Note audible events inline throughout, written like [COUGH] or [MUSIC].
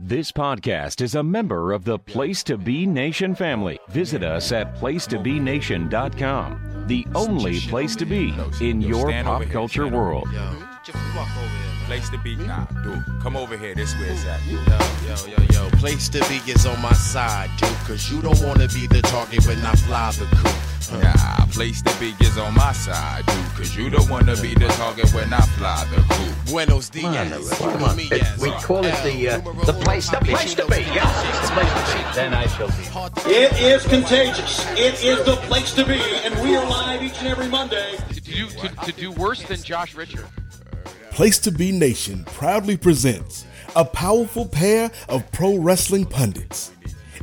This podcast is a member of the Place to Be Nation family. Visit us at placetobenation.com, the only place to be in your pop culture world. Place to be, nah, dude. Come over here. This where it's at. Yo, yo, yo, yo. Place to be is on my side, dude. Cause you don't wanna be the target when I fly the coop. Nah, place to be is on my side, dude. Cause you don't wanna be the target when I fly the coop. Buenos dias. Mamma mia. We call it the uh, the place the place to be. Yes, the place to be. Then I shall be. It is contagious. It is the place to be, and we are live each and every Monday. to do to, to do worse than Josh Richard. Place to Be Nation proudly presents a powerful pair of pro wrestling pundits.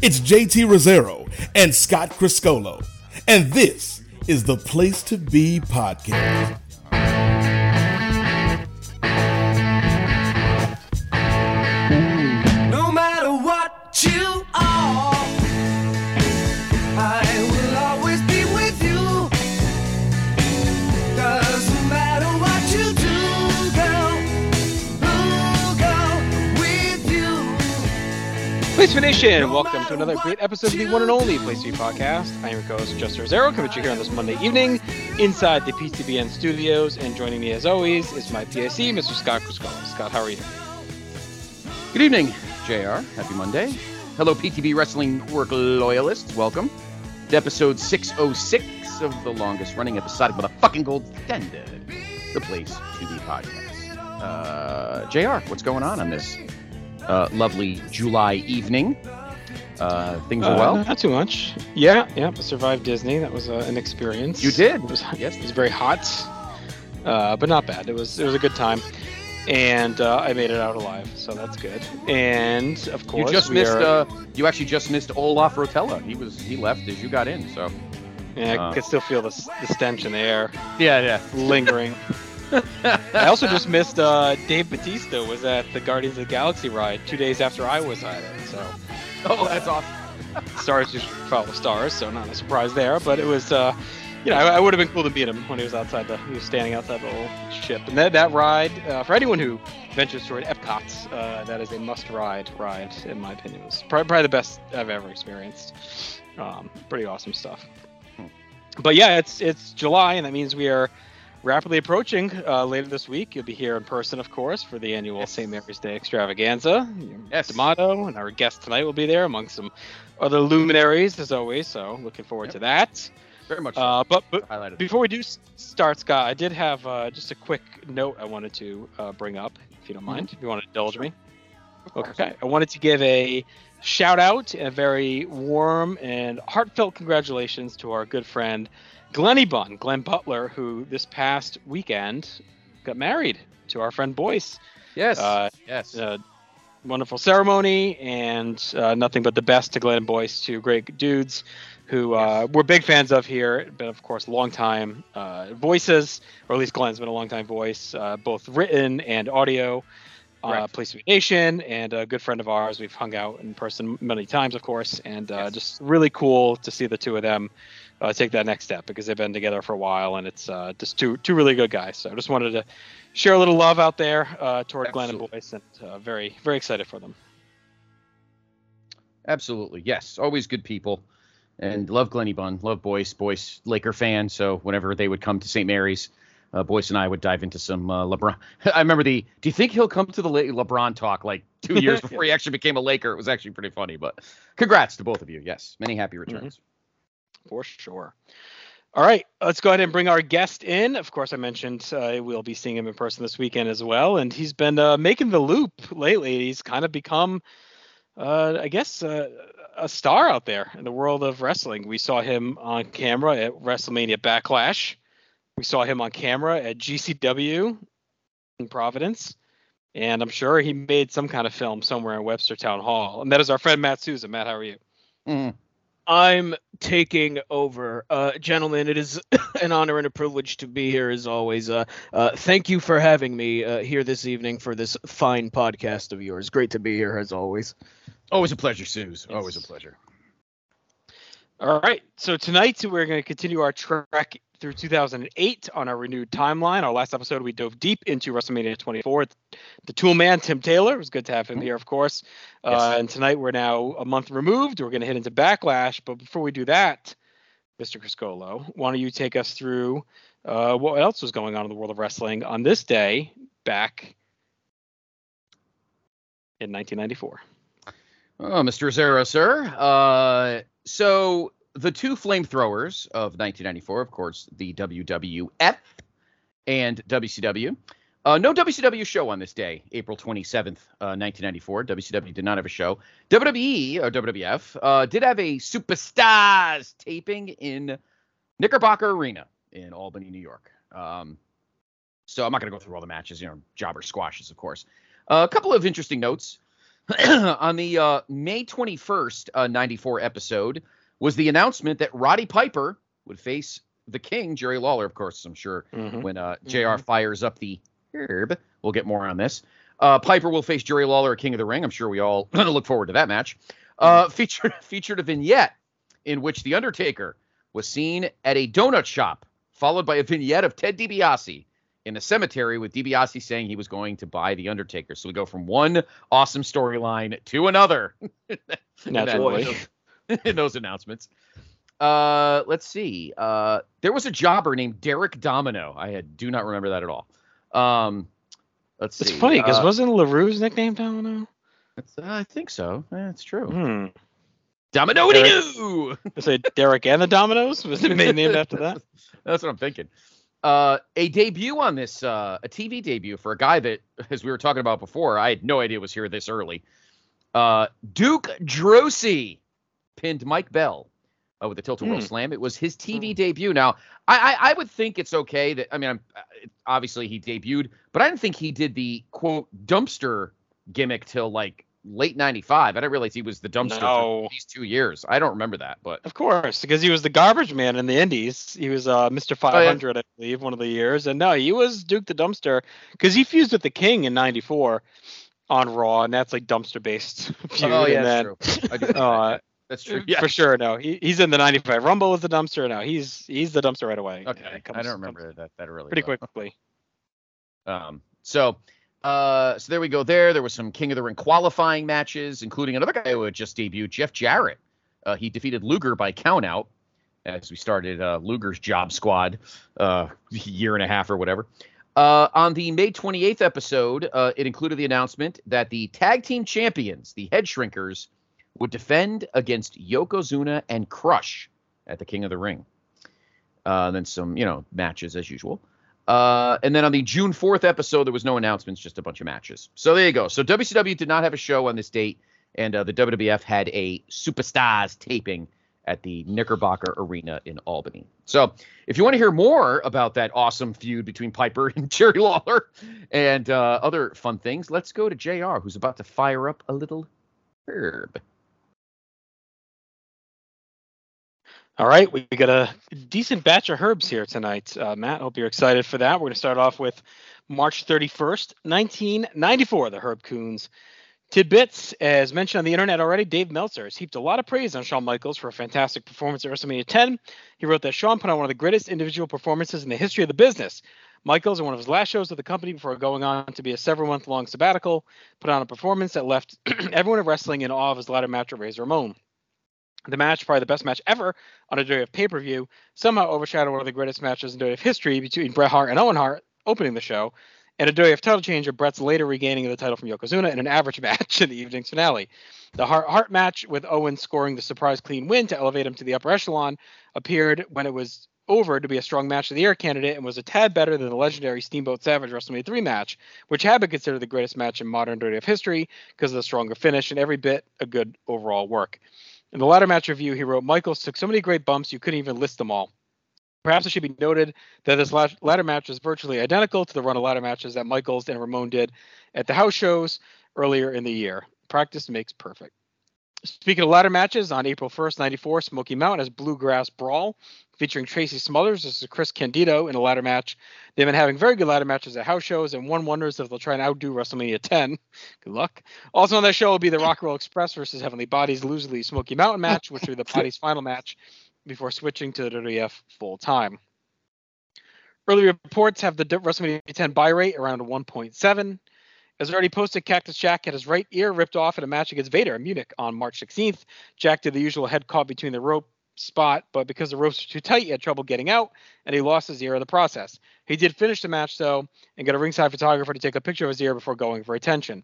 It's JT Rozzero and Scott Criscuolo, and this is the Place to Be podcast. Place for Nation, welcome to another great episode of the one and only Place to Be podcast. I am your host, Jester Zero, coming to you here on this Monday evening inside the PTBN studios. And joining me as always is my PIC, Mr. Scott Criscuolo. Scott, how are you? Good evening, JR. Happy Monday. Hello, PTB Wrestling Network loyalists. Welcome to episode 606 of the longest running episodic motherfucking gold standard, the place to be podcast. Uh, JR, what's going on on this uh, lovely July evening? Uh, things are Uh, well. Not too much. Yeah, yeah. I survived Disney. That was uh, an experience. You did? It was, Yes. It was very hot, uh, but not bad. It was it was a good time, and uh, I made it out alive, so that's good. And of course, You just missed. are- Uh, you actually just missed Olaf Rotella. He was he left as you got in. So yeah, I uh, could still feel the, the stench in the air yeah, yeah. lingering. [LAUGHS] [LAUGHS] I also just missed uh, Dave Batista was at the Guardians of the Galaxy ride two days after I was at it. So [LAUGHS] Oh, that's awesome. [LAUGHS] stars just follow stars, so not a surprise there. But it was, uh, you know, I, I would have been cool to meet him when he was outside the, he was standing outside the little ship. And that that ride, uh, for anyone who ventures toward Epcot, uh, that is a must-ride ride in my opinion. It was probably, probably the best I've ever experienced. Um, pretty awesome stuff. But yeah, it's it's July, and that means we are rapidly approaching uh, later this week. You'll be here in person, of course, for the annual Yes. St. Mary's Day extravaganza. Yes. D'Amato and our guest tonight will be there, among some other luminaries, as always. So looking forward Yep. to that. Very much. so. Uh, but but before we do start, Scott, I did have uh, just a quick note I wanted to uh, bring up, if you don't mind, if you want to indulge me. Okay. I wanted to give a shout out, and a very warm and heartfelt congratulations to our good friend Glenny Bunn, Glenn Butler, who this past weekend got married to our friend Boyce. yes. uh, yes. Uh, wonderful ceremony and uh, nothing but the best to Glenn and Boyce, two great dudes who uh, we're big fans of here, but of course, long time uh, voices, or at least Glenn's been a long time voice, uh, both written and audio. Uh. Place to Be Nation and a good friend of ours. We've hung out in person many times, of course, and uh, Yes. just really cool to see the two of them uh, take that next step because they've been together for a while, and it's uh, just two two really good guys. So I just wanted to share a little love out there uh, toward Glenn and Boyce, and uh, very very excited for them. Absolutely, yes. Always good people, and love Glenny Bunn, love Boyce. Boyce Laker fan, so whenever they would come to St. Mary's, uh, Boyce and I would dive into some uh, LeBron. [LAUGHS] I remember the. Do you think he'll come to the La- LeBron talk like two years [LAUGHS] before he actually became a Laker? It was actually pretty funny, but congrats to both of you. Yes, many happy returns. For sure. All right, let's go ahead and bring our guest in. Of course, I mentioned uh, we'll be seeing him in person this weekend as well, and he's been uh, making the loop lately. He's kind of become, uh, I guess, uh, a star out there in the world of wrestling. We saw him on camera at WrestleMania Backlash. We saw him on camera at GCW in Providence. And I'm sure he made some kind of film somewhere in Webster Town Hall. And that is our friend Matt Souza. Matt, how are you? Mhm. I'm taking over. Uh, gentlemen, it is [COUGHS] an honor and a privilege to be here as always. Uh, uh, thank you for having me uh, here this evening for this fine podcast of yours. Great to be here as always. Always a pleasure, Suze. Always a pleasure. All right. So tonight we're going to continue our trek through 2008 on our renewed timeline. Our last episode, we dove deep into WrestleMania 24. The tool man, Tim Taylor, it was good to have him here, of course. Uh, and tonight, we're now a month removed. We're going to hit into Backlash. But before we do that, Mr. Criscuolo, why don't you take us through uh, what else was going on in the world of wrestling on this day back in 1994? Oh, Mr. Zero, sir. Uh, so the two flamethrowers of 1994, of course, the WWF and WCW. Uh, no WCW show on this day, April 27th, uh, 1994. WCW did not have a show. WWE or WWF uh, did have a Superstars taping in Knickerbocker Arena in Albany, New York. Um, so I'm not going to go through all the matches, you know, jobber squashes, of course. Uh, a couple of interesting notes. [CLEARS THROAT] on the uh, May 21st, uh, 94 episode was the announcement that Roddy Piper would face the King, Jerry Lawler, of course. I'm sure Mhm. when uh, JR fires up the herb, we'll get more on this. Uh, Piper will face Jerry Lawler at King of the Ring. I'm sure we all [CLEARS THROAT] look forward to that match. Uh, featured [LAUGHS] featured a vignette in which the Undertaker was seen at a donut shop, followed by a vignette of Ted DiBiase in a cemetery with DiBiase saying he was going to buy the Undertaker. So we go from one awesome storyline to another. [LAUGHS] Naturally. [LAUGHS] in those announcements. Uh, let's see. Uh, there was a jobber named Derek Domino. I had, do not remember that at all. Um, let's It's see. funny because uh, wasn't LaRue's nickname Domino? it's- uh, I think so. Yeah, it's true. Hmm. Domino Derek- doo. I say Derek and the Dominoes was it named after that? [LAUGHS] That's what I'm thinking. Uh, a debut on this, uh, a TV debut for a guy that, as we were talking about before, I had no idea was here this early. Uh, Duke Droese pinned Mike Bell uh, with the Tilt a Whirl Hmm. Slam. It was his TV debut. Now, I, I, I would think it's okay that, I mean, I'm, uh, obviously he debuted, but I didn't think he did the quote dumpster gimmick till like late 95. I didn't realize he was the dumpster No. for these two years. I don't remember that, but Of course, because he was the garbage man in the Indies. He was uh, Mr. 500, I believe, one of the years. And no, he was Duke the Dumpster because he fused with the King in '94 on Raw, and that's like dumpster based [LAUGHS] feud. oh, yeah, and then, that's true. Uh. That's true. Yeah. For sure, no, he, he's in the '95 Rumble as the dumpster. No, he's he's the dumpster right away. Okay, It I don't remember that that early. pretty though. quickly. [LAUGHS] Um, so, uh, so there we go. There, there was some King of the Ring qualifying matches, including another guy who had just debuted, Jeff Jarrett. Uh, he defeated Luger by countout as we started uh, Luger's Job Squad, uh, [LAUGHS] year and a half or whatever. Uh, on the May 28th episode, uh, it included the announcement that the tag team champions, the Head Shrinkers, would defend against Yokozuna and Crush at the King of the Ring. Uh, then some, you know, matches as usual. Uh, and then on the June 4th episode, there was no announcements, just a bunch of matches. So there you go. So WCW did not have a show on this date, and uh, the WWF had a Superstars taping at the Knickerbocker Arena in Albany. So if you want to hear more about that awesome feud between Piper [LAUGHS] and Jerry Lawler and uh, other fun things, let's go to JR, who's about to fire up a little herb. All right, we got a decent batch of herbs here tonight. Uh, Matt, hope you're excited for that. We're going to start off with March 31st, 1994, the Herb Coons tidbits. As mentioned on the internet already, Dave Meltzer has heaped a lot of praise on Shawn Michaels for a fantastic performance at WrestleMania 10. He wrote that Shawn put on one of the greatest individual performances in the history of the business. Michaels, in one of his last shows with the company before going on to be a several month long sabbatical, put on a performance that left [CLEARS THROAT] everyone in wrestling in awe of his ladder match with Razor Ramon. The match, probably the best match ever on a day of pay per view, somehow overshadowed one of the greatest matches in day of history between Bret Hart and Owen Hart, opening the show, and a day of title change of Bret's later regaining of the title from Yokozuna in an average [LAUGHS] match in the evening's finale. The Hart, Hart match, with Owen scoring the surprise clean win to elevate him to the upper echelon, appeared when it was over to be a strong match of the year candidate and was a tad better than the legendary Steamboat Savage WrestleMania 3 match, which had been considered the greatest match in modern WWF history because of the stronger finish and every bit a good overall work. In the ladder match review, he wrote, Michaels took so many great bumps you couldn't even list them all. Perhaps it should be noted that this la- ladder match is virtually identical to the run of ladder matches that Michaels and Ramon did at the house shows earlier in the year. Practice makes perfect. Speaking of ladder matches, on April 1st, 94, Smoky Mountain has Bluegrass Brawl featuring Tracy Smothers This is Chris Candido in a ladder match. They've been having very good ladder matches at house shows, and one wonders if they'll try and outdo WrestleMania 10. [LAUGHS] Good luck. Also on that show will be the Rock Roll Express versus Heavenly Bodies Loosely Smoky Mountain match, which will be the Bodies' final match before switching to the WWF full time. Early reports have the WrestleMania 10 buy rate around 1.7. As already posted, Cactus Jack had his right ear ripped off in a match against Vader in Munich on March 16th. Jack did the usual head caught between the rope spot, but because the ropes were too tight, he had trouble getting out, and he lost his ear in the process. He did finish the match though, and got a ringside photographer to take a picture of his ear before going for attention.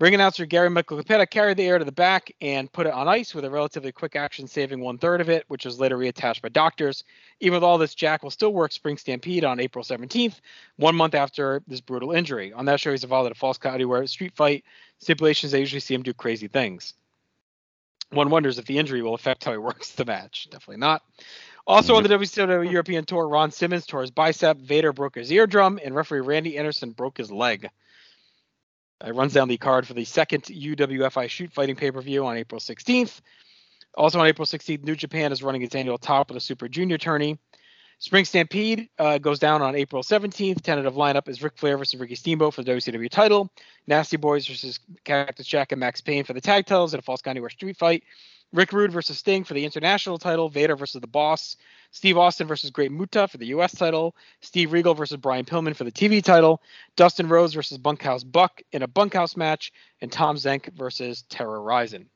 Ring announcer Gary Michael Cappetta carried the ear to the back and put it on ice with a relatively quick action, saving one third of it, which was later reattached by doctors. Even with all this, Jack will still work Spring Stampede on April 17th, one month after this brutal injury. On that show, he's involved in a false count anywhere street fight stipulations. They usually see him do crazy things. One wonders if the injury will affect how he [LAUGHS] works the match. Definitely not. Also on the WCW [LAUGHS] European Tour, Ron Simmons tore his bicep, Vader broke his eardrum, and referee Randy Anderson broke his leg. It runs down the card for the second UWFI shoot fighting pay per view on April 16th. Also on April 16th, New Japan is running its annual Top of the Super Junior tourney. Spring Stampede uh, goes down on April 17th. Tentative lineup is Ric Flair versus Ricky Steamboat for the WCW title, Nasty Boys versus Cactus Jack and Max Payne for the tag titles in a False Count Anywhere street fight, Rick Rude versus Sting for the international title, Vader versus the Boss, Steve Austin versus Great Muta for the U.S. title, Steve Regal versus Brian Pillman for the TV title, Dustin Rhodes versus Bunkhouse Buck in a Bunkhouse match, and Tom Zenk versus Terra Ryzing.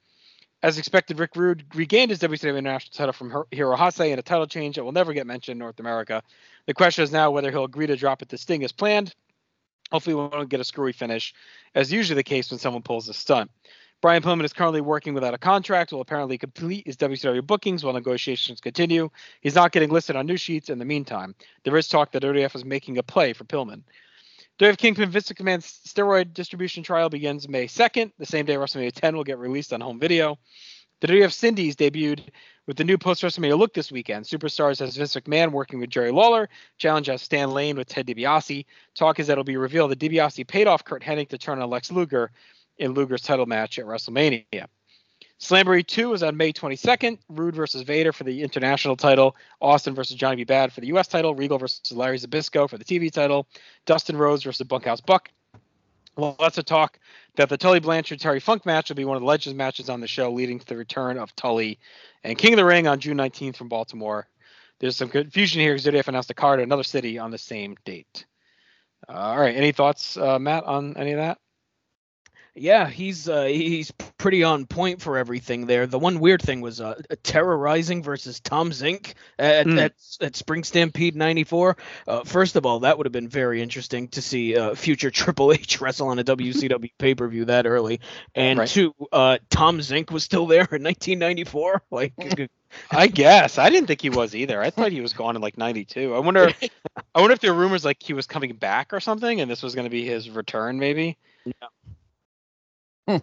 As expected, Rick Rude regained his WCW International title from Hir- Hirohase in a title change that will never get mentioned in North America. The question is now whether he'll agree to drop it to Sting as planned. Hopefully, we won't get a screwy finish, as usually the case when someone pulls a stunt. Brian Pillman is currently working without a contract, will apparently complete his WCW bookings while negotiations continue. He's not getting listed on news sheets in the meantime. There is talk that ODF is making a play for Pillman. WF Kingpin Vince McMahon's steroid distribution trial begins May 2nd, the same day WrestleMania 10 will get released on home video. The WF Cindy's debuted with the new post WrestleMania look this weekend. Superstars has Vince McMahon working with Jerry Lawler, challenge as Stan Lane with Ted DiBiase. Talk is that it'll be revealed that DiBiase paid off Curt Hennig to turn on Lex Luger in Luger's title match at WrestleMania. Slamboree 2 is on May 22nd. Rude versus Vader for the international title. Austin versus Johnny B. Bad for the U.S. title. Regal versus Larry Zbyszko for the TV title. Dustin Rhodes versus Bunkhouse Buck. Well, lots of talk that the Tully Blanchard Terry Funk match will be one of the legends matches on the show, leading to the return of Tully and King of the Ring on June 19th from Baltimore. There's some confusion here because announced a card in another city on the same date. Uh, all right, any thoughts, uh, Matt, on any of that? Yeah, he's uh, he's pretty on point for everything there. The one weird thing was uh, Terra Ryzing versus Tom Zenk at, Mm. at, at Spring Stampede '94. Uh, first of all, that would have been very interesting to see uh, future [LAUGHS] Triple H wrestle on a WCW pay per view that early. And Right. two, uh, Tom Zenk was still there in 1994. [LAUGHS] Like, I guess I didn't think he was either. I thought he was gone in like '92. I wonder. [LAUGHS] I wonder if there were rumors like he was coming back or something, and this was going to be his return, maybe. I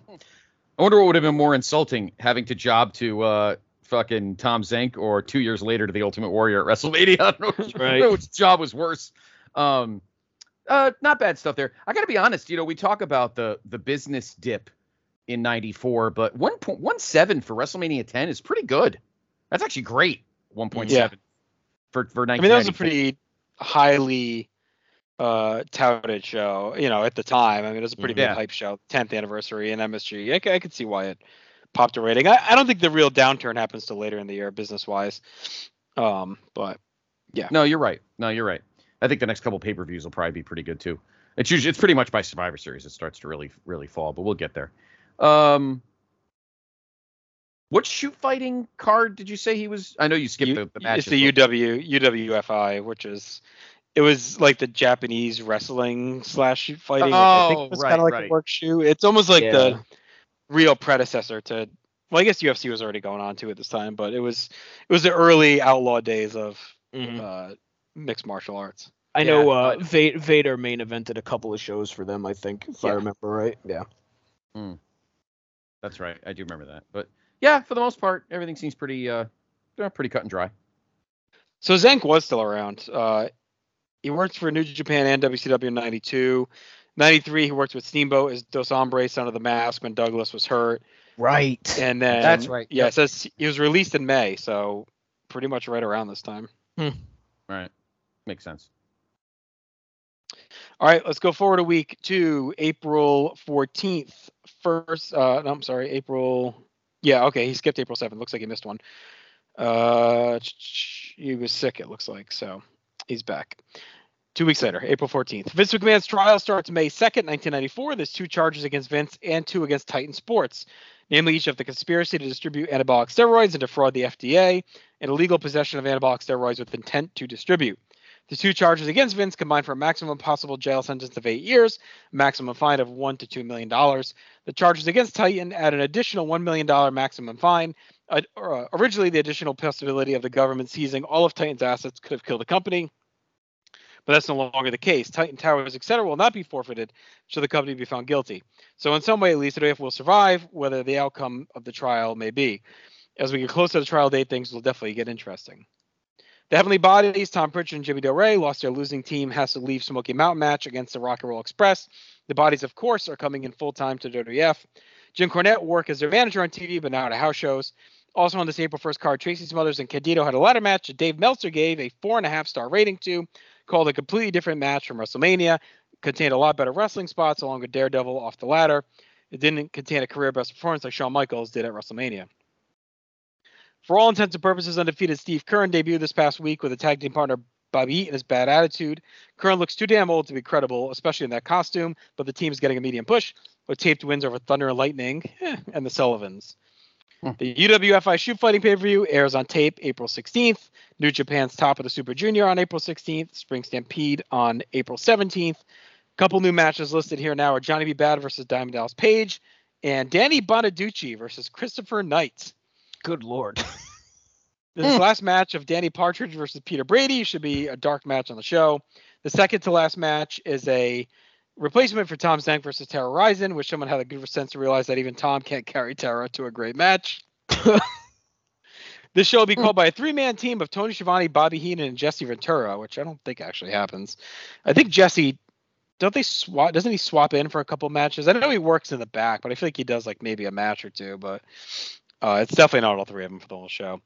wonder what would have been more insulting, having to job to uh, fucking Tom Zenk or two years later to the Ultimate Warrior at WrestleMania. I don't know which, I don't know Right. [LAUGHS] which job was worse. Um, uh, not bad stuff there. I got to be honest. You know, we talk about the the business dip in '94, but one point one seven for WrestleMania 10 is pretty good. That's actually great. One point seven for for I mean, that was a pretty highly uh, touted show, you know, at the time. I mean, it was a pretty Yeah. big hype show, 10th anniversary and MSG. I could see why it popped a rating. I, I don't think the real downturn happens till later in the year, business wise. Um, but yeah. No, you're right. No, you're right. I think the next couple pay per views will probably be pretty good too. It's usually it's pretty much by Survivor Series it starts to really really fall, but we'll get there. Um, what shoot fighting card did you say he was? I know you skipped U- the, the matches. it's the UW UWFI, which is it was like the Japanese wrestling slash shoot fighting. which I Oh, think was right, kind of like right. a work shoe. It's almost like Yeah. the real predecessor to. Well, I guess UFC was already going on to at this time, but it was it was the early outlaw days of Mhm. uh, mixed martial arts. I Yeah, know uh, Vader main evented a couple of shows for them. I think, if I remember right. Yeah. That's right. I do remember that. But yeah, for the most part, everything seems pretty uh uh, pretty cut and dry. So Zenk was still around. Uh, he worked for New Japan and WCW in '92. '93, he worked with Steamboat as Dos Hombres under the mask when Douglas was hurt. Right. And then That's right, Yeah, yep. it says he was released in May, so pretty much right around this time. Right. Makes sense. All right, let's go forward a week to April 14th. First, uh, no, I'm sorry, April. Yeah, okay, he skipped April 7th. Looks like he missed one. Uh, he was sick. It looks like so. He's back. Two weeks later, April 14th. Vince McMahon's trial starts May 2nd, 1994. There's two charges against Vince and two against Titan Sports, namely each of the conspiracy to distribute anabolic steroids and defraud the FDA, and illegal possession of anabolic steroids with intent to distribute. The two charges against Vince combine for a maximum possible jail sentence of eight years, maximum fine of one to two million dollars. The charges against Titan add an additional one million dollar maximum fine. Uh, originally, the additional possibility of the government seizing all of Titan's assets could have killed the company, but that's no longer the case. Titan Towers, etc., will not be forfeited should the company be found guilty. So, in some way, at least, the will survive, whether the outcome of the trial may be. As we get closer to the trial date, things will definitely get interesting. The Heavenly Bodies, Tom Pritchard and Jimmy Del Rey, lost their losing team has to leave Smoky Mountain match against the Rock and Roll Express. The Bodies, of course, are coming in full time to WWF. Jim Cornette will work as their manager on TV, but now at house shows. Also on this April 1st card, Tracy Smothers and Candido had a ladder match that Dave Meltzer gave a four and a half star rating to, called a completely different match from WrestleMania. Contained a lot better wrestling spots along with Daredevil off the ladder. It didn't contain a career best performance like Shawn Michaels did at WrestleMania. For all intents and purposes, undefeated Steve Keirn debuted this past week with a tag team partner Bobby Eaton his bad attitude. Keirn looks too damn old to be credible, especially in that costume, but the team is getting a medium push with taped wins over Thunder and Lightning eh, and the Sullivans. Hmm. The UWFI Shoot Fighting pay per view airs on tape April 16th. New Japan's Top of the Super Junior on April 16th. Spring Stampede on April 17th. Couple new matches listed here now are Johnny B. Bad versus Diamond Dallas Page and Danny Bonaduce versus Christopher Knight. Good lord. [LAUGHS] [LAUGHS] This last match of Danny Partridge versus Peter Brady. Should be a dark match on the show. The second to last match is a replacement for Tom Zenk versus Terra Ryzing, which someone had a good sense to realize that even Tom can't carry Terra to a great match. [LAUGHS] this show will be called by a three-man team of Tony Schiavone, Bobby Heenan, and Jesse Ventura, which I don't think actually happens. I think Jesse, don't they swap? Doesn't he swap in for a couple matches? I know he works in the back, but I feel like he does like maybe a match or two. But uh, it's definitely not all three of them for the whole show.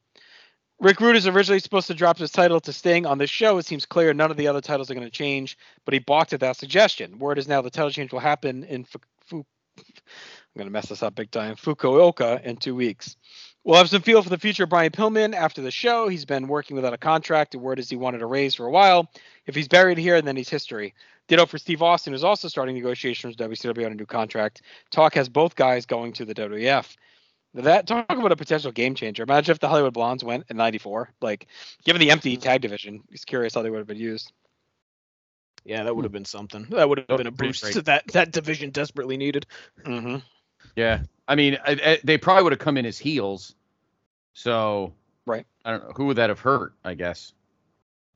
Rick Rude is originally supposed to drop his title to Sting on this show. It seems clear none of the other titles are going to change, but he balked at that suggestion. Word is now the title change will happen in Fu- Fu- I'm going to mess this up big time. Fukuoka in two weeks. We'll have some feel for the future of Brian Pillman after the show. He's been working without a contract. The word is he wanted a raise for a while. If he's buried here, then he's history. Ditto for Steve Austin, who's also starting negotiations with WCW on a new contract. Talk has both guys going to the WWF. That talk about a potential game changer. Imagine if the Hollywood Blondes went in '94. Like, given the empty tag division, he's curious how they would have been used. Yeah, that would have been something. That would have been a boost great. [LAUGHS] that that division desperately needed. Mm-hmm. Yeah, I mean, I, I, they probably would have come in as heels. So, Right. I don't know who would that have hurt. I guess.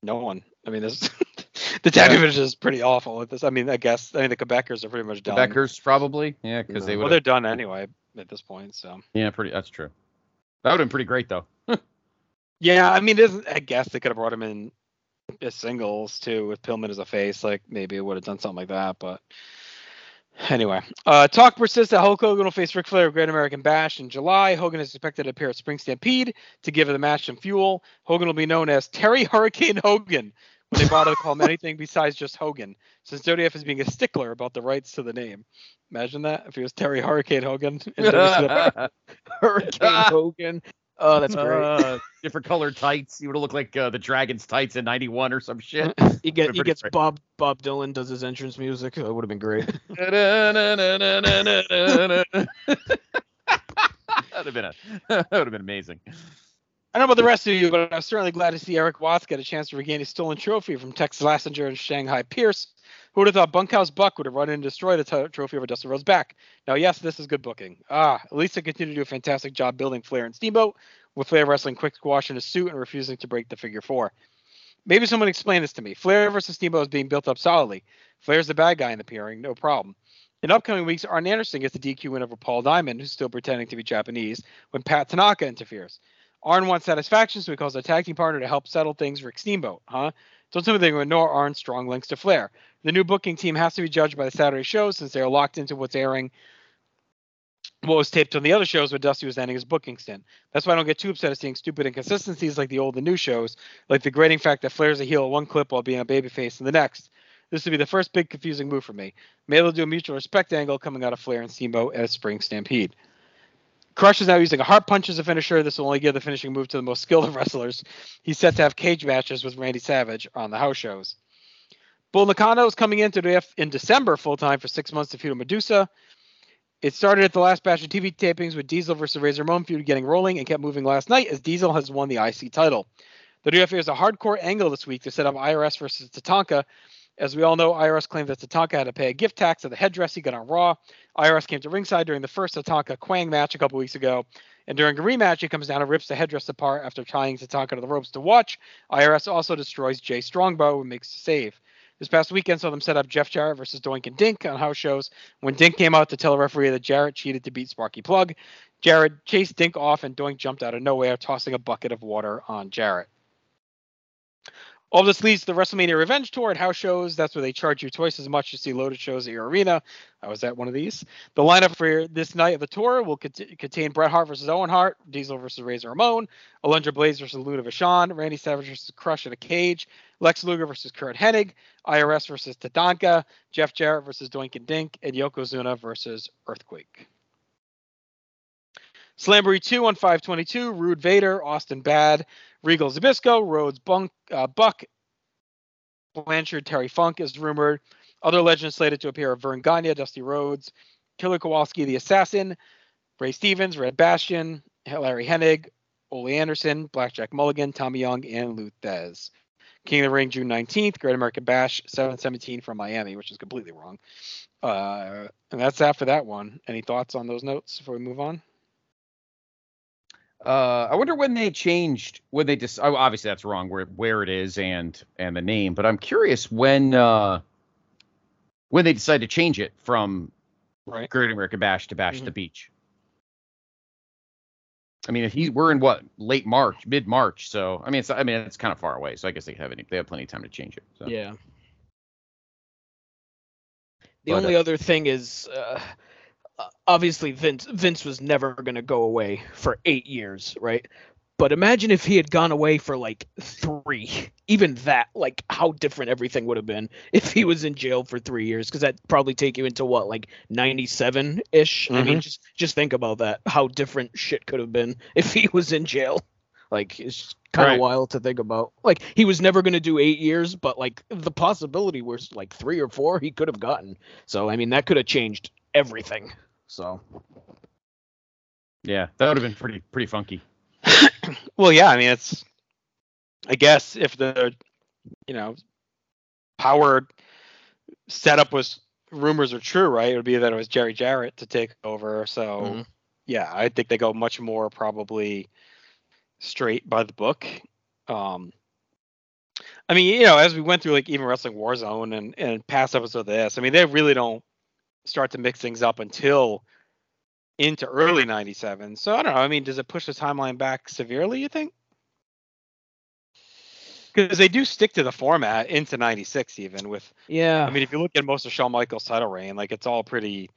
No one. I mean, this [LAUGHS] the tag Yeah. division is pretty awful at this. I mean, I guess I mean the Quebecers are pretty much The done. Beckers probably. Yeah, because they would. well, they're done anyway at this point. So Yeah, pretty. That's true. That would have been pretty great though. [LAUGHS] yeah, I mean, isn't, I guess they could have brought him in as singles too with Pillman as a face. Like maybe it would have done something like that, but. Anyway, uh, talk persists that Hulk Hogan will face Ric Flair at Great American Bash in July. Hogan is expected to appear at Spring Stampede to give the match some fuel. Hogan will be known as Terry Hurricane Hogan when they bother to call him anything besides just Hogan, since WWF is being a stickler about the rights to the name. Imagine that if he was Terry Hurricane Hogan. [LAUGHS] Hurricane Hogan. Oh, that's great. Uh, different colored tights. He would have looked like uh, the Dragons tights in '91 or some shit. [LAUGHS] he get he gets great. Bob Bob Dylan does his entrance music. That would have been great. [LAUGHS] That'd have been a, that would have been amazing. I don't know about the rest of you, but I was certainly glad to see Erik Watts get a chance to regain his stolen trophy from Tex Slazenger and Shanghai Pierce. Who would have thought Bunkhouse Buck would have run in and destroyed the trophy over Dustin Rhodes' back? Now, yes, this is good booking. Ah, at least they continue to do a fantastic job building Flair and Steamboat, with Flair wrestling quick squash in a suit and refusing to break the figure four. Maybe someone explain this to me. Flair versus Steamboat is being built up solidly. Flair's the bad guy in the pairing, no problem. In upcoming weeks, Arn Anderson gets the DQ win over Paul Diamond, who's still pretending to be Japanese, when Pat Tanaka interferes. Arn wants satisfaction, so he calls a tag team partner to help settle things Rick Steamboat, huh? Me they're going ignore Arn's strong links to Flair. The new booking team has to be judged by the Saturday show since they are locked into what's airing, what was taped on the other shows where Dusty was ending his booking stint. That's why I don't get too upset at seeing stupid inconsistencies like the old and new shows, like the grating fact that Flair's a heel one clip while being a babyface in the next. This would be the first big confusing move for me. Maybe they'll do a mutual respect angle coming out of Flair and Steamboat at Spring Stampede. Crush is now using a heart punch as a finisher. This will only give the finishing move to the most skilled of wrestlers. He's set to have cage matches with Randy Savage on the house shows. Bull Nakano is coming into the F in December full time for six months to feud with Medusa. It started at the last batch of TV tapings with Diesel versus Razor Ramon feud getting rolling and kept moving last night as Diesel has won the IC title. The WF is a hardcore angle this week to set up IRS versus Tatanka. As we all know, IRS claimed that Tatanka had to pay a gift tax of the headdress he got on Raw. IRS came to ringside during the first Tatanka Kwang match a couple weeks ago, and during a rematch, he comes down and rips the headdress apart after tying Tatanka to the ropes to watch. IRS also destroys Jay Strongbow and makes the save. This past weekend saw them set up Jeff Jarrett versus Doink and Dink on house shows. When Dink came out to tell a referee that Jarrett cheated to beat Sparky Plug, Jarrett chased Dink off and Doink jumped out of nowhere, tossing a bucket of water on Jarrett. All this leads to the WrestleMania Revenge Tour at house shows. That's where they charge you twice as much to see loaded shows at your arena. I was at one of these. The lineup for this night of the tour will cont- contain Bret Hart versus Owen Hart, Diesel versus Razor Ramon, Alundra Blaze versus Luna Vachon, Randy Savage versus Crush in a cage, Lex Luger versus Curt Hennig, IRS versus Tatanka, Jeff Jarrett versus Doink and Dink, and Yokozuna versus Earthquake. Slamboree 2 on 522, Rude Vader, Austin Bad, Regal Zbyszko, Rhodes Bunk, uh, Buck, Blanchard, Terry Funk is rumored. Other legends slated to appear are Verne Gagne, Dusty Rhodes, Killer Kowalski, the Assassin, Ray Stevens, Red Bastien, Larry Hennig, Ole Anderson, Blackjack Mulligan, Tommy Young, and Lou Thesz. King of the Ring, June 19th, Great American Bash, 717 from Miami, which is completely wrong. Uh, and that's that for that one. Any thoughts on those notes before we move on? Uh, I wonder when they changed when they just oh, obviously that's wrong where where it is and and the name, but I'm curious when uh when they decided to change it from Right. Great American Bash to Bash Mhm. the Beach. I mean, if he we're in what late March, mid March, so I mean, it's I mean it's kind of far away, so I guess they have any they have plenty of time to change it. So. Yeah. The But, only uh, other thing is, uh, obviously Vince Vince was never going to go away for eight years, right? But imagine if he had gone away for like three, even that, like how different everything would have been if he was in jail for three years, because that probably take you into what, like ninety-seven ish. I mean, Mhm. just just think about that, how different shit could have been if he was in jail. Like it's kind of Right. wild to think about. Like he was never going to do eight years, but like the possibility was like three or four he could have gotten. So I mean that could have changed everything. So Yeah, that would have been pretty pretty funky. [COUGHS] Well, yeah, I mean, it's. I guess if the, you know, power setup was rumors are true, right? It would be that it was Jerry Jarrett to take over. So, Mhm. yeah, I think they go much more probably straight by the book. Um, I mean, you know, as we went through like even Wrestling Warzone and and past episodes of this, I mean, they really don't start to mix things up until into early 97. So I don't know. I mean, does it push the timeline back severely, you think? Because they do stick to the format into 96 even with yeah, I mean, if you look at most of Shawn Michaels' title reign, like it's all pretty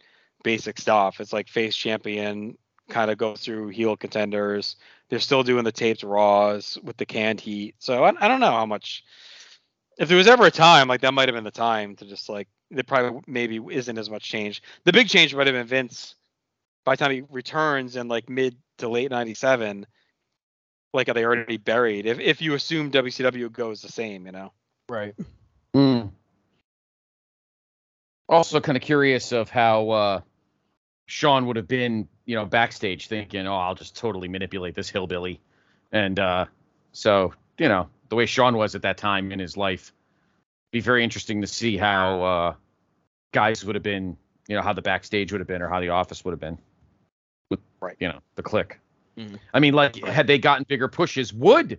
basic stuff. It's like face champion, kind of go through heel contenders. They're still doing the taped Raws with the canned heat. So I, I don't know how much. If there was ever a time, like that might have been the time to just like there probably maybe isn't as much change. The big change might have been Vince. By the time he returns in like mid to late '97, like are they already buried? If if you assume WCW goes the same, you know. right. Mm. Also, kind of curious of how uh, Shawn would have been, you know, backstage thinking, "Oh, I'll just totally manipulate this hillbilly," and uh, so you know, the way Shawn was at that time in his life, be very interesting to see how uh, guys would have been, you know, how the backstage would have been or how the office would have been with, Right. you know, the Kliq. Mhm. I mean, like, had they gotten bigger pushes, would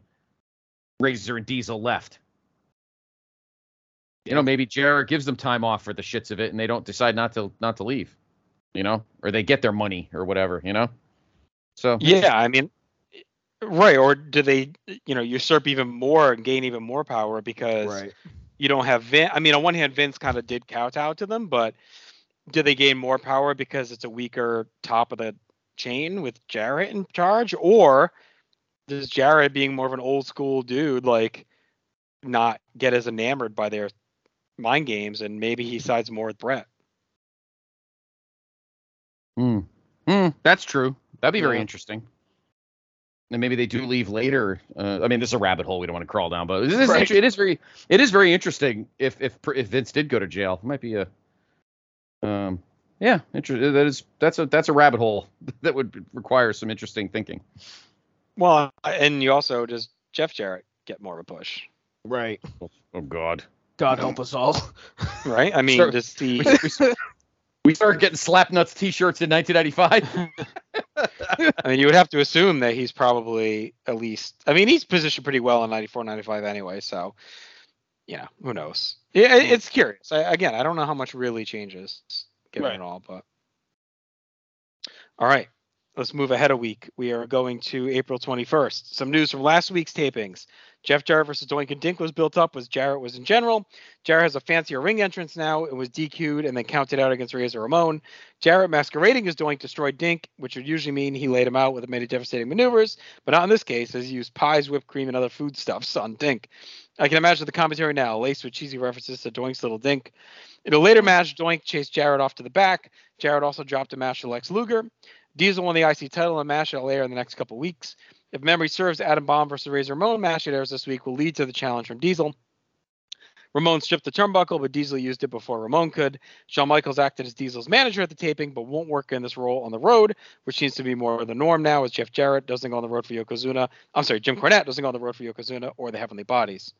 Razor and Diesel left? you know, maybe Jarrett gives them time off for the shits of it, and they don't decide not to not to leave, you know, or they get their money or whatever, you know. So Yeah, I mean, right. Or do they, you know, usurp even more and gain even more power because Right. You don't have Vince? I mean, on one hand, Vince kind of did kowtow to them, but do they gain more power because it's a weaker top of the chain with Jarrett in charge, or does Jarrett being more of an old school dude like not get as enamored by their mind games and maybe he sides more with Bret? Mm. Mm, that's true. That'd be very Yeah. interesting. And maybe they do leave later. Uh, I mean, this is a rabbit hole we don't want to crawl down, but it is, Right. it is very it is very interesting if if if Vince did go to jail. It might be a um yeah, inter- that is that's a that's a rabbit hole [LAUGHS] that would require some interesting thinking. Well, and you also does Jeff Jarrett get more of a push, Right. Oh God. God help us all. right? I [LAUGHS] mean, Sure. does the we, we- we started getting slap nuts t-shirts in 1995. [LAUGHS] I mean, you would have to assume that he's probably at least. I mean, he's positioned pretty well in 94, 95 anyway. So, yeah, who knows? Yeah, it- it's curious. I, again, I don't know how much really changes given Right. it all, but all right. Let's move ahead a week. We are going to April 21st. Some news from last week's tapings. Jeff Jarrett versus Doink and Dink was built up as Jarrett was in general. Jarrett has a fancier ring entrance now. It was DQ'd and then counted out against Razor Ramon. Jarrett masquerading as Doink destroyed Dink, which would usually mean he laid him out with a many devastating maneuvers, but not in this case, as he used pies, whipped cream, and other foodstuffs on Dink. I can imagine the commentary now, laced with cheesy references to Doink's little Dink. In a later match, Doink chased Jarrett off to the back. Jarrett also dropped a match to Lex Luger. Diesel won the IC title in a match that'll air in the next couple weeks. If memory serves, Adam Bomb versus Razor Ramon match that airs this week will lead to the challenge from Diesel. Ramon stripped the turnbuckle, but Diesel used it before Ramon could. Shawn Michaels acted as Diesel's manager at the taping, but won't work in this role on the road, which seems to be more the norm now, as Jeff Jarrett doesn't go on the road for Yokozuna. I'm sorry, Jim Cornette doesn't go on the road for Yokozuna or the Heavenly Bodies.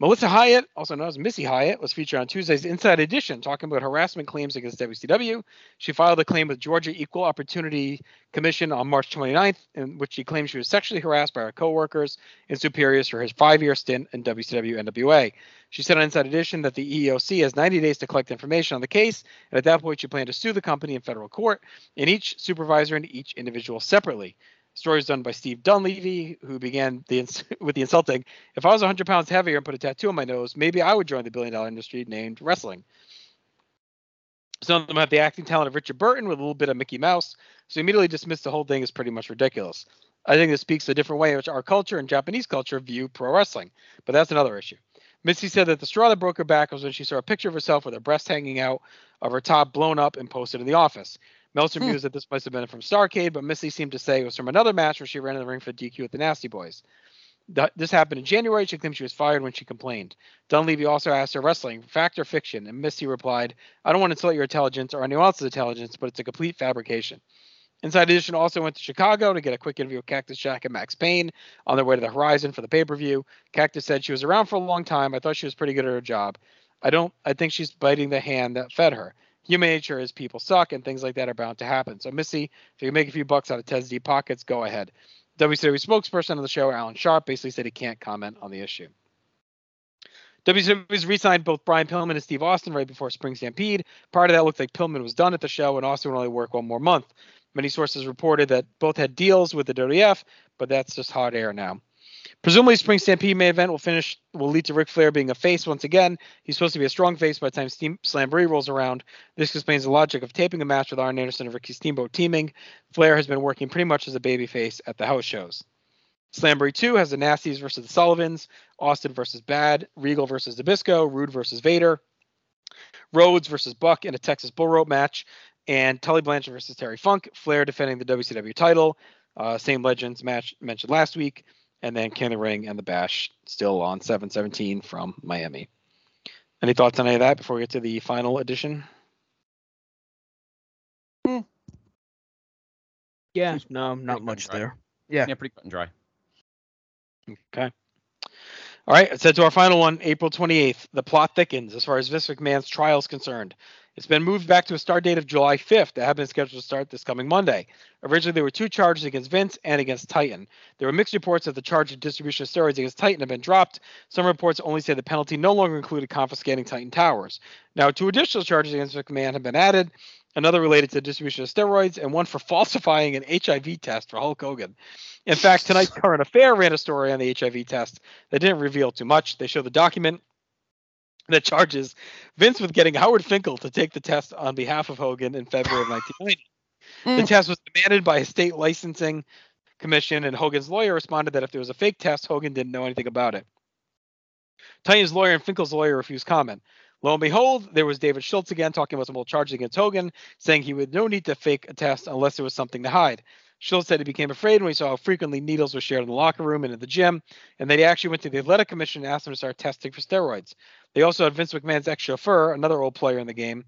Melissa Hyatt, also known as Missy Hyatt, was featured on Tuesday's Inside Edition talking about harassment claims against WCW. She filed a claim with Georgia Equal Opportunity Commission on March 29th, in which she claimed she was sexually harassed by her coworkers and superiors for his five-year stint in WCW NWA. She said on Inside Edition that the EEOC has 90 days to collect information on the case, and at that point she planned to sue the company in federal court, and each supervisor and each individual separately. Story is done by Steve Dunleavy, who began the ins- [LAUGHS] with the insulting. If I was 100 pounds heavier and put a tattoo on my nose, maybe I would join the billion dollar industry named wrestling. Some of them have the acting talent of Richard Burton with a little bit of Mickey Mouse, so immediately dismissed the whole thing as pretty much ridiculous. I think this speaks a different way in which our culture and Japanese culture view pro wrestling, but that's another issue. Missy said that the straw that broke her back was when she saw a picture of herself with her breast hanging out of her top blown up and posted in the office. Meltzer Hmm. mused that this must have been from Starcade, but Missy seemed to say it was from another match where she ran in the ring for DQ with the Nasty Boys. Th- This happened in January. She claimed she was fired when she complained. Dunleavy also asked her wrestling, fact or fiction, and Missy replied, I don't want to insult your intelligence or anyone else's intelligence, but it's a complete fabrication. Inside Edition also went to Chicago to get a quick interview with Cactus Jack and Max Payne on their way to the Horizon for the pay-per-view. Cactus said she was around for a long time. I thought she was pretty good at her job. I don't. I think she's biting the hand that fed her. Human nature is people suck, and things like that are bound to happen. So Missy, if you can make a few bucks out of Ted's deep pockets, go ahead. WCW spokesperson on the show, Alan Sharp, basically said he can't comment on the issue. WCW's re-signed both Brian Pillman and Steve Austin right before Spring Stampede. Part of that, looked like Pillman was done at the show, and Austin would only work one more month. Many sources reported that both had deals with the WWF, but that's just hot air now. Presumably, Spring Stampede main event will finish will lead to Ric Flair being a face once again. He's supposed to be a strong face by the time Steam Slamboree rolls around. This explains the logic of taping a match with Arn Anderson and Ricky Steamboat teaming. Flair has been working pretty much as a babyface at the house shows. Slamboree 2 has the Nasties versus the Sullivans, Austin versus Bad, Regal versus Nabisco, Rude versus Vader, Rhodes versus Buck in a Texas Bull Rope match, and Tully Blanchard versus Terry Funk. Flair defending the WCW title. Uh, same Legends match mentioned last week. And then King of the Ring and the Bash still on 717 from Miami. Any thoughts on any of that before we get to the final edition? Yeah, no, not Pretty much there. Yeah. Yeah, pretty cut and dry. Okay. All right, let's head to our final one, April 28th. The plot thickens as far as Vince McMahon's trial is concerned. It's been moved back to a start date of July 5th that had been scheduled to start this coming Monday. Originally, there were two charges against Vince and against Titan. There were mixed reports that the charge of distribution of steroids against Titan had been dropped. Some reports only say the penalty no longer included confiscating Titan towers. Now, two additional charges against McMahon have been added. Another related to distribution of steroids, and one for falsifying an HIV test for Hulk Hogan. In fact, tonight's current affair ran a story on the HIV test that didn't reveal too much. They show the document that charges Vince with getting Howard Finkel to take the test on behalf of Hogan in February of [SIGHS] 1990. The mm. test was demanded by a state licensing commission, and Hogan's lawyer responded that if there was a fake test, Hogan didn't know anything about it. Titan's lawyer and Finkel's lawyer refused comment. Lo and behold, there was David Schultz again talking about some old charges against Hogan, saying he would no need to fake a test unless there was something to hide. Schultz said he became afraid when he saw how frequently needles were shared in the locker room and in the gym, and that he actually went to the athletic commission and asked them to start testing for steroids. They also had Vince McMahon's ex-chauffeur, another old player in the game,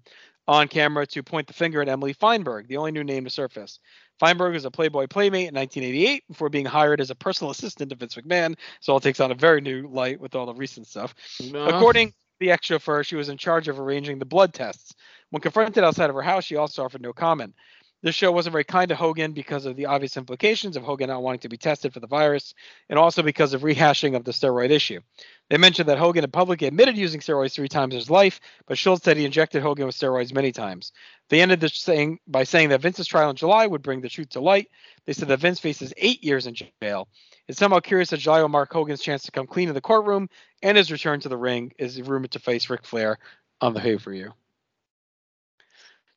on camera to point the finger at Emily Feinberg, the only new name to surface. Feinberg was a Playboy playmate in 1988 before being hired as a personal assistant to Vince McMahon, so all takes on a very new light with all the recent stuff. According to the ex chauffeur, she was in charge of arranging the blood tests. When confronted outside of her house, she also offered no comment. This show wasn't very kind to Hogan because of the obvious implications of Hogan not wanting to be tested for the virus, and also because of rehashing of the steroid issue. They mentioned that Hogan had publicly admitted using steroids three times in his life, but Schultz said he injected Hogan with steroids many times. They ended this saying by saying that Vince's trial in July would bring the truth to light. They said that Vince faces eight years in jail. It's somehow curious that July will mark Hogan's chance to come clean in the courtroom, and his return to the ring is rumored to face Ric Flair on the Hey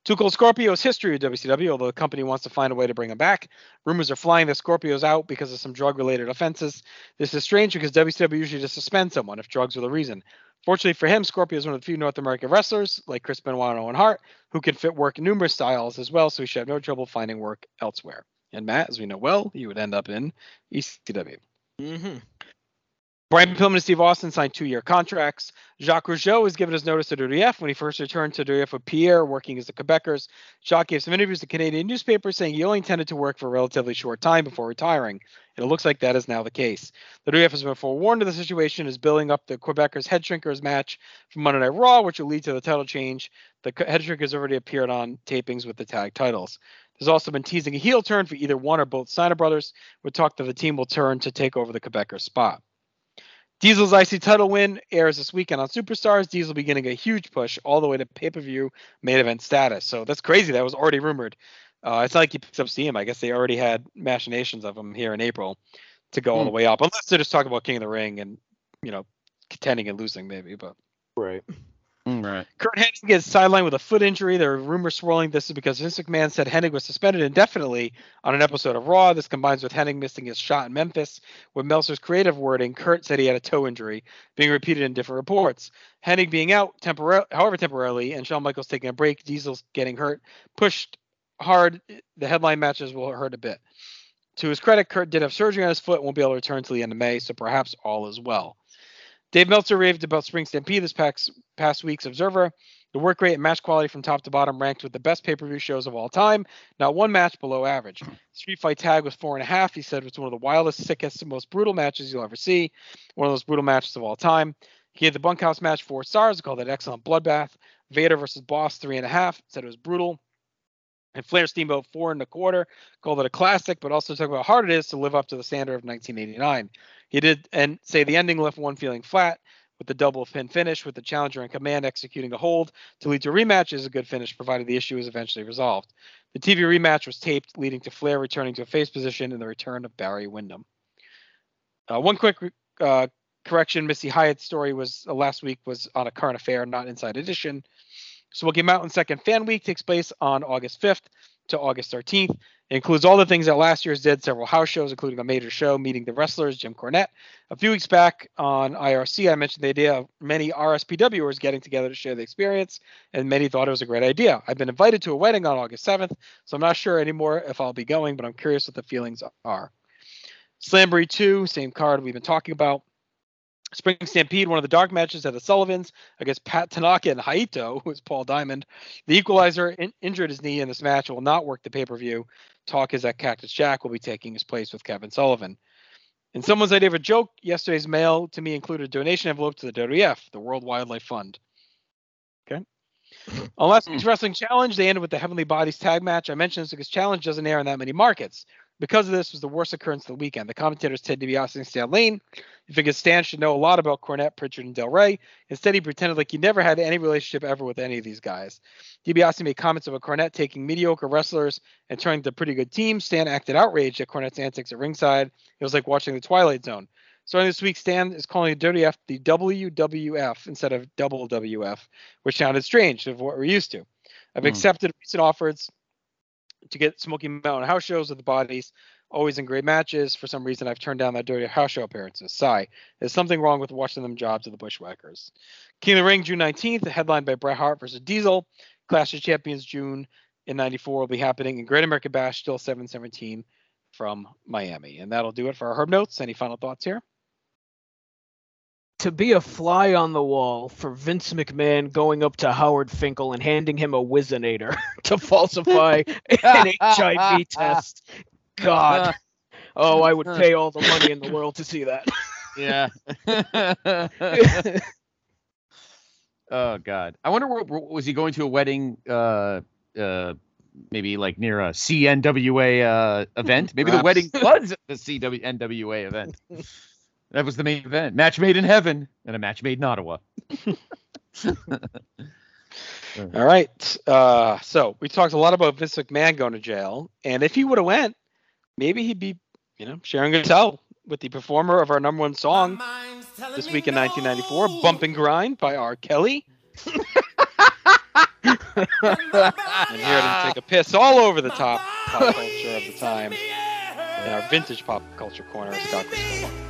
Cold Scorpio's history with WCW, although the company wants to find a way to bring him back. Rumors are flying that Scorpio's out because of some drug related offenses. This is strange because WCW usually just suspends someone if drugs are the reason. Fortunately for him, Scorpio is one of the few North American wrestlers, like Chris Benoit and Owen Hart, who can fit work in numerous styles as well, so he should have no trouble finding work elsewhere. And Matt, as we know well, he would end up in ECW. Mm-hmm. Brian Pillman and Steve Austin signed two-year contracts. Jacques Rougeau was given his notice to WWF when he first returned to WWF with Pierre working as the Quebecers. Jacques gave some interviews to Canadian newspapers saying he only intended to work for a relatively short time before retiring. And it looks like that is now the case. The WWF has been forewarned of the situation, is building up the Quebecers Head Shrinkers match from Monday Night Raw, which will lead to the title change. The Head Shrinkers already appeared on tapings with the tag titles. There's also been teasing a heel turn for either one or both Steiner brothers, with talk that the team will turn to take over the Quebecers spot. Diesel's IC title win airs this weekend on Superstars. Diesel beginning a huge push all the way to pay per view main event status. So that's crazy. That was already rumored. Uh, it's not like he picks up steam. I guess they already had machinations of him here in April to go all the way up, unless they're just talking about King of the Ring and you know contending and losing maybe. But Right. Mm, right. Curt Hennig is sidelined with a foot injury. There are rumors swirling this is because Vince McMahon said Hennig was suspended indefinitely on an episode of Raw. This combines with Hennig missing his shot in Memphis. With Meltzer's creative wording, Curt said he had a toe injury, being repeated in different reports. Hennig being out however temporarily, and Shawn Michaels taking a break, Diesel's getting hurt, pushed hard. The headline matches will hurt a bit. To his credit, Curt did have surgery on his foot and won't be able to return until the end of May, so perhaps all is well. Dave Meltzer raved about Spring Stampede this past, past week's Observer. The work rate and match quality from top to bottom ranked with the best pay per view shows of all time. Not one match below average. Street Fight Tag was four and a half. He said it was one of the wildest, sickest, and most brutal matches you'll ever see. One of those brutal matches of all time. He gave the bunkhouse match four stars, called it excellent bloodbath. Vader versus Boss three and a half. Said it was brutal. And Flair Steamboat four and a quarter, called it a classic, but also talked about how hard it is to live up to the standard of 1989. He did and say the ending left one feeling flat with the double pin finish, with the challenger in command executing a hold to lead to a rematch is a good finish, provided the issue is eventually resolved. The TV rematch was taped, leading to Flair returning to a face position and the return of Barry Windham. Uh, one quick uh, correction: Missy Hyatt's story was uh, last week was on a current affair, not Inside Edition. Smoky Mountain Second Fan Week takes place on August 5th to August 13th. It includes all the things that last year's did, several house shows, including a major show, Meeting the Wrestlers, Jim Cornette. A few weeks back on IRC, I mentioned the idea of many RSPWers getting together to share the experience, and many thought it was a great idea. I've been invited to a wedding on August 7th, so I'm not sure anymore if I'll be going, but I'm curious what the feelings are. Slamboree 2, same card we've been talking about. Spring Stampede, one of the dark matches at the Sullivans against Pat Tanaka and Kato, [LAUGHS] who is Paul Diamond. The Equalizer in- injured his knee in this match and will not work the pay per view. Talk is that Cactus Jack will be taking his place with Kevin Sullivan. In someone's idea of a joke, yesterday's mail to me included a donation envelope to the WWF, the World Wildlife Fund. Okay. On last week's hmm. Wrestling Challenge, they ended with the Heavenly Bodies tag match. I mentioned this because Challenge doesn't air in that many markets. Because of this, was the worst occurrence of the weekend. The commentators Ted DiBiase and Stan Lane. You figured Stan should know a lot about Cornette, Prichard, and Del Ray. Instead, he pretended like he never had any relationship ever with any of these guys. DiBiase made comments about Cornette taking mediocre wrestlers and turning to pretty good teams. Stan acted outraged at Cornette's antics at ringside. It was like watching the Twilight Zone. Starting this week, Stan is calling the WWF the WWF instead of double WF, which sounded strange of what we're used to. I've Hmm. accepted recent offers to get Smoky Mountain house shows with the bodies. always in great matches. For some reason, I've turned down that dirty house show appearances. Sigh. There's something wrong with watching them jobs of the Bushwhackers. King of the Ring, June 19th, headlined by Bret Hart versus Diesel. Clash of Champions, June in 94 will be happening in Great American Bash, still 717 from Miami. And that'll do it for our Herb Notes. Any final thoughts here? To be a fly on the wall for Vince McMahon going up to Howard Finkel and handing him a Whizzinator [LAUGHS] to falsify an HIV [LAUGHS] test. God. [LAUGHS] Oh, I would pay all the money in the world to see that. Yeah. oh God. I wonder where was he going to a wedding? Uh, uh, maybe like near a CNWA uh, event. Maybe the wedding was the CNWA event. That was the main event. Match made in heaven and a match made in Ottawa. [LAUGHS] All right. Uh, so we talked a lot about Vince McMahon going to jail, and if he would have went, maybe he'd be, you know, sharing a cell with the performer of our number one song this week in 1994, "Bump and Grind" by R. Kelly. [LAUGHS] and here to take a piss all over the top pop culture of the time in our vintage pop culture corner, Scott Criscuolo.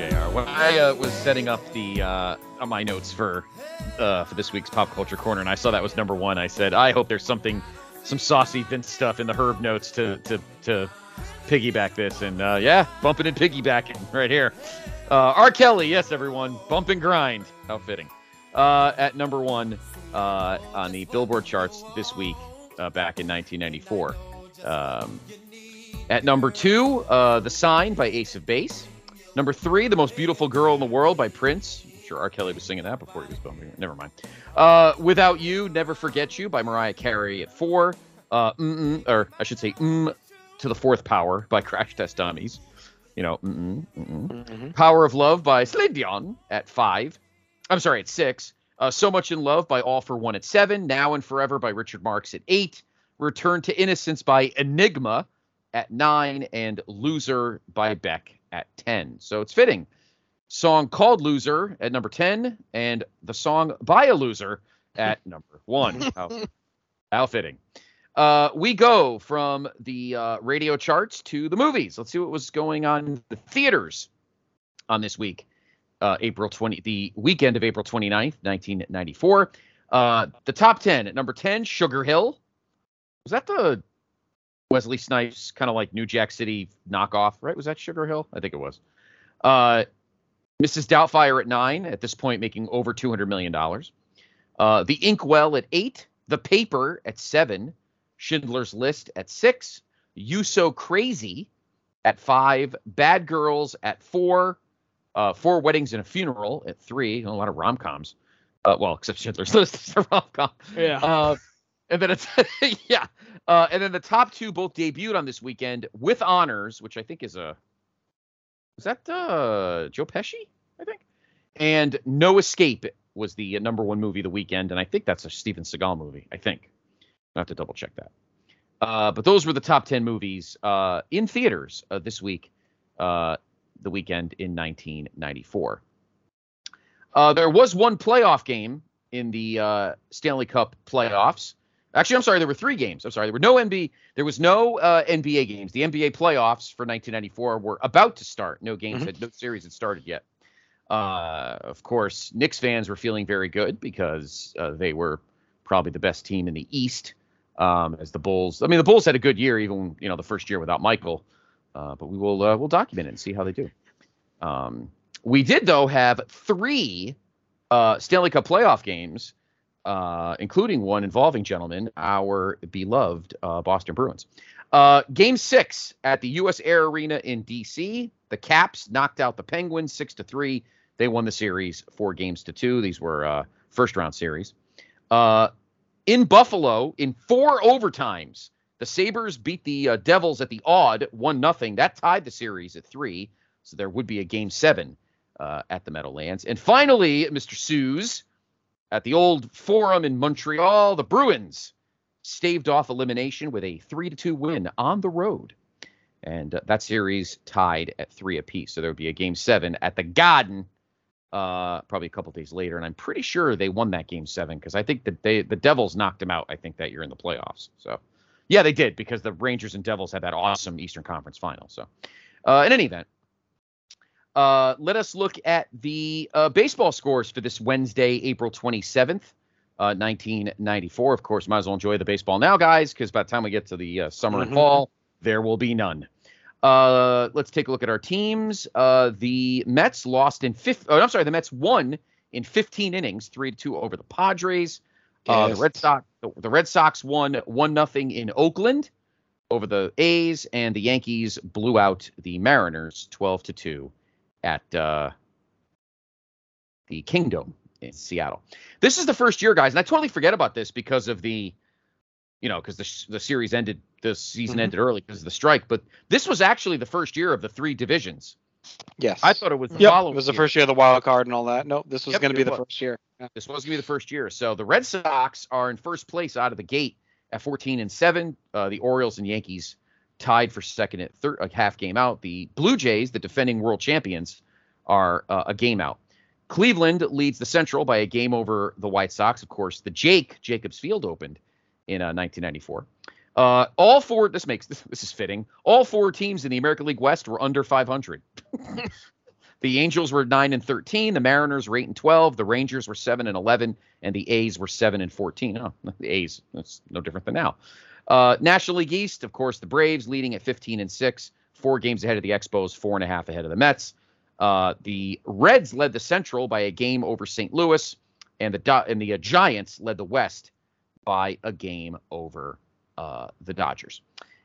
When I uh, was setting up the uh, my notes for uh, for this week's pop culture corner, and I saw that was number one, I said, I hope there's something, some saucy Vince stuff in the Herb notes to to to piggyback this, and uh, yeah, bumping and piggybacking [LAUGHS] right here. Uh, R. Kelly, yes, everyone, bump and grind. How fitting. Uh, at number one on the Billboard charts this week, back in 1994. Um, at number two, The Sign by Ace of Base. Number three, The Most Beautiful Girl in the World by Prince. I'm sure R. Kelly was singing that before he was bumping it. Never mind. Uh, Without You, Never Forget You by Mariah Carey at four. Uh, mm-mm, or I should say, mm to the fourth power by [LAUGHS] Crash Test Dummies. You know, mm-mm, mm-mm. Power of Love by Celine Dion at five. I'm sorry, at six. Uh, so Much in Love by All for One at seven. Now and Forever by Richard Marx at eight. Return to Innocence by Enigma at nine. And Loser by Beck at 10. So it's fitting. Song called Loser at number 10. And the song by a loser at [LAUGHS] number one. How, [LAUGHS] how fitting. Uh, we go from the uh, radio charts to the movies. Let's see what was going on in the theaters on this week, uh, April 20, the weekend of April 29th, 1994. Uh, the top 10 at number 10, Sugar Hill. Was that the Wesley Snipes kind of like New Jack City knockoff, right? Was that Sugar Hill? I think it was. Uh, Mrs. Doubtfire at nine, at this point making over $200 million. Uh, the Inkwell at eight. The Paper at seven. Schindler's List at six. You So Crazy at five. Bad Girls at four. Uh, Four Weddings and a Funeral at three. A lot of rom coms. Uh, well, except Schindler's List is a rom com. Yeah. And then it's [LAUGHS] yeah. Uh, and then the top two both debuted on this weekend with honors, which I think is a was that uh, Joe Pesci, I think. And No Escape was the number one movie the weekend, and I think that's a Steven Seagal movie. I think. I have to double check that. Uh, but those were the top ten movies uh, in theaters uh, this week, uh, the weekend in 1994. Uh, there was one playoff game in the uh, Stanley Cup playoffs. Actually, I'm sorry, there were three games. I'm sorry, there were no NBA. There was no uh, NBA games. The NBA playoffs for 1994 were about to start. No games, had, no series had started yet. Uh, of course, Knicks fans were feeling very good because uh, they were probably the best team in the East. Um, as the Bulls, I mean, the Bulls had a good year, even you know the first year without Michael. Uh, but we will uh, we'll document it and see how they do. Um, we did though have three uh, Stanley Cup playoff games, uh, including one involving gentlemen, our beloved uh, Boston Bruins. Uh, game six at the U.S. Air Arena in D.C. The Caps knocked out the Penguins six to three. They won the series four games to two. These were uh, first round series. Uh, in Buffalo, in four overtimes, the Sabres beat the uh, Devils at the Aud one nothing. That tied the series at three. So there would be a game seven at the Meadowlands. And finally, Mr. Suze, at the old Forum in Montreal, the Bruins staved off elimination with a three to two win on the road. And uh, that series tied at three apiece. So there would be a game seven at the Garden uh, probably a couple days later. And I'm pretty sure they won that game seven because I think that they the Devils knocked them out. I think that year in the playoffs. So yeah, they did because the Rangers and Devils had that awesome Eastern Conference final. So uh, in any event, uh, let us look at the uh, baseball scores for this Wednesday, April 27th. Uh, 1994. Of course, might as well enjoy the baseball now, guys, because by the time we get to the uh, summer Mhm. and fall, there will be none. Uh, let's take a look at our teams. Uh, the Mets lost in fifth. Oh, I'm sorry, the Mets won in 15 innings, three to two over the Padres. Uh, the Red Sox, the, the Red Sox won one nothing in Oakland over the A's, and the Yankees blew out the Mariners 12 to two at uh, the Kingdom in Seattle. This is the first year, guys, and I totally forget about this because of the, you know, because the the series ended, the season Mhm. ended early because of the strike. But this was actually the first year of the three divisions. Yes. I thought it was the Yep, following. it was the year. first year of the wild card and all that. Nope, this was Yep, going to be the was. first year. Yeah. This was gonna be the first year. So the Red Sox are in first place out of the gate at 14 and seven. Uh, the Orioles and Yankees tied for second at third, a half game out. The Blue Jays, the defending world champions, are uh, a game out. Cleveland leads the Central by a game over the White Sox. Of course, the Jake Jacobs Field opened in uh, 1994. Uh, all four. This makes this, this is fitting. All four teams in the American League West were under 500. [LAUGHS] The Angels were 9 and 13, the Mariners were 8 and 12, the Rangers were 7 and 11, and the A's were 7 and 14. Oh, the A's, that's no different than now. Uh, National League East, of course, the Braves leading at 15 and 6, four games ahead of the Expos, four and a half ahead of the Mets. Uh, the Reds led the Central by a game over St. Louis, and the and the uh, Giants led the West by a game over uh, the Dodgers.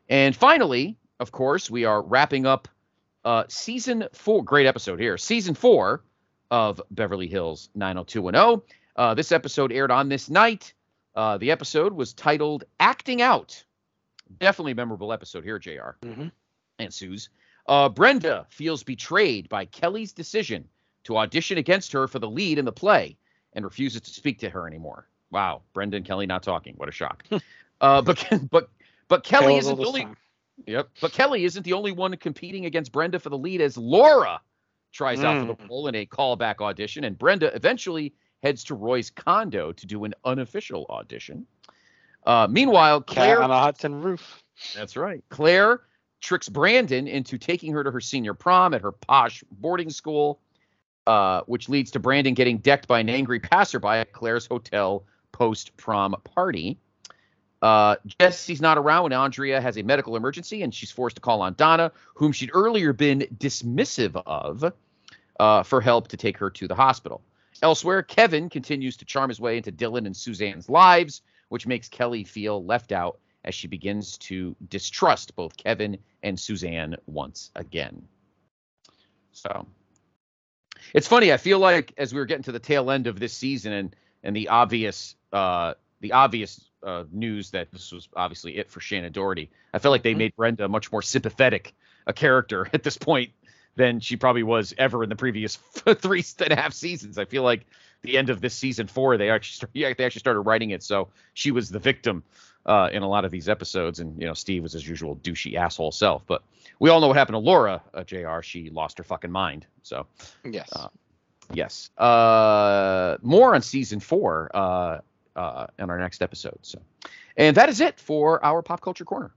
And finally, of course, we are wrapping up uh, season four. Great episode here. Season four of Beverly Hills 90210. Uh, this episode aired on this night. Uh, the episode was titled Acting Out. Definitely a memorable episode here, JR Mhm. and Suze. Uh, Brenda feels betrayed by Kelly's decision to audition against her for the lead in the play and refuses to speak to her anymore. Wow, Brenda and Kelly not talking. What a shock. [LAUGHS] uh, but [LAUGHS] but but Kelly isn't the only. time. Yep. But Kelly isn't the only one competing against Brenda for the lead as Laura tries out for the Mm. role in a callback audition, and Brenda eventually heads to Roy's condo to do an unofficial audition. Uh, meanwhile, Cat on a hot tin roof. That's right. Claire tricks Brandon into taking her to her senior prom at her posh boarding school, uh, which leads to Brandon getting decked by an angry passerby at Claire's hotel post prom party. Uh, Jesse's not around when Andrea has a medical emergency, and she's forced to call on Donna, whom she'd earlier been dismissive of, uh, for help to take her to the hospital. Elsewhere, Kevin continues to charm his way into Dylan and Suzanne's lives, which makes Kelly feel left out as she begins to distrust both Kevin and Suzanne once again. So it's funny. I feel like as we were getting to the tail end of this season and and the obvious uh, the obvious uh, news that this was obviously it for Shannen Doherty, I felt like they made Brenda much more sympathetic a character [LAUGHS] at this point than she probably was ever in the previous [LAUGHS] three and a half seasons. I feel like the end of this season four, they actually [LAUGHS] yeah, they actually started writing it, so she was the victim uh, in a lot of these episodes, and you know Steve was his usual douchey asshole self. But we all know what happened to Laura, uh, Jr. She lost her fucking mind. So Yes. Uh, yes, uh, more on season four uh, uh, in our next episode. So, and that is it for our pop culture corner.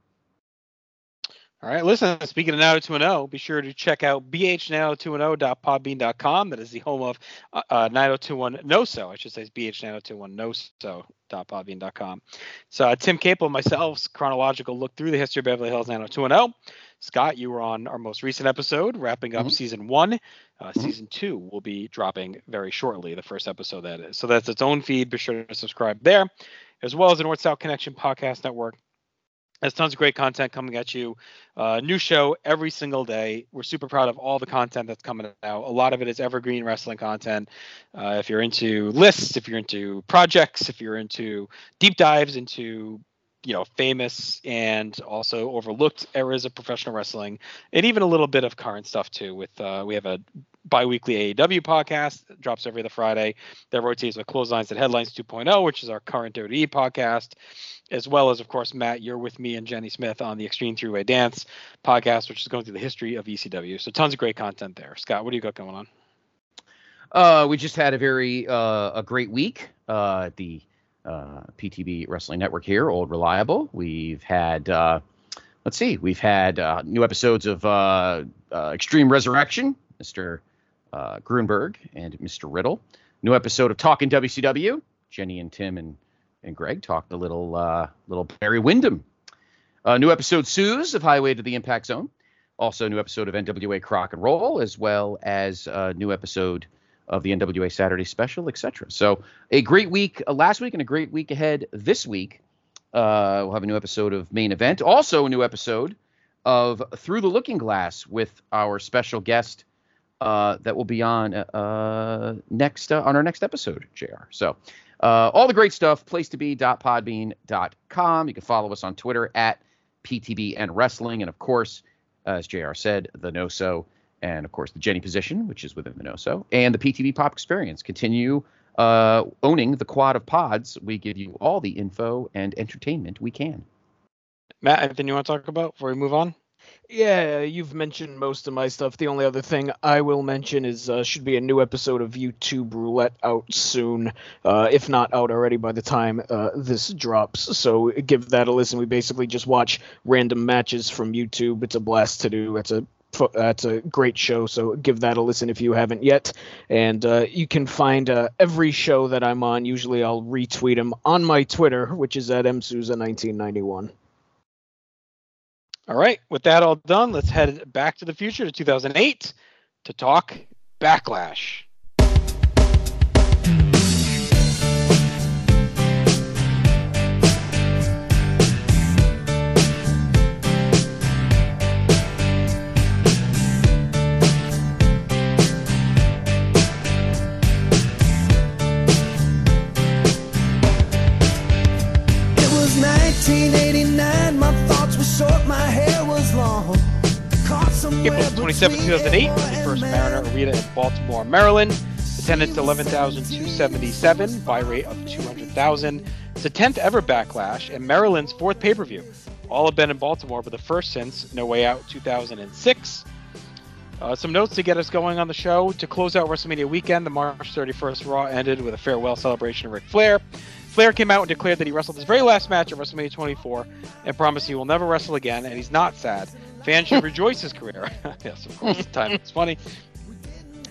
All right, listen, speaking of 90210, be sure to check out bh90210.podbean.com. That is the home of uh, uh, 9021 NOSO. I should say it's bh90210 NOSO.podbean.com. So, uh, Tim Capel and myself's chronological look through the history of Beverly Hills 90210. Scott, you were on our most recent episode, wrapping up Mhm. season one. Uh, Mhm. Season two will be dropping very shortly, the first episode that is. So, that's its own feed. Be sure to subscribe there, as well as the North South Connection Podcast Network. There's tons of great content coming at you. Uh, new show every single day. We're super proud of all the content that's coming out. A lot of it is evergreen wrestling content. Uh, if you're into lists, if you're into projects, if you're into deep dives into you know famous and also overlooked eras of professional wrestling, and even a little bit of current stuff too. With uh, we have a bi-weekly AEW podcast drops every other Friday that rotates with Clotheslines and Headlines 2.0, which is our current WWE podcast, as well as of course Matt, you're with me and Jenny Smith on the Extreme Three Way Dance podcast, which is going through the history of ECW. So tons of great content there. Scott, what do you got going on? Uh, we just had a very uh, a great week uh, the uh, PTB Wrestling Network here, Old Reliable. We've had uh, let's see, we've had uh, new episodes of uh, uh, Extreme Resurrection, Mr. Uh, Grunberg and Mr. Riddle. New episode of Talking WCW. Jenny and Tim and and Greg talked a little uh, little Barry Windham. Uh, new episode Suze of Highway to the Impact Zone. Also, new episode of NWA Crock and Roll, as well as a new episode of the NWA Saturday Special, etc. So, a great week uh, last week and a great week ahead this week. Uh, we'll have a new episode of Main Event. Also, a new episode of Through the Looking Glass with our special guest uh, that will be on uh, next uh, on our next episode, Jr. So, uh, all the great stuff. Place to be.podbean.com. You can follow us on Twitter at PTB and Wrestling, and of course, as Jr. said, the No So, and of course the Jenny position, which is within the No So, and the PTB Pop Experience. Continue uh, owning the quad of pods. We give you all the info and entertainment we can. Matt, anything you want to talk about before we move on? Yeah, you've mentioned most of my stuff. The only other thing I will mention is uh, should be a new episode of YouTube Roulette out soon, uh, if not out already by the time uh, this drops. So give that a listen. We basically just watch random matches from YouTube. It's a blast to do. It's a that's a great show. So give that a listen if you haven't yet. And uh, you can find uh, every show that I'm on. Usually I'll retweet them on my Twitter, which is at msouza1991. All right, with that all done, let's head back to the future to 2008 to talk Backlash. It was 1989, my thoughts were short, my hair was long. April 27, 2008 was the first Mariner Arena in Baltimore, Maryland. Attendance 11,277, buy rate of 200,000. It's the 10th ever Backlash and Maryland's fourth pay per view. All have been in Baltimore, but the first since No Way Out 2006. Uh, some notes to get us going on the show. To close out WrestleMania weekend, the March 31st Raw ended with a farewell celebration of Ric Flair. Flair came out and declared that he wrestled his very last match at WrestleMania 24 and promised he will never wrestle again, and he's not sad. Fans should [LAUGHS] rejoice his career. [LAUGHS] yes, of course, the time it's funny.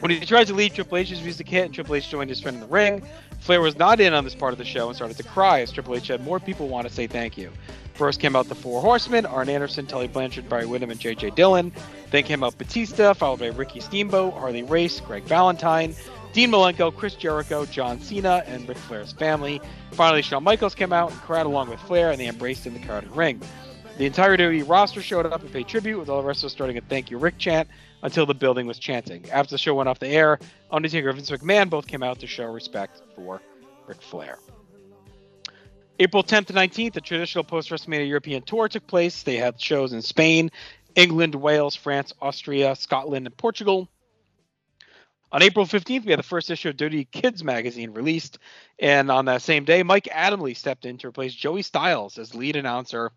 When he tried to leave, Triple H's music hit and Triple H joined his friend in the ring. Flair was not in on this part of the show and started to cry as Triple H had more people want to say thank you. First came out the Four Horsemen, Arn Anderson, Tully Blanchard, Barry Windham, and J.J. Dillon. Then came out Batista, followed by Ricky Steamboat, Harley Race, Greg Valentine, Dean Malenko, Chris Jericho, John Cena, and Ric Flair's family. Finally, Shawn Michaels came out and cried along with Flair, and they embraced in the crowded ring. The entire WWE roster showed up and paid tribute, with all the wrestlers starting a "Thank You, Rick" chant until the building was chanting. After the show went off the air, Undertaker and Vince McMahon both came out to show respect for Ric Flair. April 10th to 19th, the traditional post WrestleMania European tour took place. They had shows in Spain, England, Wales, France, Austria, Scotland, and Portugal. On April 15th, we had the first issue of Dirty Kids magazine released. And on that same day, Mike Adamle stepped in to replace Joey Styles as lead announcer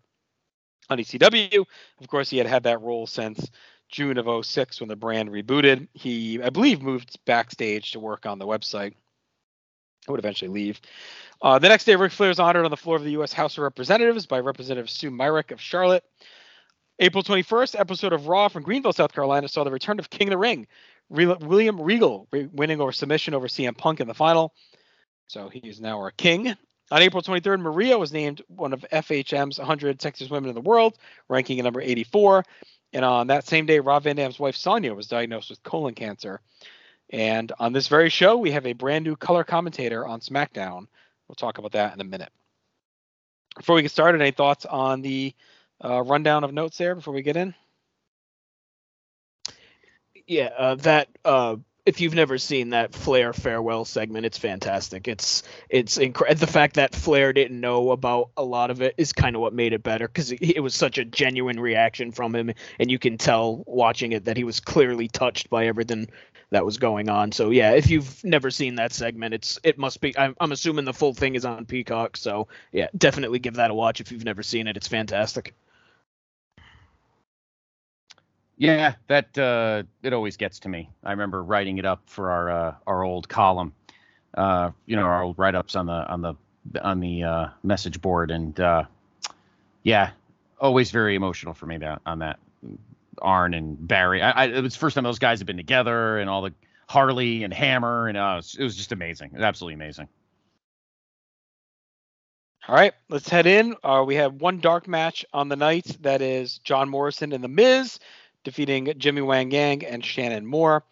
on ECW. Of course, he had had that role since June of 06 when the brand rebooted. He, I believe, moved backstage to work on the website. I would eventually leave. Uh, the next day, Ric Flair is honored on the floor of the U.S. House of Representatives by Representative Sue Myrick of Charlotte. April 21st, episode of Raw from Greenville, South Carolina, saw the return of King of the Ring, William Regal, re- winning over submission over CM Punk in the final. So he is now our king. On April 23rd, Maria was named one of FHM's 100 sexiest women in the world, ranking at number 84. And on that same day, Rob Van Dam's wife Sonia was diagnosed with colon cancer. And on this very show, we have a brand new color commentator on SmackDown. We'll talk about that in a minute. Before we get started, any thoughts on the uh, rundown of notes there before we get in? Yeah, uh, that uh, if you've never seen that Flair farewell segment, it's fantastic. It's it's incredible. The fact that Flair didn't know about a lot of it is kind of what made it better because it, it was such a genuine reaction from him, and you can tell watching it that he was clearly touched by everything that was going on. So yeah, if you've never seen that segment, it's it must be. I'm, I'm assuming the full thing is on Peacock. So yeah, definitely give that a watch if you've never seen it. It's fantastic. Yeah, that uh, it always gets to me. I remember writing it up for our uh, our old column, uh, you know, our old write ups on the on the on the uh, message board, and uh, yeah, always very emotional for me that on that. Arn and Barry. I, I, it was the first time those guys had been together, and all the Harley and Hammer, and uh, it, was, just amazing. Was absolutely amazing. All right, let's head in. Uh, we have one dark match on the night. That is John Morrison and The Miz defeating Jimmy Wang Yang and Shannon Moore.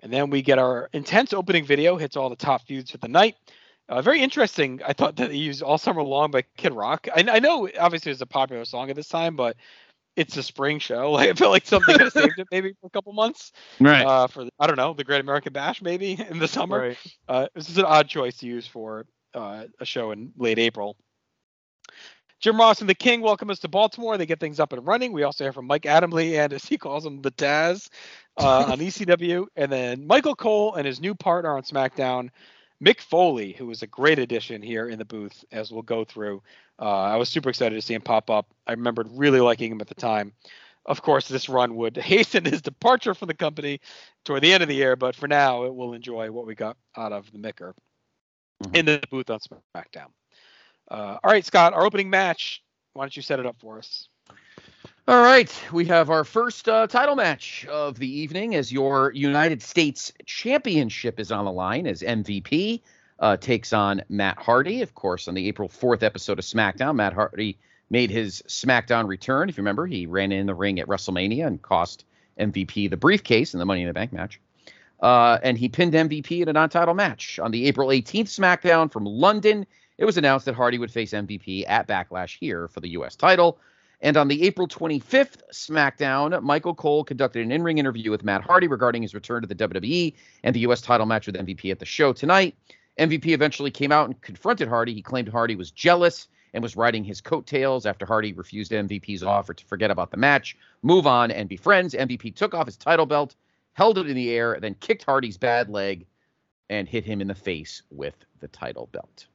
And then we get our intense opening video, hits all the top feuds for the night. Uh, very interesting. I thought that he used All Summer Long by Kid Rock. I, I know, obviously, it's a popular song at this time, but it's a spring show. [LAUGHS] Like I feel like something could have [LAUGHS] saved it maybe for a couple months. Right. Uh, for I don't know the Great American Bash maybe [LAUGHS] in the summer. Right. Uh, this is an odd choice to use for uh, a show in late April. Jim Ross and the King welcome us to Baltimore. They get things up and running. We also hear from Mike Adamle and [LAUGHS] as he calls him the Taz uh, on ECW, and then Michael Cole and his new partner on SmackDown, Mick Foley, who was a great addition here in the booth as we'll go through. Uh, I was super excited to see him pop up. I remembered really liking him at the time. Of course, this run would [LAUGHS] hasten his departure from the company toward the end of the year, but for now, it will enjoy what we got out of the Micker Mhm. in the booth on SmackDown. Uh, all right, Scott, our opening match. Why don't you set it up for us? All right, we have our first uh, title match of the evening as your United States Championship is on the line as MVP uh, takes on Matt Hardy. Of course, on the April 4th episode of SmackDown, Matt Hardy made his SmackDown return. If you remember, he ran in the ring at WrestleMania and cost MVP the briefcase in the Money in the Bank match. Uh, and he pinned MVP in a non title match. On the April 18th SmackDown from London, it was announced that Hardy would face MVP at Backlash here for the U.S. title. And on the April 25th SmackDown, Michael Cole conducted an in ring interview with Matt Hardy regarding his return to the WWE and the U.S. title match with MVP at the show tonight. MVP eventually came out and confronted Hardy. He claimed Hardy was jealous and was riding his coattails after Hardy refused MVP's offer to forget about the match, move on, and be friends. MVP took off his title belt, held it in the air, then kicked Hardy's bad leg and hit him in the face with the title belt.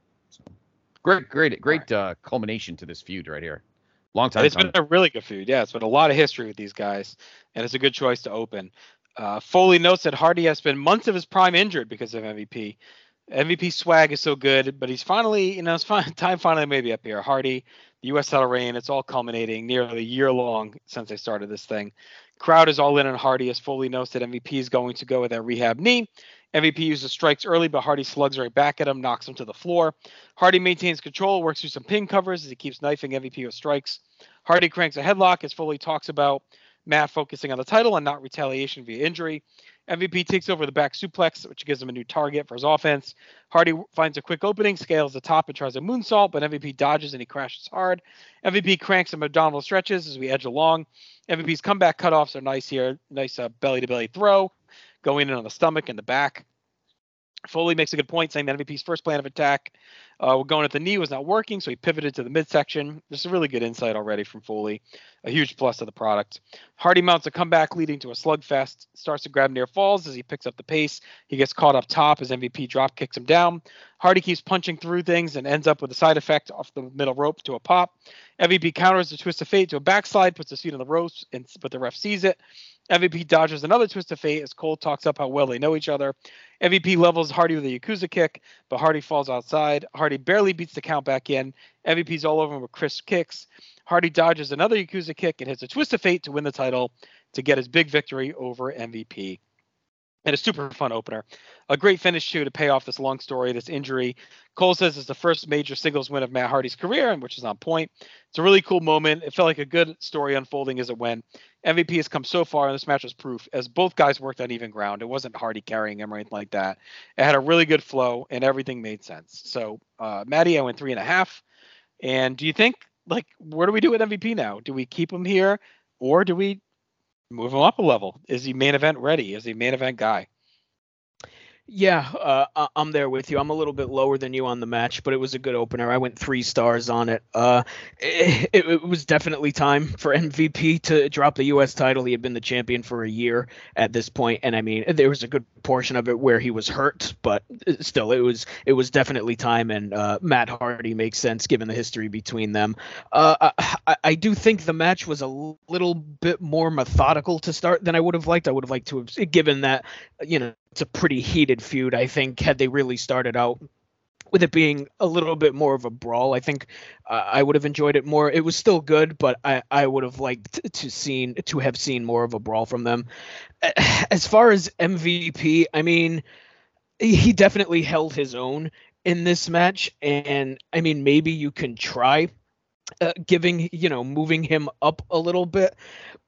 Great, great, great uh, culmination to this feud right here. Long time. It's been a really good feud. Yeah, it's been a lot of history with these guys, and it's a good choice to open. Uh, Foley notes that Hardy has spent months of his prime injured because of MVP. MVP swag is so good, but he's finally, you know, it's fine, [LAUGHS] time finally maybe up here. Hardy, the U.S. title reign, it's all culminating nearly a year long since they started this thing. Crowd is all in on Hardy as Foley notes that MVP is going to go with that rehab knee. MVP uses strikes early, but Hardy slugs right back at him, knocks him to the floor. Hardy maintains control, works through some pin covers as he keeps knifing MVP with strikes. Hardy cranks a headlock as Foley talks about Matt focusing on the title and not retaliation via injury. MVP takes over the back suplex, which gives him a new target for his offense. Hardy finds a quick opening, scales the top, and tries a moonsault, but MVP dodges and he crashes hard. MVP cranks some abdominal stretches as we edge along. MVP's comeback cutoffs are nice here. Nice belly to belly throw, going in on the stomach and the back. Foley makes a good point saying that MVP's first plan of attack, uh, going at the knee was not working, so he pivoted to the midsection. This is a really good insight already from Foley. A huge plus to the product. Hardy mounts a comeback leading to a slugfest, starts to grab near falls as he picks up the pace. He gets caught up top as MVP drop kicks him down. Hardy keeps punching through things and ends up with a side effect off the middle rope to a pop. MVP counters the twist of fate to a backslide, puts his feet on the ropes, and, but the ref sees it. MVP dodges another twist of fate as Cole talks up how well they know each other. MVP levels Hardy with a Yakuza kick, but Hardy falls outside. Hardy barely beats the count back in. MVP's all over him with crisp kicks. Hardy dodges another Yakuza kick and hits a twist of fate to win the title to get his big victory over MVP. And a super fun opener. A great finish, too, to pay off this long story, this injury. Cole says it's the first major singles win of Matt Hardy's career, and which is on point. It's a really cool moment. It felt like a good story unfolding as it went. MVP has come so far, and this match was proof, as both guys worked on even ground. It wasn't Hardy carrying him or anything like that. It had a really good flow, and everything made sense. So, uh, Maddie, I went three and a half. And do you think, like, what do we do with MVP now? Do we keep him here, or do we move him up a level? Is he main event ready? Is he main event guy? Yeah, uh, I'm there with you. I'm a little bit lower than you on the match, but it was a good opener. I went three stars on it. Uh, [LAUGHS] it, it was definitely time for MVP to drop the U.S. title. He had been the champion for a year at this point, and I mean, there was a good portion of it where he was hurt, but still, it was it was definitely time. And uh, Matt Hardy makes sense given the history between them. Uh, I, I do think the match was a little bit more methodical to start than I would have liked. I would have liked to have given that, you know, it's a pretty heated feud. I think had they really started out with it being a little bit more of a brawl, I think uh, I would have enjoyed it more. It was still good, but I, I would have liked to seen to have seen more of a brawl from them. [CLEARS THROAT] As far as MVP, I mean, he definitely held his own in this match, and I mean maybe you can try uh, giving you know moving him up a little bit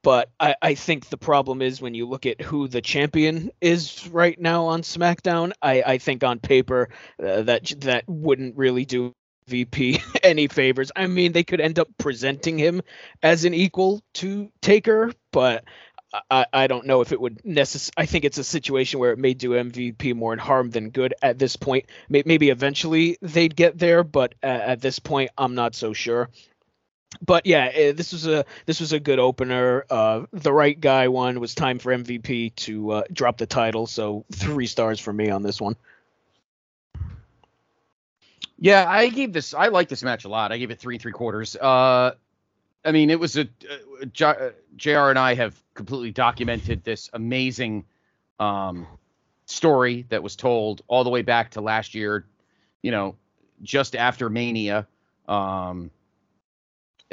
but I, I think the problem is when you look at who the champion is right now on SmackDown. I, I think on paper uh, that that wouldn't really do VP [LAUGHS] any favors. I mean, they could end up presenting him as an equal to Taker, but I, I don't know if it would necess- I think it's a situation where it may do MVP more harm than good at this point. Maybe eventually they'd get there, but at this point, I'm not so sure but yeah, eh, this was a this was a good opener. Uh, the right guy won. It was time for MVP to uh, drop the title. So three stars for me on this one. Yeah, I gave this. I like this match a lot. I gave it three three quarters. Uh, I mean, it was a uh, Jr. and I have completely documented this amazing um, story that was told all the way back to last year. You know, just after Mania. Um,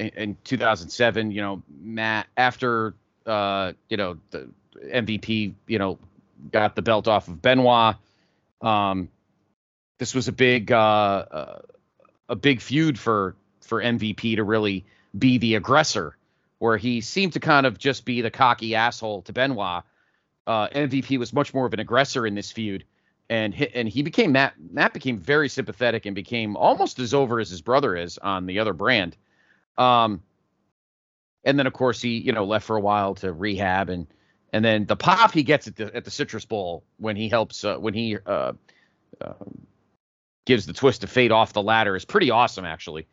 in, 2007, you know, Matt after uh, you know the MVP, you know, got the belt off of Benoit. Um, this was a big uh, uh, a big feud for for MVP to really be the aggressor, where he seemed to kind of just be the cocky asshole to Benoit. Uh, MVP was much more of an aggressor in this feud, and and he became Matt. Matt became very sympathetic and became almost as over as his brother is on the other brand. Um, and then of course he you know left for a while to rehab and and then the pop he gets at the at the Citrus Bowl when he helps uh, when he uh, uh, gives the twist of fate off the ladder is pretty awesome actually,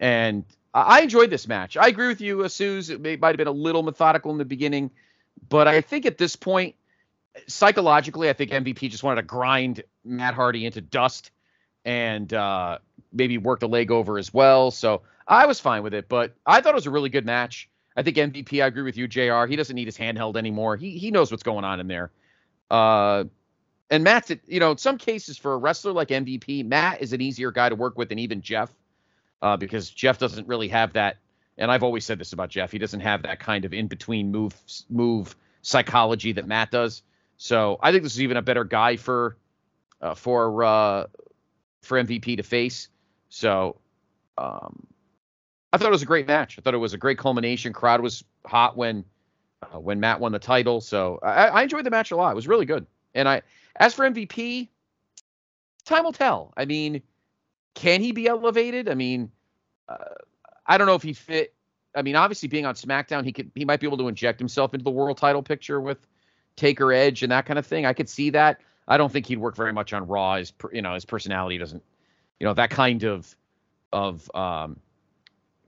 and I enjoyed this match. I agree with you, Suze. It might have been a little methodical in the beginning, but I think at this point, psychologically, I think MVP just wanted to grind Matt Hardy into dust and uh, maybe work the leg over as well. So I was fine with it, but I thought it was a really good match. I think MVP. I agree with you, Jr. He doesn't need his handheld anymore. He he knows what's going on in there. Uh, and Matt's, you know, in some cases for a wrestler like MVP, Matt is an easier guy to work with than even Jeff, uh, because Jeff doesn't really have that. And I've always said this about Jeff. He doesn't have that kind of in between move move psychology that Matt does. So I think this is even a better guy for uh, for uh, for MVP to face. So um, I thought it was a great match. I thought it was a great culmination. Crowd was hot when uh, when Matt won the title. So I, I, enjoyed the match a lot. It was really good. And I, as for MVP, time will tell. I mean, can he be elevated? I mean, uh, I don't know if he fit. I mean, obviously being on SmackDown, he could he might be able to inject himself into the world title picture with Taker Edge and that kind of thing. I could see that. I don't think he'd work very much on Raw. His you know his personality doesn't, you know, that kind of of um,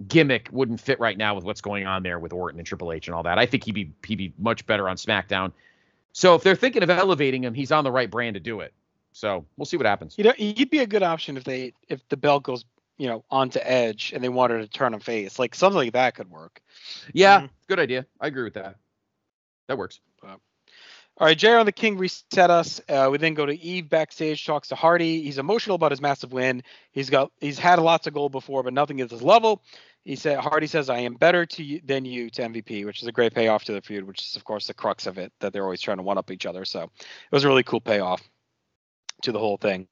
gimmick wouldn't fit right now with what's going on there with Orton and Triple H and all that. I think he'd be he'd be much better on SmackDown. So if they're thinking of elevating him, he's on the right brand to do it. So we'll see what happens. You know, he'd be a good option if they if the belt goes you know onto Edge and they wanted to turn him face, like something like that could work. Yeah, mm-hmm. good idea. I agree with that. That works. All right, JR the King reset us. Uh, we then go to Eve backstage, talks to Hardy. He's emotional about his massive win. He's got he's had lots of gold before, but nothing at this level. He said Hardy says, "I am better to you than you to MVP," which is a great payoff to the feud, which is of course the crux of it that they're always trying to one up each other. So it was a really cool payoff to the whole thing.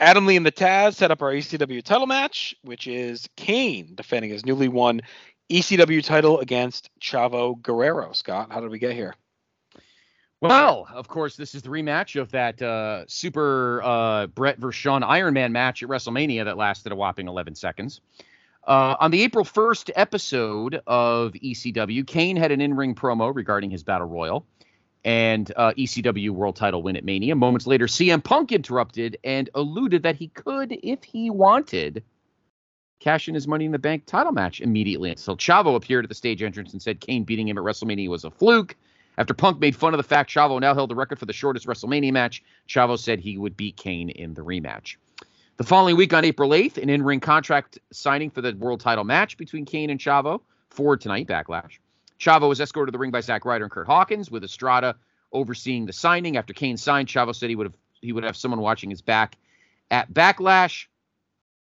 Adamle and the Taz set up our ECW title match, which is Kane defending his newly won ECW title against Chavo Guerrero. Scott, how did we get here? Well, of course, this is the rematch of that uh, super uh, Bret versus Shawn Iron Man match at WrestleMania that lasted a whopping 11 seconds. Uh, on the April 1st episode of ECW, Kane had an in ring promo regarding his battle royal. and uh, ECW World Title win at Mania. Moments later, CM Punk interrupted and alluded that he could, if he wanted, cash in his Money in the Bank title match immediately. Until Chavo appeared at the stage entrance and said Kane beating him at WrestleMania was a fluke. After Punk made fun of the fact Chavo now held the record for the shortest WrestleMania match, Chavo said he would beat Kane in the rematch. The following week on April 8th, an in ring contract signing for the world title match between Kane and Chavo for tonight, Backlash. Chavo was escorted to the ring by Zack Ryder and Curt Hawkins, with Estrada overseeing the signing. After Kane signed, Chavo said he would have he would have someone watching his back at Backlash,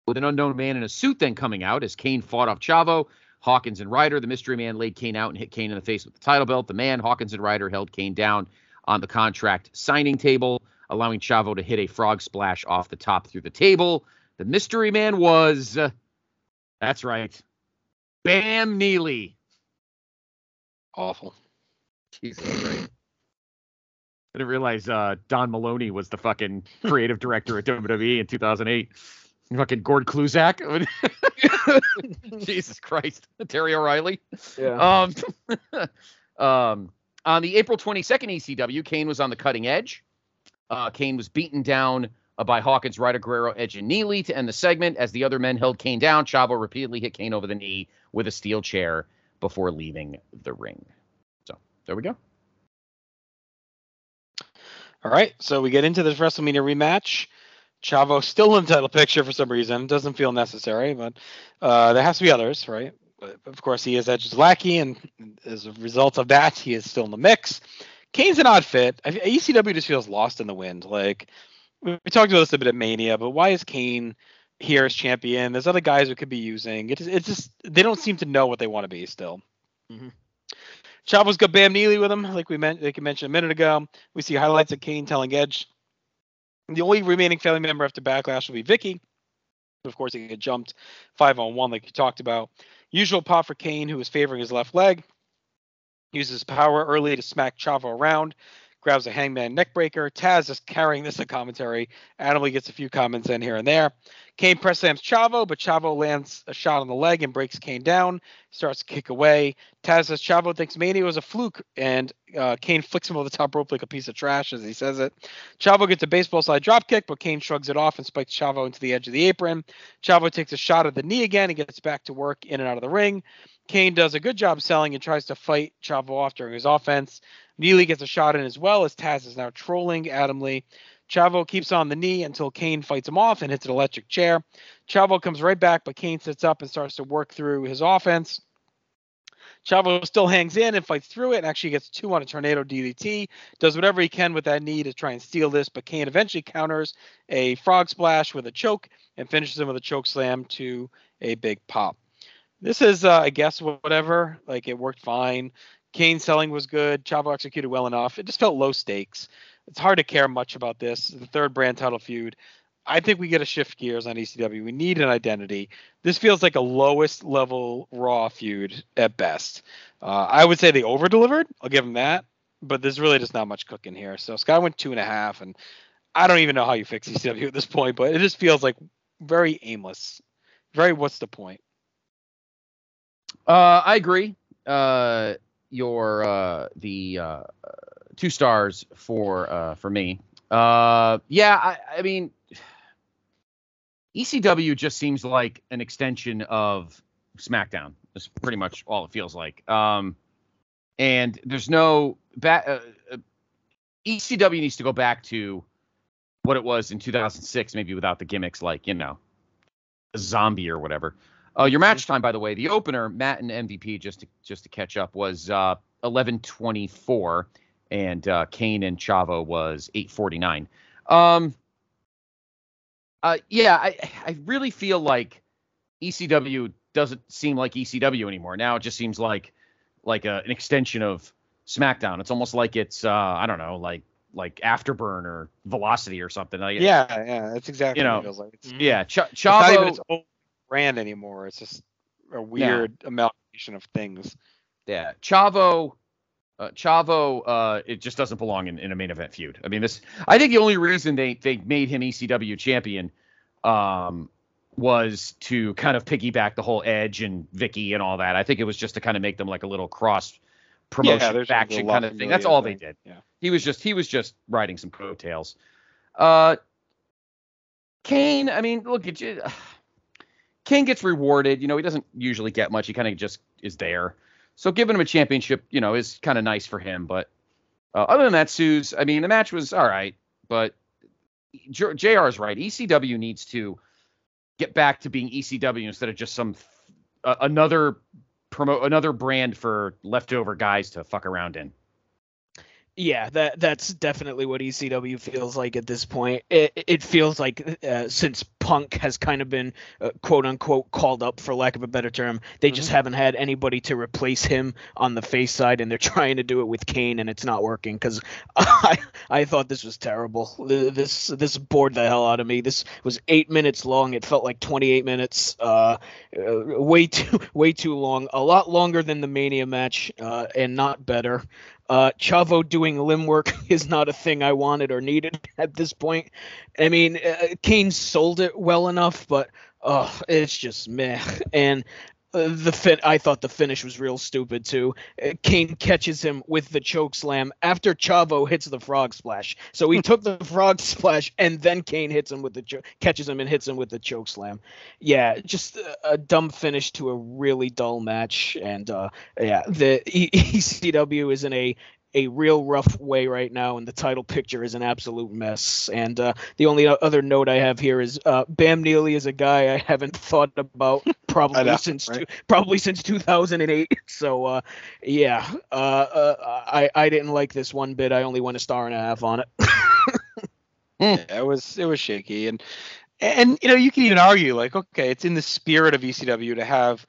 with an unknown man in a suit then coming out as Kane fought off Chavo. Hawkins and Ryder, the mystery man laid Kane out and hit Kane in the face with the title belt. The man, Hawkins and Ryder, held Kane down on the contract signing table, allowing Chavo to hit a frog splash off the top through the table. The mystery man was, uh, that's right, Bam Neely. Awful. Jesus Christ. I didn't realize uh, Don Maloney was the fucking creative director at WWE in 2008. Fucking Gord Kluzak. [LAUGHS] Jesus Christ. Terry O'Reilly. Yeah. Um, [LAUGHS] um, on the April 22nd ECW, Kane was on the cutting edge. Uh, Kane was beaten down uh, by Hawkins, Ryder, Guerrero, Edge, and Neely to end the segment. As the other men held Kane down, Chavo repeatedly hit Kane over the knee with a steel chair before leaving the ring. So there we go. All right, so we get into this WrestleMania rematch. Chavo still in the title picture for some reason. Doesn't feel necessary, but uh, there has to be others, right? But of course, he is Edge's lackey, and as a result of that, he is still in the mix. Kane's an odd fit. I- ECW just feels lost in the wind. Like we we talked about this a bit at Mania, but why is Kane here as champion? There's other guys we could be using. It's it's just they don't seem to know what they want to be still. Mhm. Chavo's got Bam Neely with him, like we meant, like you mentioned a minute ago. We see highlights of Kane telling Edge the only remaining family member after Backlash will be Vickie. Of course, he get jumped five on one, like you talked about. Usual pop for Kane, who is favoring his left leg. Uses power early to smack Chavo around. Grabs a hangman neckbreaker. Taz is carrying this in commentary. Adamle gets a few comments in here and there. Kane press slams Chavo, but Chavo lands a shot on the leg and breaks Kane down. Starts to kick away. Taz says Chavo thinks Mania was a fluke, and uh, Kane flicks him over the top rope like a piece of trash as he says it. Chavo gets a baseball slide drop kick, but Kane shrugs it off and spikes Chavo into the edge of the apron. Chavo takes a shot at the knee again and gets back to work in and out of the ring. Kane does a good job selling and tries to fight Chavo off during his offense. Neely gets a shot in as well as Taz is now trolling Adamle. Chavo keeps on the knee until Kane fights him off and hits an electric chair. Chavo comes right back, but Kane sits up and starts to work through his offense. Chavo still hangs in and fights through it and actually gets two on a tornado DDT. Does whatever he can with that knee to try and steal this, but Kane eventually counters a frog splash with a choke and finishes him with a choke slam to a big pop. This is, uh, I guess, whatever. Like it worked fine. Kane selling was good. Chavo executed well enough. It just felt low stakes. It's hard to care much about this. The third brand title feud. I think we get to shift gears on ECW. We need an identity. This feels like a lowest level Raw feud at best. Uh, I would say they over delivered. I'll give them that. But there's really just not much cooking here. So Sky went two and a half, and I don't even know how you fix ECW at this point. But it just feels like very aimless. Very what's the point? Uh, I agree. Uh, your uh, the uh, two stars for uh, for me. Uh, yeah, I, I mean, ECW just seems like an extension of SmackDown. That's pretty much all it feels like. Um, and there's no ba- uh, uh, ECW needs to go back to what it was in 2006, maybe without the gimmicks like you know, a zombie or whatever. Uh, your match time, by the way, the opener, Matt and MVP, just to just to catch up, was uh, 11:24, and uh, Kane and Chavo was 8:49. Um, uh, yeah, I I really feel like ECW doesn't seem like ECW anymore. Now it just seems like like a, an extension of SmackDown. It's almost like it's uh, I don't know, like like Afterburn or Velocity or something. Like, Yeah, yeah, that's exactly You what know, it feels like. It's, yeah, Ch- it's not even Chavo. its own brand anymore. It's just a weird amalgamation of things. Yeah, Chavo, uh, Chavo, uh, it just doesn't belong in, in a main event feud. I mean, this. I think the only reason they they made him ECW champion, um, was to kind of piggyback the whole Edge and Vickie and all that. I think it was just to kind of make them like a little cross promotion a faction kind of thing. That's all they did. Yeah. He was just he was just riding some coattails. Uh, Kane, I mean, look at you. [SIGHS] Kane gets rewarded. You know, he doesn't usually get much. He kind of just is there. So giving him a championship, you know, is kind of nice for him. But uh, other than that, Suze, I mean, the match was all right. But JR is right. ECW needs to get back to being ECW instead of just some uh, another promote another brand for leftover guys to fuck around in. Yeah, that that's definitely what ECW feels like at this point. It it feels like uh, since Punk has kind of been uh, quote unquote called up for lack of a better term, they just haven't had anybody to replace him on the face side, and they're [LAUGHS] trying to do it with Kane, and it's not working. Because [LAUGHS] I I thought this was terrible. This this bored the hell out of me. This was eight minutes long. It felt like 28 minutes. Uh, uh way too [LAUGHS] way too long. A lot longer than the Mania match, uh, and not better. Uh, Chavo doing limb work [LAUGHS] is not a thing I wanted or needed at this point. I mean, uh, Kane sold it well enough, but uh, it's just meh. And uh, the fin- I thought the finish was real stupid too. Uh, Kane catches him with the choke slam after Chavo hits the frog splash. So he [LAUGHS] took the frog splash and then Kane hits him with the cho- catches him and hits him with the choke slam. Yeah, just a, a dumb finish to a really dull match. And uh, yeah, the e- ECW is in a a real rough way right now, and the title picture is an absolute mess. And uh, the only other note I have here is uh, Bam Neely is a guy I haven't thought about [LAUGHS] probably know, since right? two, probably since 2008. [LAUGHS] So uh, yeah, uh, uh, I I didn't like this one bit. I only went a star and a half on it. [LAUGHS] Yeah, it was it was shaky and and you know you can even argue like okay it's in the spirit of ECW to have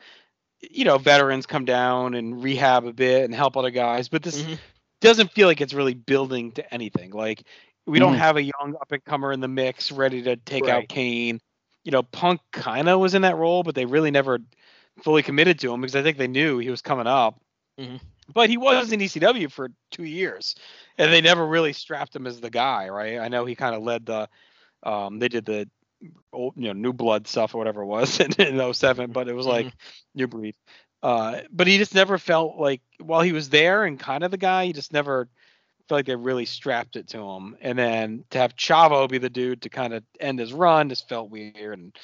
you know veterans come down and rehab a bit and help other guys but this Mhm. Doesn't feel like it's really building to anything. Like we don't Mhm. have a young up and comer in the mix ready to take out Kane. You know Punk kind of was in that role but they really never fully committed to him because I think they knew he was coming up. Mhm. but he was in ECW for two years and they never really strapped him as the guy right? I know he kind of led the um, they did the old, you know, new blood stuff or whatever it was [LAUGHS] in, in 7 but it was like new breed. Uh, but he just never felt like while he was there and kind of the guy, he just never felt like they really strapped it to him. And then to have Chavo be the dude to kind of end his run just felt weird. And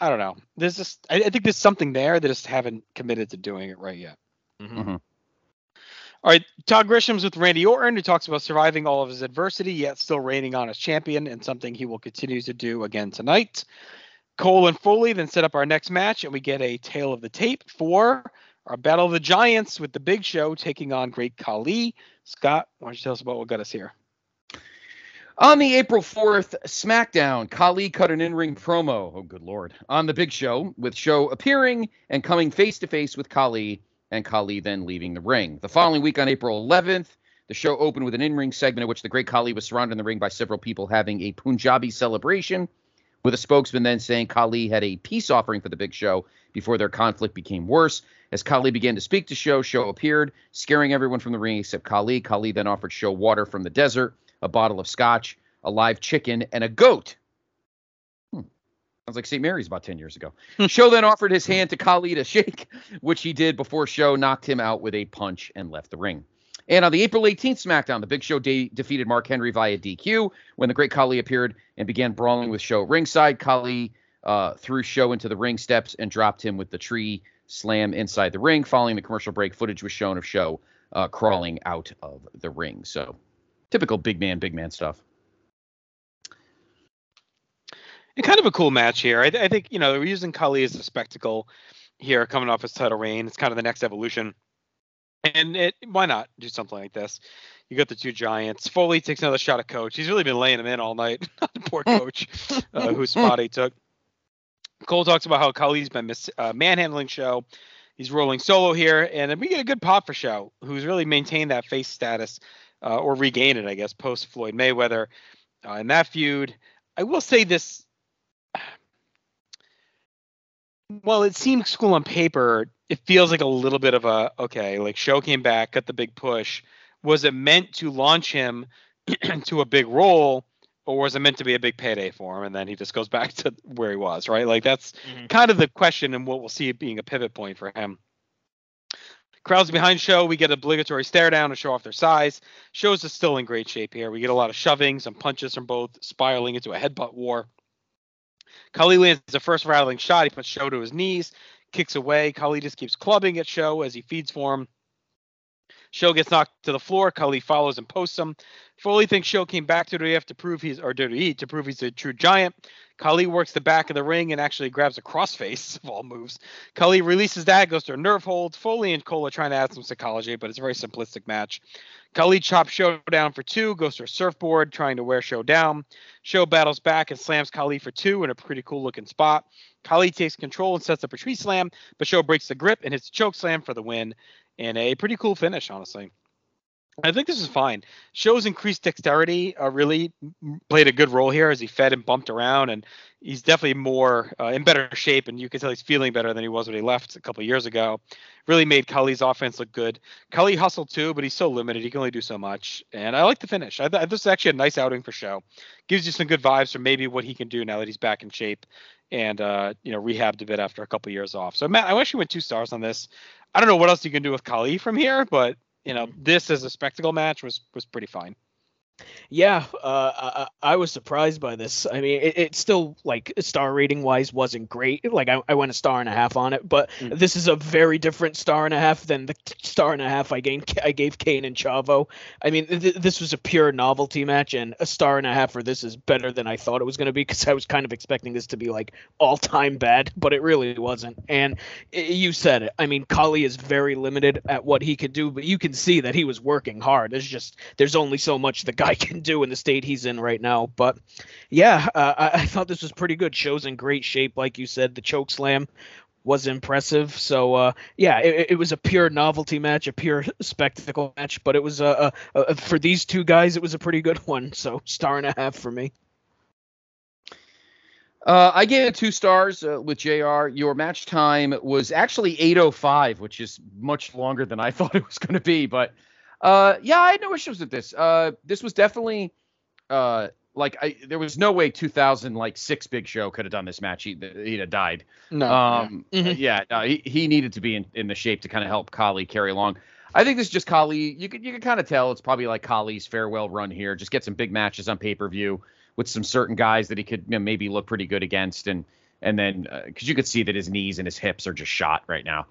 I don't know. There's just I, I think there's something there. that just haven't committed to doing it right yet. Mhm. All right, Todd Grisham's with Randy Orton, who talks about surviving all of his adversity, yet still reigning on as champion, and something he will continue to do again tonight. Cole and Foley then set up our next match, and we get a tail of the tape for our Battle of the Giants with the Big Show taking on Great Khali. Scott, why don't you tell us about what got us here? On the April 4th SmackDown, Khali cut an in ring promo, oh good lord, on the big show, with Show appearing and coming face to face with Khali, and Khali then leaving the ring. The following week on April 11th, the show opened with an in ring segment in which the great Khali was surrounded in the ring by several people having a Punjabi celebration, with a spokesman then saying Khali had a peace offering for the big show before their conflict became worse. As Khali began to speak to Show, Show appeared, scaring everyone from the ring except Khali. Khali then offered Show water from the desert, a bottle of scotch, a live chicken, and a goat. Hmm. Sounds like St. Mary's about 10 years ago. Show then offered his hand to Khali to shake, which he did before Show knocked him out with a punch and left the ring. And on the April 18th SmackDown, the Big Show de- defeated Mark Henry via DQ when the Great Khali appeared and began brawling with Show ringside. Khali uh, threw Show into the ring steps and dropped him with the tree slam inside the ring. Following the commercial break, footage was shown of Show uh, crawling out of the ring. So typical big man, big man stuff. And kind of a cool match here. I, I think, you know, we're using Khali as a spectacle here coming off his title reign. It's kind of the next evolution. And it, why not do something like this? You got the two giants. Foley takes another shot at Coach. He's really been laying him in all night. [LAUGHS] Poor [LAUGHS] Coach, uh, whose spot he took. Cole talks about how Khali's been mis- uh, manhandling Show. He's rolling solo here, and then we get a good pop for Show, who's really maintained that face status uh, or regained it, I guess, post Floyd Mayweather uh, in that feud. I will say this. [SIGHS] Well, it seems cool on paper. It feels like a little bit of a okay, like Show came back, got the big push. Was it meant to launch him [CLEARS THROAT] to a big role, or was it meant to be a big payday for him, and then he just goes [LAUGHS] back to where he was, right? Like that's mm-hmm. kind of the question, and what we'll see it being a pivot point for him. Crowds behind Show, we get obligatory stare down to show off their size. Shows is still in great shape here. We get a lot of shoving, some punches from both, spiraling into a headbutt war. Khali lands the first rattling shot. He puts Show to his knees, kicks away. Khali just keeps clubbing at Show as he feeds for him. Show gets knocked to the floor. Khali follows and posts him. Foley thinks Show came back to WWE to prove he's or WWE to prove he's a true giant. Khali works the back of the ring and actually grabs a crossface [LAUGHS] of all moves. Khali releases that, goes to a nerve hold. Foley and Cole are trying to add some psychology, but it's a very simplistic match. Khali chops Show down for two, goes to a surfboard, trying to wear Show down. Show battles back and slams Khali for two in a pretty cool looking spot. Khali takes control and sets up a tree slam, but Show breaks the grip and hits a choke slam for the win. And a pretty cool finish, honestly. I think this is fine. Show's increased dexterity uh, really played a good role here as he fed and bumped around, and he's definitely more uh, in better shape, and you can tell he's feeling better than he was when he left a couple years ago. Really made Khali's offense look good. Khali hustled too, but he's so limited; he can only do so much. And I like the finish. I th- this is actually a nice outing for Show. Gives you some good vibes for maybe what he can do now that he's back in shape and uh, you know rehabbed a bit after a couple years off. So Matt, I wish you went two stars on this. I don't know what else you can do with Khali from here, but you know, this as a spectacle match was was pretty fine. Yeah, uh, I, I, was surprised by this. I mean, it, it, still like star rating wise wasn't great. Like I, I went a star and a half on it, but mm. this is a very different star and a half than the star and a half I gave I gave Kane and Chavo. I mean, th- this was a pure novelty match, and a star and a half for this is better than I thought it was going to be because I was kind of expecting this to be like all time bad, but it really wasn't. And it, you said it. I mean, Khali is very limited at what he can do, but you can see that he was working hard. There's just there's only so much the guy can do in the state he's in right now. But yeah, uh, I, I, thought this was pretty good. Show's in great shape, like you said. The choke slam was impressive. So uh, yeah, it, it, was a pure novelty match, a pure spectacle match. But it was a, a, a, for these two guys, it was a pretty good [LAUGHS] one. So star and a half for me. Uh, I gave it two stars uh, with JR. Your match time was actually 8:05, which is much longer than I [LAUGHS] thought it was going to be. But uh, yeah, I had no issues with this. Uh, this was definitely uh, like I, there was no way 2000 like six Big Show could have done this match. He, he'd have died. No. Um, yeah, mm-hmm. yeah no, he, he needed to be in, in the shape to kind of help Khali carry along. I think this is just Khali. You could you could kind of tell it's probably like Khali's farewell run here. Just get some big matches on pay per view with some certain guys that he could you know, maybe look pretty good against, and and then because uh, you could see that his knees and his hips are just shot right now.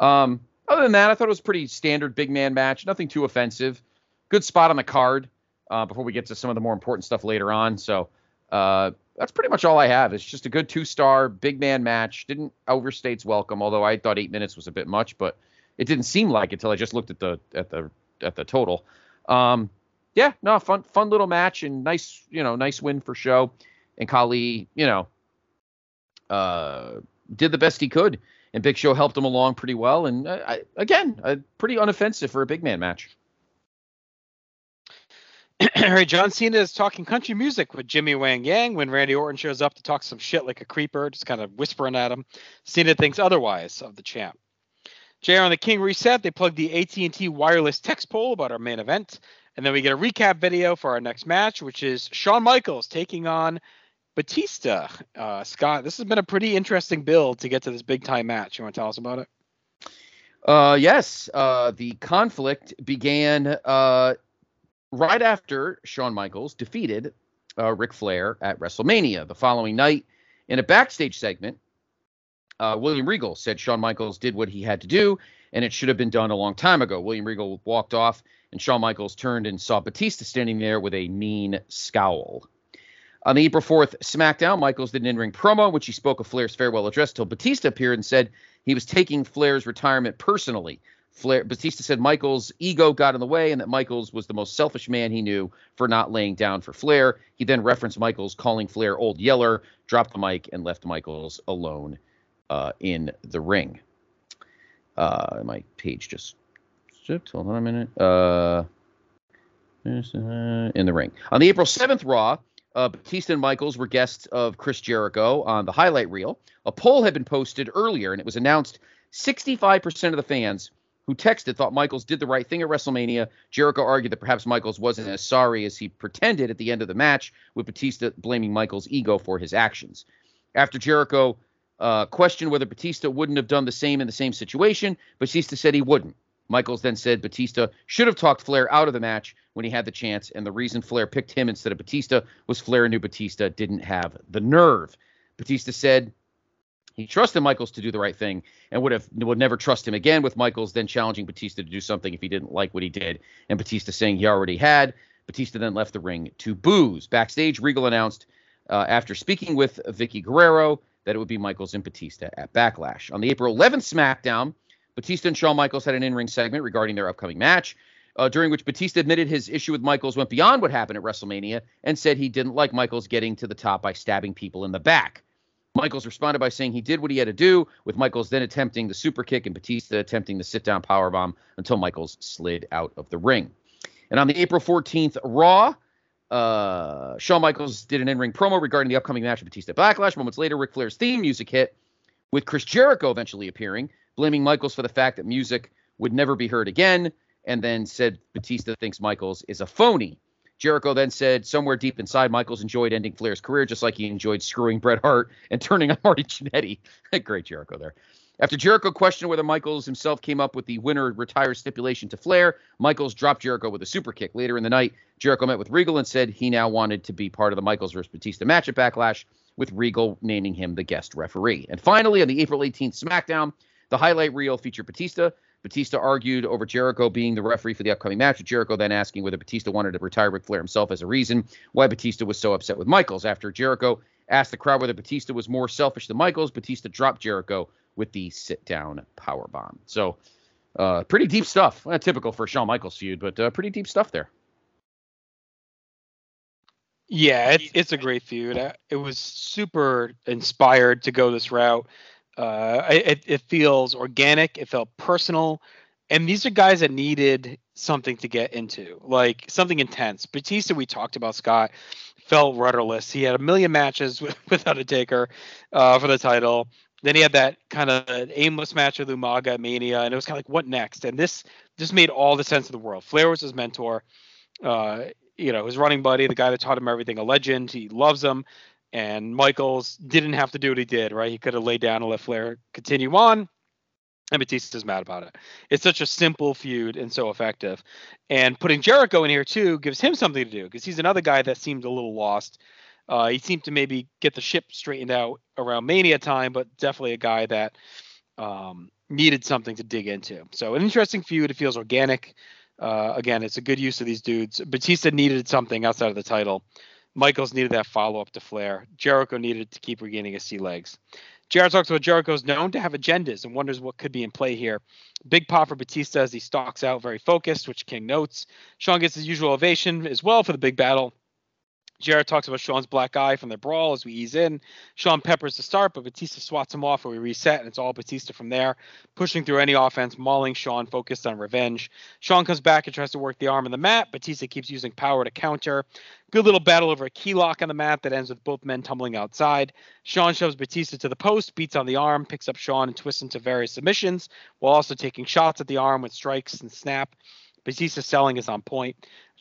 Um, other than that, I thought it was pretty standard big man match. Nothing too offensive. Good spot on the card uh, before we get to some of the more important stuff later on. So uh, that's pretty much all I have. It's just a good two star big man match. Didn't overstay its welcome, although I thought eight minutes was a bit much, but it didn't seem like it until I just looked at the at the at the total. Um, yeah, no, fun fun little match and nice you know nice win for show. And Khali, you know, uh, did the best he could and Big Show helped him along pretty well. And uh, I, again, pretty unoffensive for a big man match. [CLEARS THROAT] All right, John Cena is talking country music with Jimmy Wang Yang when Randy Orton shows up to talk some shit like a creeper, just kind of whispering at him. Cena thinks otherwise of the champ. JR on the King reset. They plug the AT&T wireless text poll about our main event, and then we get a recap video for our next match, which is Shawn Michaels taking on Batista, uh, Scott, this has been a pretty interesting build to get to this big time match. You want to tell us about it? Uh, yes. Uh, the conflict began uh, right after Shawn Michaels defeated uh, Ric Flair at WrestleMania. The following night, in a backstage segment, uh, William Regal said Shawn Michaels did what he had to do, and it should have been done a long time ago. William Regal walked off, and Shawn Michaels turned and saw Batista standing there with a mean scowl. On the April 4th SmackDown, Michaels did an in ring promo in which he spoke of Flair's farewell address till Batista appeared and said he was taking Flair's retirement personally. Flair, Batista said Michaels' ego got in the way and that Michaels was the most selfish man he knew for not laying down for Flair. He then referenced Michaels calling Flair Old Yeller, dropped the mic, and left Michaels alone uh, in the ring. Uh, my page just. Hold on a minute. Uh, in the ring. On the April 7th Raw, uh, Batista and Michaels were guests of Chris Jericho on the highlight reel. A poll had been posted earlier, and it was announced 65% of the fans who texted thought Michaels did the right thing at WrestleMania. Jericho argued that perhaps Michaels wasn't as sorry as he pretended at the end of the match, with Batista blaming Michaels' ego for his actions. After Jericho uh, questioned whether Batista wouldn't have done the same in the same situation, Batista said he wouldn't. Michaels then said Batista should have talked Flair out of the match when he had the chance, and the reason Flair picked him instead of Batista was Flair knew Batista didn't have the nerve. Batista said he trusted Michaels to do the right thing and would have would never trust him again with Michaels then challenging Batista to do something if he didn't like what he did, and Batista saying he already had. Batista then left the ring to booze. Backstage, Regal announced uh, after speaking with Vickie Guerrero that it would be Michaels and Batista at Backlash. On the April 11th SmackDown, Batista and Shawn Michaels had an in ring segment regarding their upcoming match, uh, during which Batista admitted his issue with Michaels went beyond what happened at WrestleMania and said he didn't like Michaels getting to the top by stabbing people in the back. Michaels responded by saying he did what he had to do, with Michaels then attempting the super kick and Batista attempting the sit down powerbomb until Michaels slid out of the ring. And on the April 14th Raw, uh, Shawn Michaels did an in ring promo regarding the upcoming match of Batista Backlash. Moments later, Ric Flair's theme music hit, with Chris Jericho eventually appearing, blaming Michaels for the fact that music would never be heard again, and then said Batista thinks Michaels is a phony. Jericho then said somewhere deep inside, Michaels enjoyed ending Flair's career just like he enjoyed screwing Bret Hart and turning on Marty Jannetty. [LAUGHS] Great Jericho there. After Jericho questioned whether Michaels himself came up with the winner retires stipulation to Flair, Michaels dropped Jericho with a super kick. Later in the night, Jericho met with Regal and said he now wanted to be part of the Michaels versus Batista match at Backlash, with Regal naming him the guest referee. And finally, on the April 18th SmackDown, the highlight reel featured Batista. Batista argued over Jericho being the referee for the upcoming match, with Jericho then asking whether Batista wanted to retire Ric Flair himself as a reason why Batista was so upset with Michaels. After Jericho asked the crowd whether Batista was more selfish than Michaels, Batista dropped Jericho with the sit down power bomb. So, uh, pretty deep stuff. Typical for Shawn Michaels feud, but uh, pretty deep stuff there. Yeah, it's it's a great feud. Uh, It was super inspired to go this route. Uh, it, it feels organic. It felt personal, and these are guys that needed something to get into, like something intense. Batista, we talked about Scott, felt rudderless. He had a million matches [LAUGHS] with, a taker uh, for the title. Then he had that kind of aimless match with Umaga Mania, and it was kind of like, what next? And this just made all the sense of the world. Flair was his mentor. Uh, you know, his running buddy, the guy that taught him everything, a legend. He loves him. And Michaels didn't have to do what he did, right? He could have laid down and let Flair continue on. And Batista's mad about it. It's such a simple feud and so effective. And putting Jericho in here too gives him something to do because he's another guy that seemed a little lost. Uh, he seemed to maybe get the ship straightened out around Mania time, but definitely a guy that um, needed something to dig into. So an interesting feud. It feels organic. Uh, again, it's a good use of these dudes. Batista needed something outside of the title. Michaels needed that follow up to Flair. Jericho needed to keep regaining his sea legs. JR talks about Jericho's known to have agendas and wonders what could be in play here. Big pop for Batista as he stalks out, very focused, which King notes. Shawn gets his usual ovation as well for the big battle. JR talks about Shawn's black eye from their brawl as we ease in. Shawn peppers the start, but Batista swats him off and we reset, and it's all Batista from there, pushing through any offense, mauling Shawn, focused on revenge. Shawn comes back and tries to work the arm on the mat. Batista keeps using power to counter. Good little battle over a key lock on the mat that ends with both men tumbling outside. Shawn shoves Batista to the post, beats on the arm, picks up Shawn and twists into various submissions, while also taking shots at the arm with strikes and snap. Batista's selling is on point.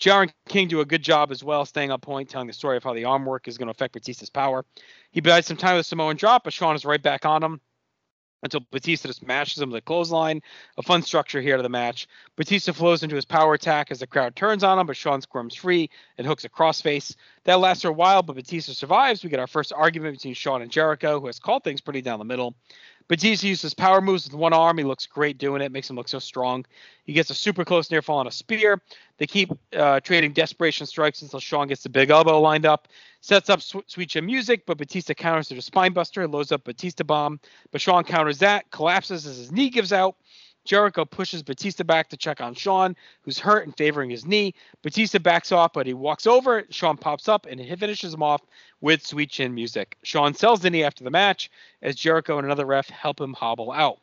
And King do a good job as well, staying on point, telling the story of how the arm work is going to affect Batista's power. He buys some time with Samoan drop, but Shawn is right back on him until Batista just mashes him with a clothesline. A fun structure here to the match. Batista flows into his power attack as the crowd turns on him, but Shawn squirms free and hooks a crossface. That lasts for a while, but Batista survives. We get our first argument between Shawn and Jericho, who has called things pretty down the middle. Batista uses power moves with one arm. He looks great doing it. Makes him look so strong. He gets a super close near fall on a spear. They keep uh, trading desperation strikes until Shawn gets the big elbow lined up. Sets up Sw- Sweet Chin music, but Batista counters to the spinebuster, and loads up Batista bomb. But Shawn counters that, collapses as his knee gives out. Jericho pushes Batista back to check on Shawn, who's hurt and favoring his knee. Batista backs off, but he walks over. Shawn pops up and he finishes him off with Sweet Chin music. Shawn sells the knee after the match as Jericho and another ref help him hobble out.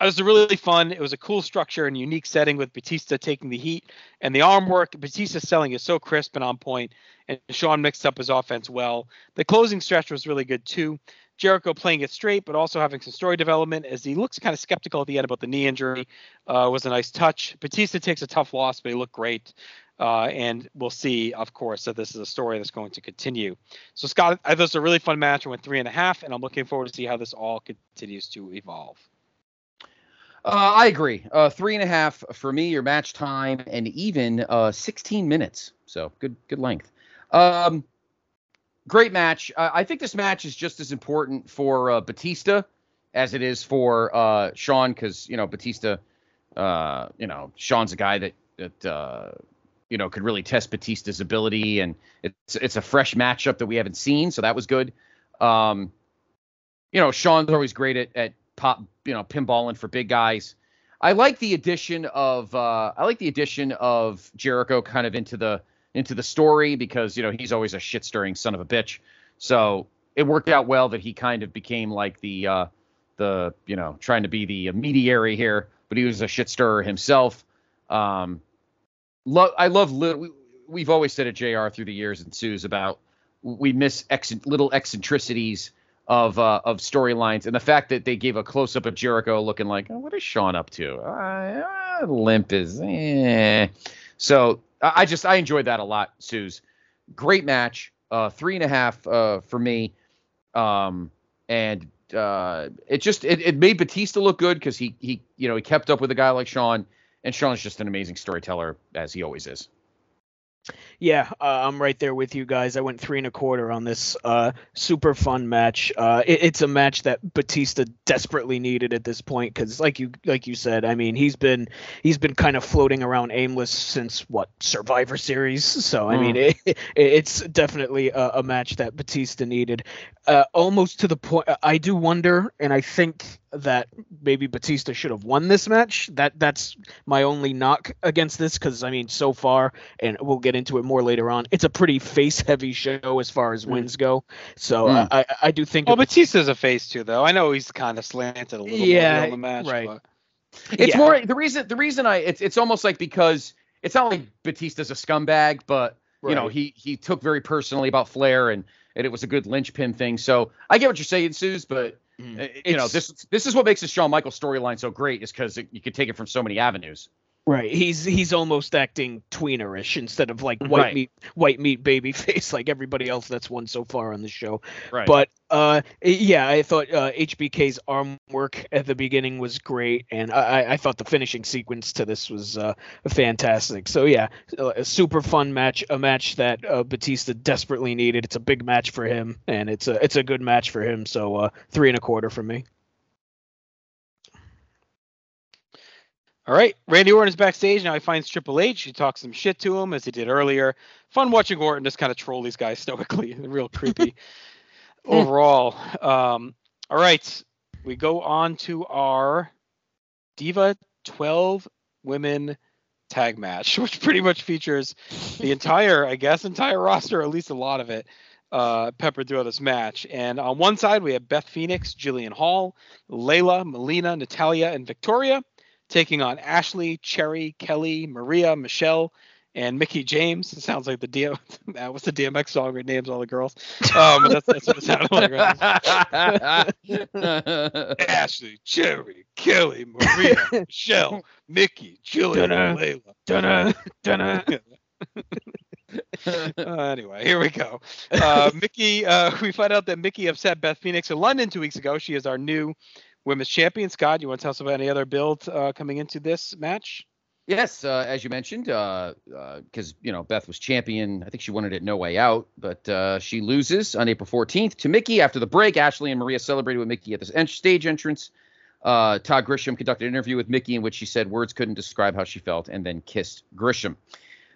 It was really fun. It was a cool structure and unique setting with Batista taking the heat and the arm work. Batista's selling is so crisp and on point, and Shawn mixed up his offense well. The closing stretch was really good too. Jericho playing it straight, but also having some story development as he looks kind of skeptical at the end about the knee injury uh, was a nice touch. Batista takes a tough loss, but he looked great. Uh, and we'll see, of course, that this is a story that's going to continue. So, Scott, I thought it was a really fun match. I went three and a half, and I'm looking forward to see how this all continues to evolve. Uh, I agree. Uh, three and a half for me. Your match time and even uh, 16 minutes. So good, good length. Um, great match. I think this match is just as important for uh, Batista as it is for uh, Shawn because you know Batista. You know Shawn's a guy that that you know could really test Batista's ability, and it's it's a fresh matchup that we haven't seen, so that was good. Um, you know Shawn's always great at, at pop, you know, pinballing for big guys. I like the addition of uh, I like the addition of Jericho kind of into the into the story because you know he's always a shit stirring son of a bitch. So it worked out well that he kind of became like the uh, the you know trying to be the mediary here, but he was a shit stirrer himself. Um, lo- I love little. We, we've always said at Jr. through the years and Sue's about we miss ex- little eccentricities of uh, of storylines, and the fact that they gave a close up of Jericho looking like, oh, what is Shawn up to? Uh, uh, limp is, eh. So I, I just I enjoyed that a lot. Sue's great match, uh, three and a half uh, for me, um, and uh, it just it, it made Batista look good because he he you know he kept up with a guy like Shawn, and Shawn's just an amazing storyteller as he always is. Yeah, uh, I'm right there with you guys. I went three and a quarter on this uh, super fun match. Uh, it, it's a match that Batista desperately needed at this point because, like you like you said, I mean he's been he's been kind of floating around aimless since what Survivor Series. So I mean Mm. it, it's definitely a, a match that Batista needed. Uh, almost to the point, I do wonder, and I think that maybe Batista should have won this match. That that's my only knock against this because I mean so far, and we'll get into it more later on. It's a pretty face heavy show as far as wins go. So Mm. uh, I I do think Well, Batista's a face too, though. I know he's kind of slanted a little Yeah, on the match, right. but It's Yeah. more the reason the reason I it's it's almost like because it's not like Batista's a scumbag, but you know he he took very personally about Flair and and it was a good linchpin thing. So I get what you're saying, Suze, but Mm. uh, you know this this is what makes the Shawn Michaels storyline so great is because you could take it from so many avenues. Right. He's he's almost acting tweenerish instead of like white Right. meat white meat baby [LAUGHS] face like everybody else that's won so far on the show. Right. But uh yeah, I thought uh, HBK's arm work at the beginning was great and I I- thought the finishing sequence to this was uh fantastic. So yeah, a super fun match, a match that uh, Batista desperately needed. It's a big match for him and it's a it's a good match for him. So uh 3 and a quarter for me. All right, Randy Orton is backstage now. He finds Triple H. He talks some shit to him as he did earlier. Fun watching Orton just kind of troll these guys [LAUGHS] stoically. Real creepy. [LAUGHS] Overall, um, all right, we go on to our Diva 12 women tag match, [LAUGHS] which pretty much features the entire, I guess, entire roster, at least a lot of it, uh, peppered throughout this match. And on one side, we have Beth Phoenix, Jillian Hall, Layla, Melina, Natalya, and Victoria taking on Ashley, Cherry, Kelly, Maria, Michelle, and Mickie James. It sounds like the DM. [LAUGHS] That was the DMX song where it names all the girls. Um, that's, that's what it sounded like. Right? [LAUGHS] Ashley, Cherry, Kelly, Maria, [LAUGHS] Michelle, Mickie, Jillian, Dunno. Layla. Dunno, dunno. Uh, anyway, here we go. Uh, Mickie, uh, we find out that Mickie upset Beth Phoenix in London two weeks ago. She is our new women's champion. Scott, you want to tell us about any other build uh, coming into this match? Yes, uh, as you mentioned, because uh, because you know Beth was champion. I think she wanted it no way out, but uh, she loses on April 14th to Mickie. After the break, Ashley and Maria celebrated with Mickie at the en- stage entrance. Uh, Todd Grisham conducted an interview with Mickie in which she said words couldn't describe how she felt, and then kissed Grisham.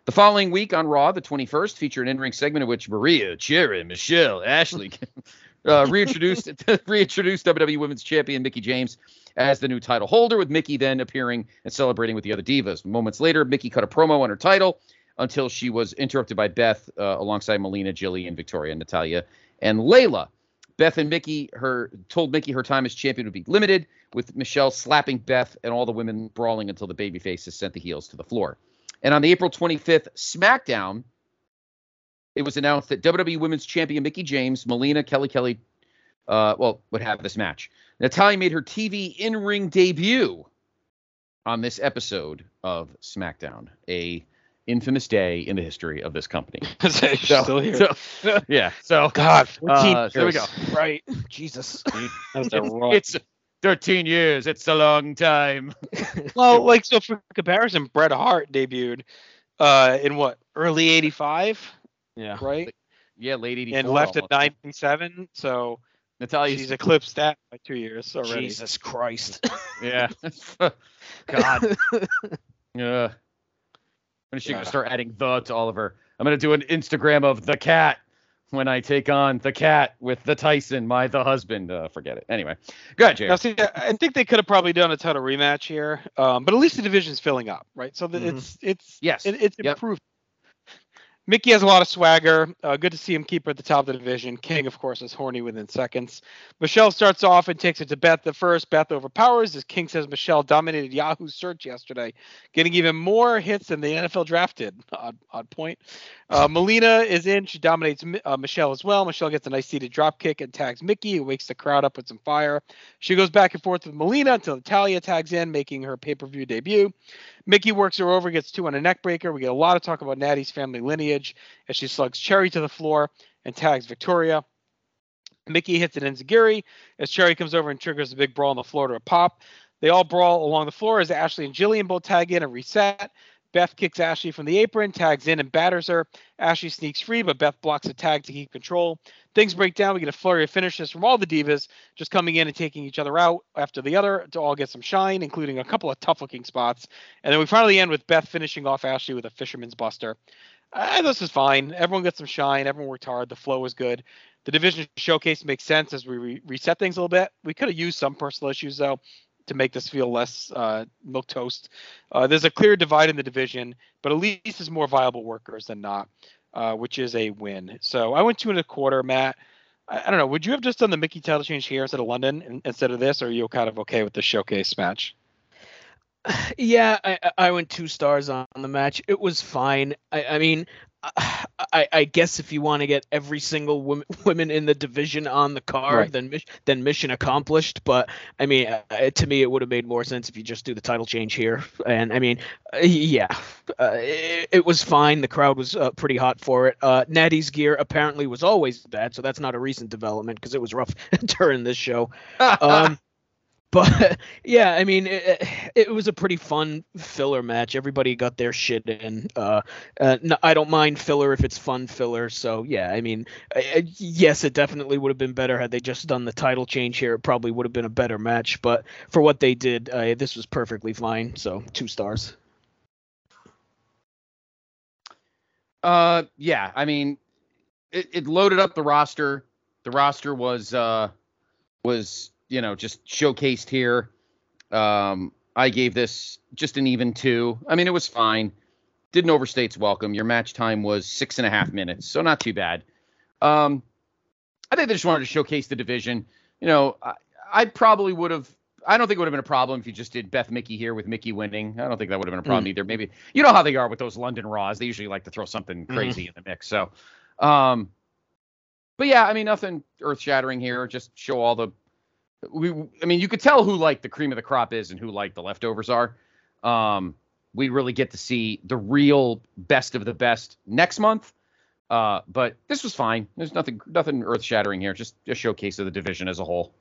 The following week on Raw, the 21st, featured an in-ring segment in which Maria, Cherry, Michelle, Ashley [LAUGHS] uh, reintroduced [LAUGHS] reintroduced WWE Women's Champion Mickie James as the new title holder, with Mickie then appearing and celebrating with the other divas. Moments later, Mickie cut a promo on her title until she was interrupted by Beth uh, alongside Melina, Jillian, Victoria, Natalya, and Layla. Beth and Mickie her told Mickie her time as champion would be limited, with Michelle slapping Beth and all the women brawling until the baby faces sent the heels to the floor. And on the April 25th SmackDown, it was announced that WWE Women's Champion Mickie James, Melina, Kelly Kelly, uh, well, would have this match. Natalya made her TV in-ring debut on this episode of SmackDown, a infamous day in the history of this company. [LAUGHS] So- still here. so- yeah. So [LAUGHS] God, 14 uh, there we go. Right. Jesus. [LAUGHS] That was a rough. It's 13 years. It's a long time. Well, like so for comparison, Bret Hart debuted uh, in what early '85, Yeah. right? Yeah, late 84. And left at '97, so Natalya. she's eclipsed that by two years already. Jesus Christ. [LAUGHS] Yeah. [LAUGHS] God. [LAUGHS] Yeah. When is she Yeah. gonna start adding the to all of her? I'm gonna do an Instagram of the cat when I take on the cat with the Tyson, my the husband. Uh, forget it. Anyway, good, Jay. Now, see, I think they could have probably done a title rematch here, um, but at least the division's filling up, right? So that Mhm. it's it's Yes. it, it's Yep. improved. Mickie has a lot of swagger. Uh, good to see him keep her at the top of the division. King, of course, is horny within seconds. Michelle starts off and takes it to Beth the first. Beth overpowers as King says Michelle dominated Yahoo's search yesterday, getting even more hits than the NFL drafted. Odd, odd point. Uh, Melina is in. She dominates uh, Michelle as well. Michelle gets a nice seated drop kick and tags Mickie, who wakes the crowd up with some fire. She goes back and forth with Melina until Natalya tags in, making her pay per view debut. Mickie works her over, gets two on a neck breaker. We get a lot of talk about Natty's family lineage as she slugs Cherry to the floor and tags Victoria. Mickie hits an Enzuigiri as Cherry comes over and triggers a big brawl on the floor to a pop. They all brawl along the floor as Ashley and Jillian both tag in and reset. Beth kicks Ashley from the apron, tags in and batters her. Ashley sneaks free, but Beth blocks a tag to keep control. Things break down. We get a flurry of finishes from all the divas, just coming in and taking each other out after the other to all get some shine, including a couple of tough looking spots. And then we finally end with Beth finishing off Ashley with a fisherman's buster. Uh, this is fine. Everyone got some shine. Everyone worked hard. The flow was good. The division showcase makes sense as we re- reset things a little bit. We could have used some personal issues though to make this feel less uh, milk toast. Uh, there's a clear divide in the division, but at least there's more viable workers than not, uh, which is a win. So I went two and a quarter, Matt. I, I don't know. Would you have just done the Mickie title change here instead of London in, instead of this, or are you kind of okay with the showcase match? [SIGHS] Yeah, I, I- I went two stars on the match. It was fine. I, I mean, [SIGHS] I, I guess if you want to get every single [LAUGHS] woman, women in the division on the card, Right. then then mission accomplished. But I mean, uh, to me, it would have made more sense if you just do the title change here. And I mean, uh, yeah, uh, it, it was fine. The crowd was uh, pretty hot for it. Uh, Natty's gear apparently was always bad, so that's not a recent development because it was rough [LAUGHS] during this show. [LAUGHS] Um, but [LAUGHS] yeah, I mean, it, it was a pretty fun filler match. Everybody got their shit in. Uh, uh, no, I don't mind filler if it's fun filler. So yeah, I mean, uh, uh, yes, it definitely would have been better had they just done the title change here. It probably would have been a better match. But for what they did, uh, this was perfectly fine. So two stars. Uh, yeah. I mean, it, it loaded up the roster. The roster was uh was you know just showcased here. Um, I gave this just an even two. I mean, it was fine. Didn't overstay its welcome. Your match time was six and a half minutes, so not too bad. Um, I think they just wanted to showcase the division. You know, I, I probably would have. I don't think it would have been a problem if you just did Beth Mickie here with Mickie winning. I don't think that would have been a problem either. Maybe you know how they are with those London Raws. They usually like to throw something crazy in the mix. So, um, but yeah, I mean nothing earth shattering here. Just show all the. We, I mean, you could tell who like the cream of the crop is and who like the leftovers are. Um, we really get to see the real best of the best next month. Uh, but this was fine. There's nothing, nothing earth shattering here. Just a showcase of the division as a whole.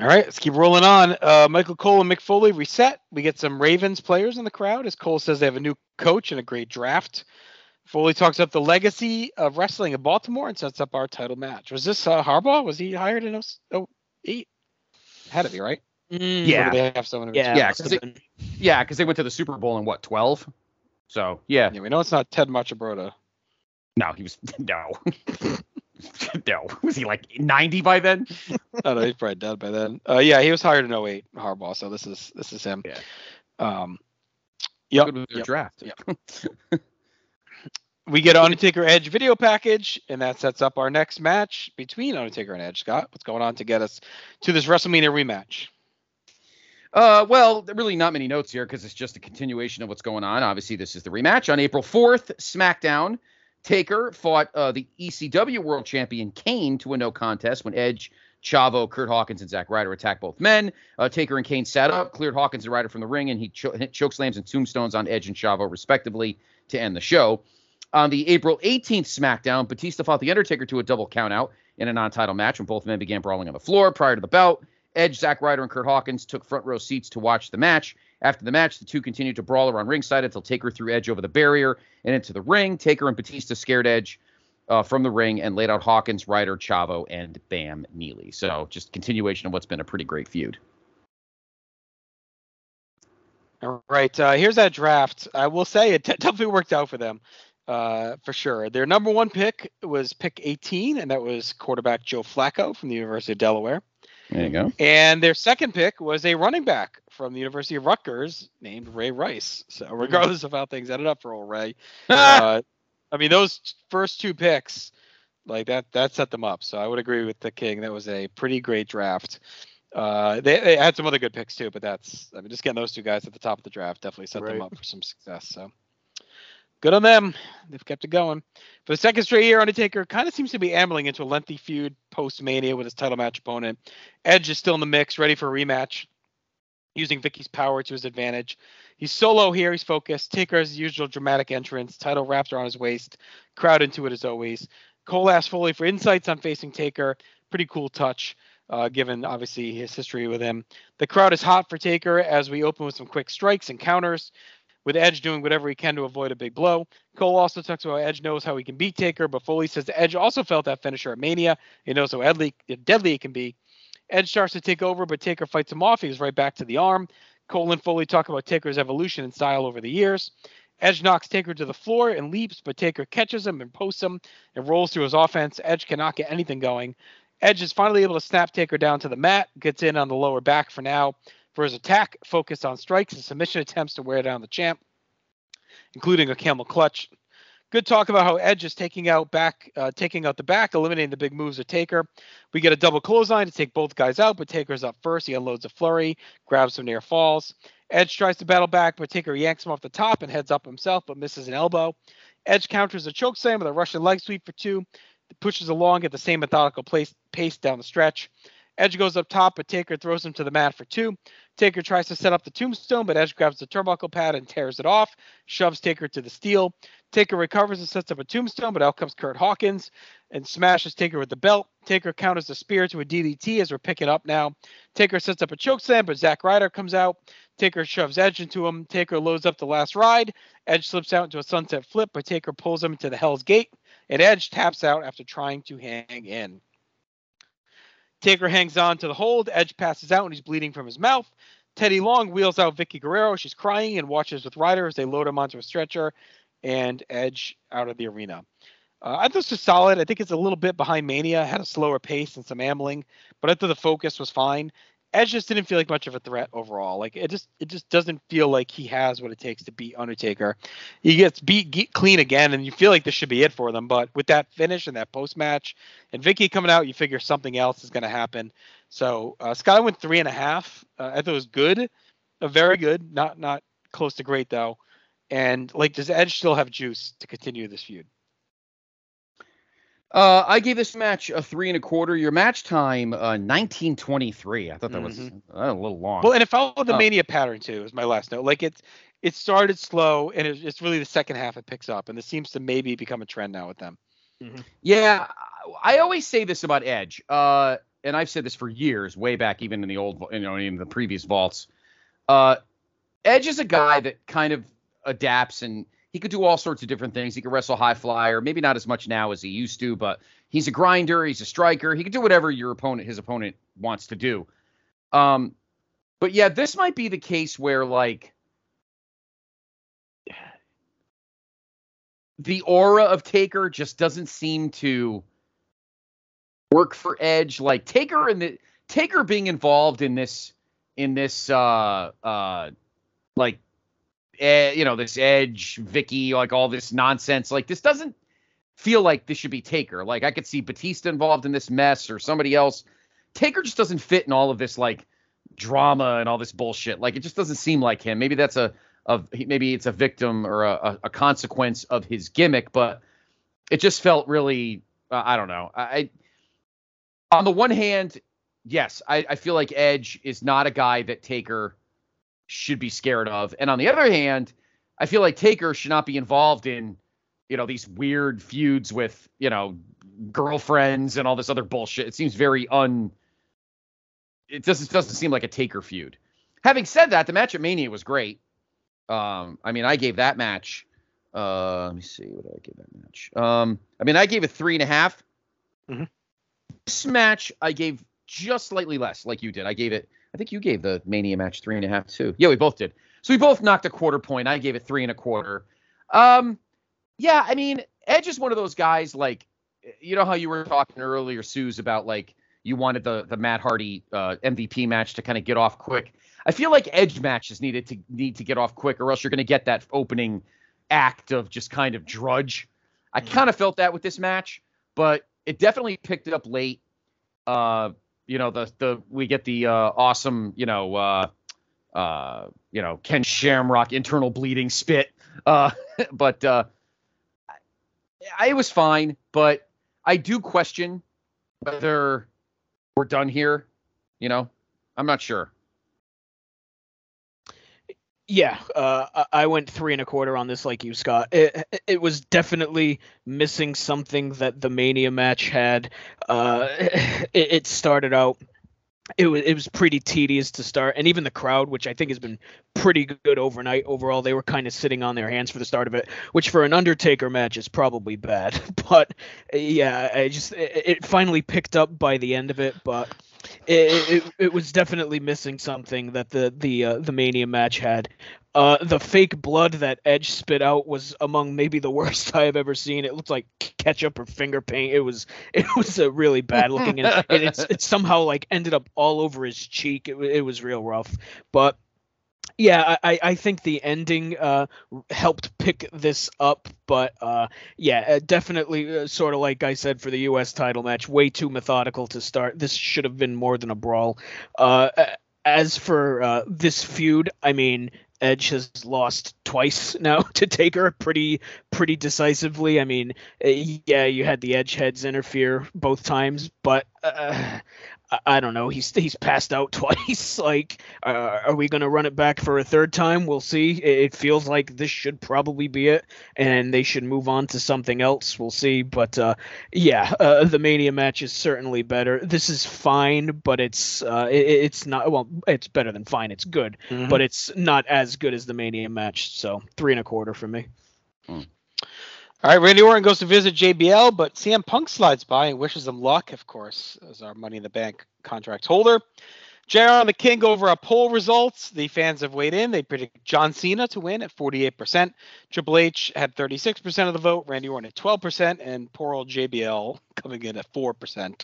All right, let's keep rolling on. Uh, Michael Cole and Mick Foley reset. We get some Ravens players in the crowd as Cole says they have a new coach and a great draft. Foley talks up the legacy of wrestling in Baltimore and sets up our title match. Was this uh, Harbaugh? Was he hired in 08? Had to be, right? Mm, Yeah. They have someone Yeah. Yeah, must 'cause have. Yeah, because they went to the Super Bowl in what 12. So yeah, Yeah, we know it's not Ted Marchibroda. no, he was [LAUGHS] no, [LAUGHS] no. Was he like 90 by then? [LAUGHS] I know he's probably dead by then. Uh, yeah, he was hired in 08, Harbaugh. So this is this is him. Yeah. Um, yep. Good with their yep. draft. Yep. We get Undertaker Edge video package, and that sets up our next match between Undertaker and Edge. Scott, what's going on to get us to this WrestleMania rematch? Uh, well, really not many notes here because it's just a continuation of what's going on. Obviously, this is the rematch on April 4th. SmackDown. Taker fought uh, the ECW World Champion Kane to a no contest when Edge, Chavo, Curt Hawkins, and Zack Ryder attacked both men. Uh, Taker and Kane sat up, cleared Hawkins and Ryder from the ring, and he cho- hit choke slams and tombstones on Edge and Chavo respectively to end the show. On the April 18th SmackDown, Batista fought The Undertaker to a double countout in a non title match when both men began brawling on the floor prior to the bout. Edge, Zack Ryder, and Curt Hawkins took front row seats to watch the match. After the match, the two continued to brawl around ringside until Taker threw Edge over the barrier and into the ring. Taker and Batista scared Edge uh, from the ring and laid out Hawkins, Ryder, Chavo, and Bam Neely. So just continuation of what's been a pretty great feud. All right, uh, here's that draft. I will say it [LAUGHS] definitely worked out for them, uh, for sure. Their number one pick was pick 18, and that was quarterback Joe Flacco from the University of Delaware. There you go. And their second pick was a running back from the University of Rutgers named Ray Rice. So regardless of how things ended up for old Ray, [LAUGHS] uh, I mean those first two picks, like that, that set them up. So I would agree with the King. That was a pretty great draft. Uh, they, they had some other good picks too, but that's I mean just getting those two guys at the top of the draft definitely set them up for some success. So good on them. They've kept it going. For the second straight year, Undertaker kind of seems to be ambling into a lengthy feud post Mania with his title match opponent. Edge is still in the mix, ready for a rematch, using Vickie's power to his advantage. He's solo here. He's focused. Taker has his usual dramatic entrance. Title wrapped around his waist. Crowd into it as always. Cole asks Foley for insights on facing Taker. Pretty cool touch, uh, given obviously his history with him. The crowd is hot for Taker as we open with some quick strikes and counters, with Edge doing whatever he can to avoid a big blow. Cole also talks about Edge knows how he can beat Taker, but Foley says Edge also felt that finisher at Mania. He knows how deadly, deadly it can be. Edge starts to take over, but Taker fights him off. He's right back to the arm. Cole and Foley talk about Taker's evolution and style over the years. Edge knocks Taker to the floor and leaps, but Taker catches him and posts him and rolls through his offense. Edge cannot get anything going. Edge is finally able to snap Taker down to the mat, gets in on the lower back for now. For his attack, focused on strikes and submission attempts to wear down the champ, including a camel clutch. Good talk about how Edge is taking out back, uh, taking out the back, eliminating the big moves of Taker. We get a double clothesline to take both guys out, but Taker's up first. He unloads a flurry, grabs some near falls. Edge tries to battle back, but Taker yanks him off the top and heads up himself, but misses an elbow. Edge counters a choke slam with a Russian leg sweep for two, pushes along at the same methodical place, pace down the stretch. Edge goes up top, but Taker throws him to the mat for two. Taker tries to set up the tombstone, but Edge grabs the turnbuckle pad and tears it off, shoves Taker to the steel. Taker recovers and sets up a tombstone, but out comes Curt Hawkins and smashes Taker with the belt. Taker counters the spear to a DDT as we're picking up now. Taker sets up a choke slam, but Zack Ryder comes out. Taker shoves Edge into him. Taker loads up the last ride. Edge slips out into a sunset flip, but Taker pulls him into the Hell's Gate, and Edge taps out after trying to hang in. Taker hangs on to the hold. Edge passes out and he's bleeding from his mouth. Teddy Long wheels out Vickie Guerrero. She's crying and watches with Ryder as they load him onto a stretcher and Edge out of the arena. Uh, I thought this was solid. I think it's a little bit behind Mania, had a slower pace and some ambling, but I thought the focus was fine. Edge just didn't feel like much of a threat overall. Like it just it just doesn't feel like he has what it takes to beat Undertaker. He gets beat get clean again, and you feel like this should be it for them. But with that finish and that post match, and Vickie coming out, you figure something else is going to happen. So uh, Scott I went three and a half. Uh, I thought it was good, uh, very good, not not close to great though. And like, does Edge still have juice to continue this feud? Uh, I gave this match a three and a quarter. Your match time, uh, 1923. I thought that was Mhm. uh, a little long. Well, and it followed the Oh. Mania pattern too. Is my last note. Like it's it started slow, and it's it's really the second half it picks up, and this seems to maybe become a trend now with them. Yeah, I always say this about Edge, uh, and I've said this for years, way back, even in the old, you know, in the previous vaults. Uh, Edge is a guy that kind of adapts, and he could do all sorts of different things. He could wrestle high flyer, maybe not as much now as he used to, but he's a grinder, he's a striker, he could do whatever your opponent, his opponent, wants to do. Um, but yeah, this might be the case where like the aura of Taker just doesn't seem to work for Edge. Like Taker and the Taker being involved in this in this uh uh like eh, you know this Edge Vickie like all this nonsense like this doesn't feel like this should be Taker. Like I could see Batista involved in this mess or somebody else. Taker just doesn't fit in all of this like drama and all this bullshit. Like it just doesn't seem like him. Maybe that's a of maybe it's a victim or a, a, consequence of his gimmick, but it just felt really uh, I don't know. I on the one hand, yes, I, I feel like Edge is not a guy that Taker should be scared of, and on the other hand, I feel like Taker should not be involved in you know these weird feuds with you know girlfriends and all this other bullshit. It seems very un. It doesn't doesn't seem like a Taker feud. Having said that, the match at Mania was great. Um, I mean, I gave that match. Uh, let me see what did I give that match. Um, I mean, I gave it three and a half. Mhm. This match I gave just slightly less, like you did. I gave it. I think you gave the Mania match three and a half too. Yeah, we both did. So we both knocked a quarter point. I gave it three and a quarter. Um, yeah, I mean, Edge is one of those guys like, you know how you were talking earlier, Suze, about like you wanted the the Matt Hardy uh, MVP match to kind of get off quick. I feel like Edge matches needed to need to get off quick, or else you're going to get that opening act of just kind of drudge. I kind of felt that with this match, but it definitely picked it up late. Uh, you know, the the we get the uh, awesome, you know, uh, uh, you know, Ken Shamrock internal bleeding spit. Uh, [LAUGHS] but uh, I, was fine, but I do question whether we're done here. You know, I'm not sure. Yeah, uh, I- went three and a quarter on this, like you, Scott. It, it was definitely missing something that the Mania match had. Uh, [LAUGHS] it, it started out. It was it was pretty tedious to start, and even the crowd, which I think has been pretty good overnight overall, they were kind of sitting on their hands for the start of it, which for an Undertaker match is probably bad. [LAUGHS] But yeah, I just it, it finally picked up by the end of it, but it, it, it was definitely missing something that the the uh, the Mania match had. Uh, the fake blood that Edge spit out was among maybe the [LAUGHS] worst I have ever seen. It looked like ketchup or finger paint. It was [LAUGHS] it was a really bad looking, and, and it's [LAUGHS] it somehow like ended up all over his cheek. It, it was real rough, but yeah, I, I- think the ending uh, helped pick this up, but uh, yeah, uh, definitely uh, sort of like I said for the U.S. title match, way too methodical to start. This should have been more than a brawl. Uh, as for uh, this feud, I mean, Edge has lost twice [LAUGHS] now to Taker pretty pretty decisively. I mean, yeah, you had the Edge heads interfere both times, but uh, I, don't know. He's he's passed out [LAUGHS] twice. like, uh, are we gonna run it back for a third time? We'll see. It, it feels like this should probably be it, and they should move on to something else. We'll see. But uh, yeah, uh, the Mania match is certainly better. This is fine, but it's uh, it, it's not. Well, it's better than fine. It's good, Mhm. but it's not as good as the Mania match. So three and a quarter for me. All right, Randy Orton goes to visit JBL, but CM Punk slides by and wishes him luck, of course, as our Money in the Bank contract holder. JR and the King over our poll results. The fans have weighed in. They predict John Cena to win at 48%. Triple H had 36% of the vote. Randy Orton at 12%, and poor old JBL [LAUGHS] coming in at 4%,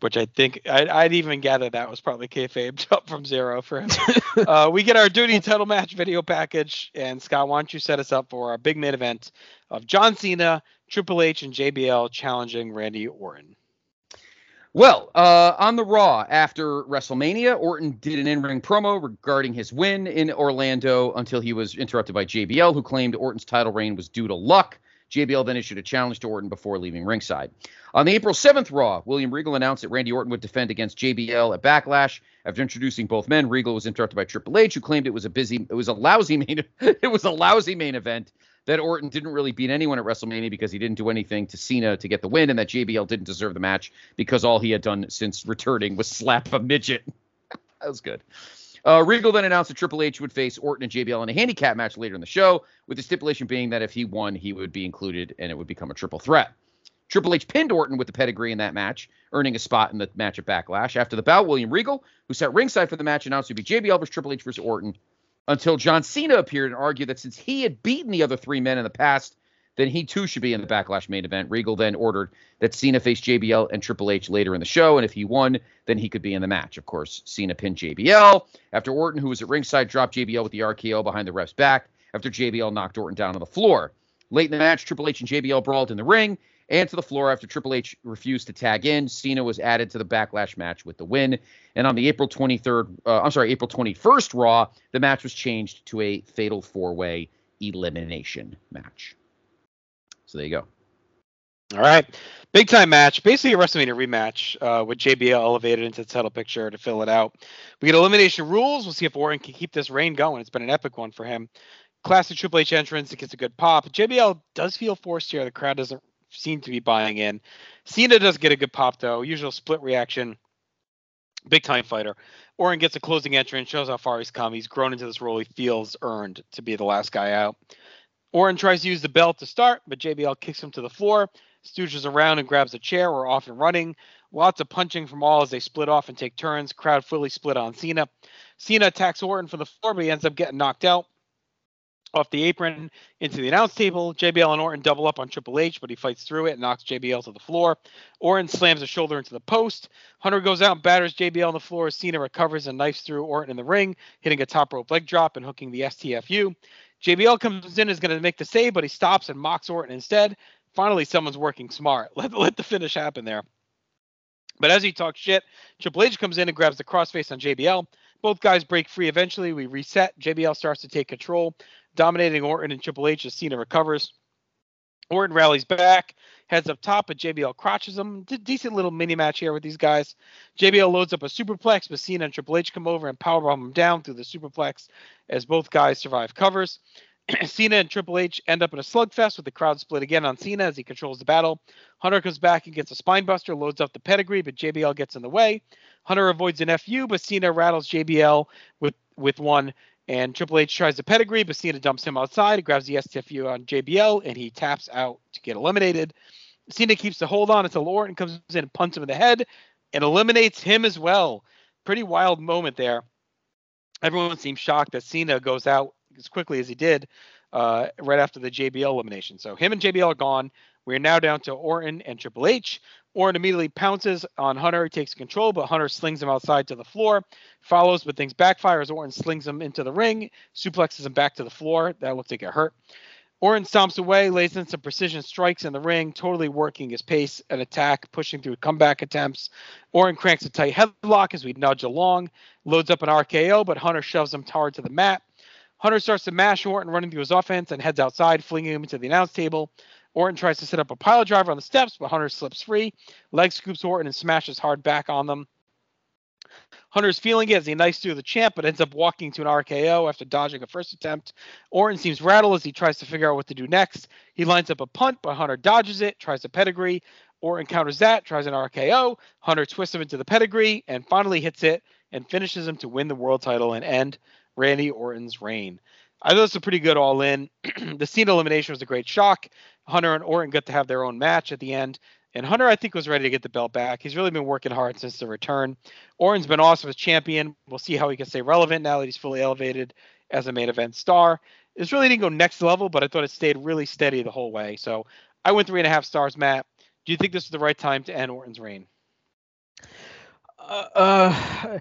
which I think I'd, I'd even gather that was probably kayfabe up from zero for him. [LAUGHS] uh, we get our duty title match video package, and Scott, why don't you set us up for our big main event of John Cena, Triple H, and JBL challenging Randy Orton? Well, uh, on the Raw after WrestleMania, Orton did an in-ring promo regarding his win in Orlando until he was interrupted by JBL, who claimed Orton's title reign was due to luck. JBL then issued a challenge to Orton before leaving ringside. On the April 7th Raw, William Regal announced that Randy Orton would defend against JBL at Backlash. After introducing both men, Regal was interrupted by Triple H, who claimed it was a busy, it was a lousy main, [LAUGHS] it was a lousy main event. That Orton didn't really beat anyone at WrestleMania because he didn't do anything to Cena to get the win, and that JBL didn't deserve the match because all he had done since returning was [LAUGHS] slap a midget. [LAUGHS] that was good. Uh, Regal then announced that Triple H would face Orton and JBL in a handicap match later in the show, with the stipulation being that if he won, he would be included and it would become a triple threat. Triple H pinned Orton with the pedigree in that match, earning a spot in the match at Backlash. After the bout, William Regal, who sat ringside for the match, announced it would be JBL versus Triple H versus Orton until John Cena appeared and argued that since he had beaten the other three men in the past, then he too should be in the Backlash main event. Regal then ordered that Cena face JBL and Triple H later in the show, and if he won, then he could be in the match. Of course, Cena pinned JBL after Orton, who was at ringside, dropped JBL with the RKO behind the ref's back after JBL knocked Orton down on the floor. Late in the match, Triple H and JBL brawled in the ring and to the floor after Triple H refused to tag in. Cena was added to the Backlash match with the win. And on the April 23rd, uh, I'm sorry, April 21st Raw, the match was changed to a fatal four way elimination match. So there you go. All right. Big time match. Basically a WrestleMania rematch uh, with JBL elevated into the title picture to fill it out. We get elimination rules. We'll see if Orton can keep this reign going. It's been an epic one for him. classic Triple H entrance. It gets a good pop. JBL does feel forced here. The crowd doesn't seem to be buying in. Cena does get a good pop though. Usual split reaction. Big time fighter. Orton gets a closing entrance, and shows how far he's come. He's grown into this role he feels earned to be the last guy out. Orton tries to use the belt to start, but JBL kicks him to the floor, stooges around and grabs a chair. We're off and running. Lots of punching from all as they split off and take turns. Crowd fully split on Cena. Cena attacks Orton for the floor, but he ends up getting knocked out off the apron into the announce table. JBL and Orton double up on Triple H, but he fights through it and knocks JBL to the floor. Orton slams a shoulder into the post. Hunter goes out and batters JBL on the floor. Cena recovers and knifes through Orton in the ring, hitting a top rope leg drop and hooking the STFU. JBL comes in is going to make the save, but he stops and mocks Orton instead. Finally, someone's working smart. [LAUGHS] Let, let the finish happen there. But as he talks shit, Triple H comes in and grabs the crossface on JBL. Both guys break free eventually. We reset. JBL starts to take control, dominating Orton and Triple H as Cena recovers. Orton rallies back, heads up top, but JBL crotches him. D- decent little mini match here with these guys. JBL loads up a superplex, but Cena and Triple H come over and powerbomb him down through the superplex as both guys survive covers. [CLEARS THROAT] Cena and Triple H end up in a slugfest with the crowd split again on Cena as he controls the battle. Hunter comes back and gets a spinebuster, loads up the pedigree, but JBL gets in the way. Hunter avoids an FU, but Cena rattles JBL with with one, and Triple H tries the pedigree, but Cena dumps him outside. Grabs the STFU on JBL, and he taps out to get eliminated. Cena keeps the hold on until Orton comes in and punts him in the head and eliminates him as well. Pretty wild moment there. Everyone seems shocked that Cena goes out as quickly as he did uh, right after the JBL elimination. So him and JBL are gone. We are now down to Orton and Triple H. Orton immediately pounces on Hunter, He takes control, but Hunter slings him outside to the floor, follows, but things backfire as Orton slings him into the ring, suplexes him back to the floor. That looks like it hurt. Orton stomps away, lays in some precision strikes in the ring, totally working his pace and attack, pushing through comeback attempts. Orton cranks a tight headlock as we nudge along, loads up an RKO, but Hunter shoves him hard to the mat. Hunter starts to mash Orton, running through his offense, and heads outside, flinging him into the announce table. Orton tries to set up a pile driver on the steps, but Hunter slips free. Leg scoops Orton and smashes hard back on them. Hunter's feeling it as he knifes through the champ, but ends up walking to an RKO after dodging a first attempt. Orton seems rattled as he tries to figure out what to do next. He lines up a punt, but Hunter dodges it, tries a pedigree. Orton counters that, tries an RKO. Hunter twists him into the pedigree and finally hits it and finishes him to win the world title and end Randy Orton's reign. I thought it was a pretty good all in. [CLEARS THROAT] the Cena elimination was a great shock. Hunter and Orton got to have their own match at the end. And Hunter, I think, was ready to get the belt back. He's really been working hard since the return. Orton's been awesome as champion. We'll see how he can stay relevant now that he's fully elevated as a main event star. This really didn't go next level, but I thought it stayed really steady the whole way. So I went three and a half stars, Matt. Do you think this is the right time to end Orton's reign? Uh, uh,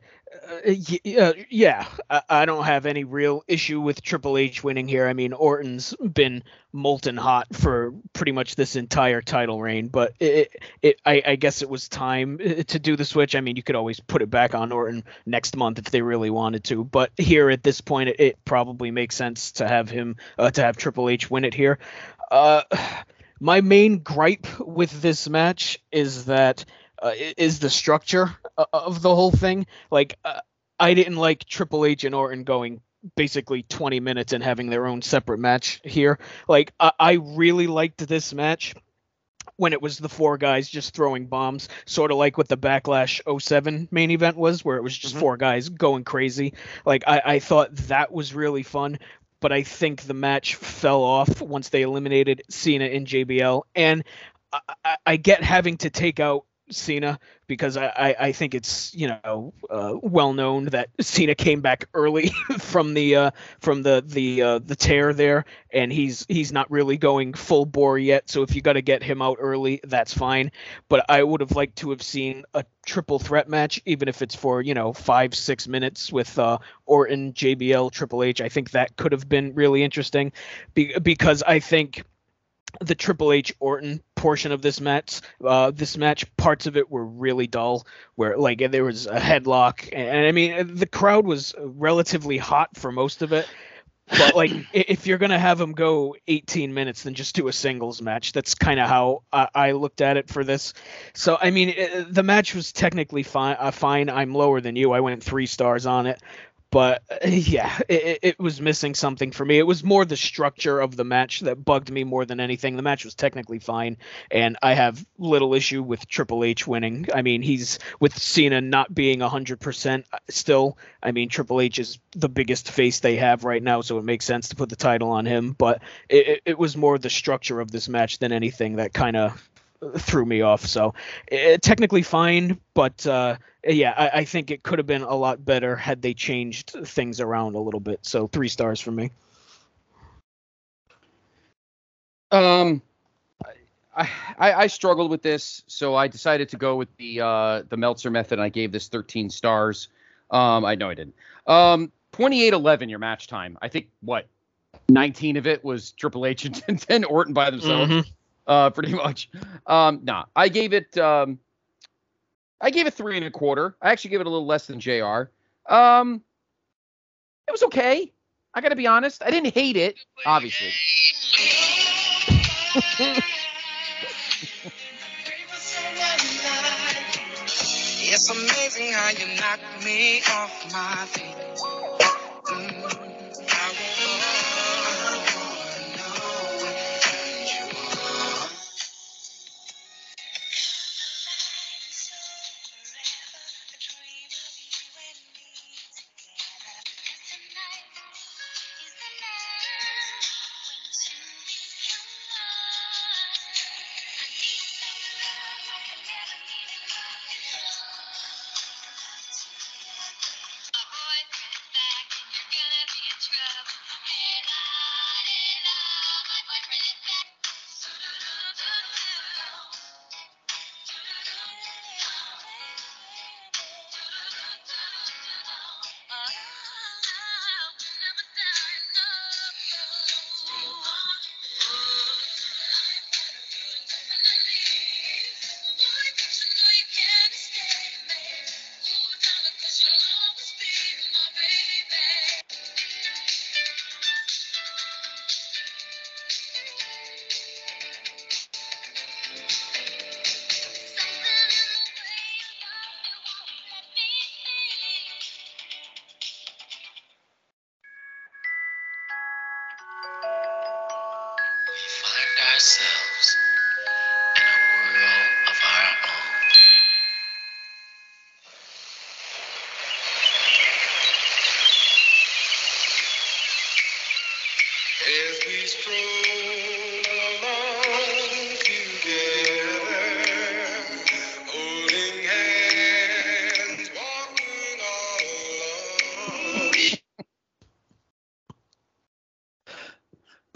uh, yeah, I, don't have any real issue with Triple H winning here. I mean, Orton's been molten hot for pretty much this entire title reign, but it, it, I, I guess it was time uh, to do the switch. I mean, you could always put it back on Orton next month if they really wanted to, but here at this point, it, it probably makes sense to have him uh, to have Triple H win it here. Uh, [SIGHS] my main gripe with this match is that uh, is the structure of the whole thing. Like, uh, I didn't like Triple H and Orton going basically 20 minutes and having their own separate match here. Like, I, I really liked this match when it was the four guys just throwing bombs, sort of like what the Backlash 07 main event was, where it was just mm-hmm. four guys going crazy. Like, I, I thought that was really fun. But I think the match fell off once they eliminated Cena and JBL. And I, I get having to take out Cena because I, I, I, think it's you know uh, well known that Cena came back early [LAUGHS] from the uh, from the the uh, the tear there, and he's he's not really going full bore yet. So if you got to get him out early, that's fine. But I would have liked to have seen a triple threat match, even if it's for you know five six minutes with uh, Orton, JBL, Triple H. I think that could have been really interesting, be- because I think the Triple H Orton portion of this match, uh, this match, parts of it were really dull. Where like there was a headlock, and, and I mean the crowd was relatively hot for most of it. But like, [CLEARS THROAT] if you're gonna have them go 18 minutes, then just do a singles match. That's kind of how I, I, looked at it for this. So I mean, it, the match was technically fine. Uh, fine. I'm lower than you. I went three stars on it but uh, [LAUGHS] yeah, it, it was missing something for me. It was more the structure of the match that bugged me more than anything. The match was technically fine, and I have little issue with Triple H winning. I mean, he's with Cena not being hundred percent still. I mean, Triple H is the biggest face they have right now, so it makes sense to put the title on him. But it, it was more the structure of this match than anything that kind of threw me off. So it, technically fine, but uh, yeah, I, I, think it could have been a lot better had they changed things around a little bit. So three stars for me. Um, I, I, I struggled with this, so I decided to go with the uh, the Meltzer method. And I gave this 13 stars. Um, I know I didn't. Um, 28-11 your match time. I think what 19 of it was Triple H and, [LAUGHS] and Orton by themselves. Mm-hmm uh, [LAUGHS] pretty much. Um, nah, I gave it. Um, I gave it three and a quarter. I actually gave it a little less than Jr. Um, it was okay. I got to be honest. I didn't hate it, obviously. [LAUGHS] it's amazing how you knock me off my feet.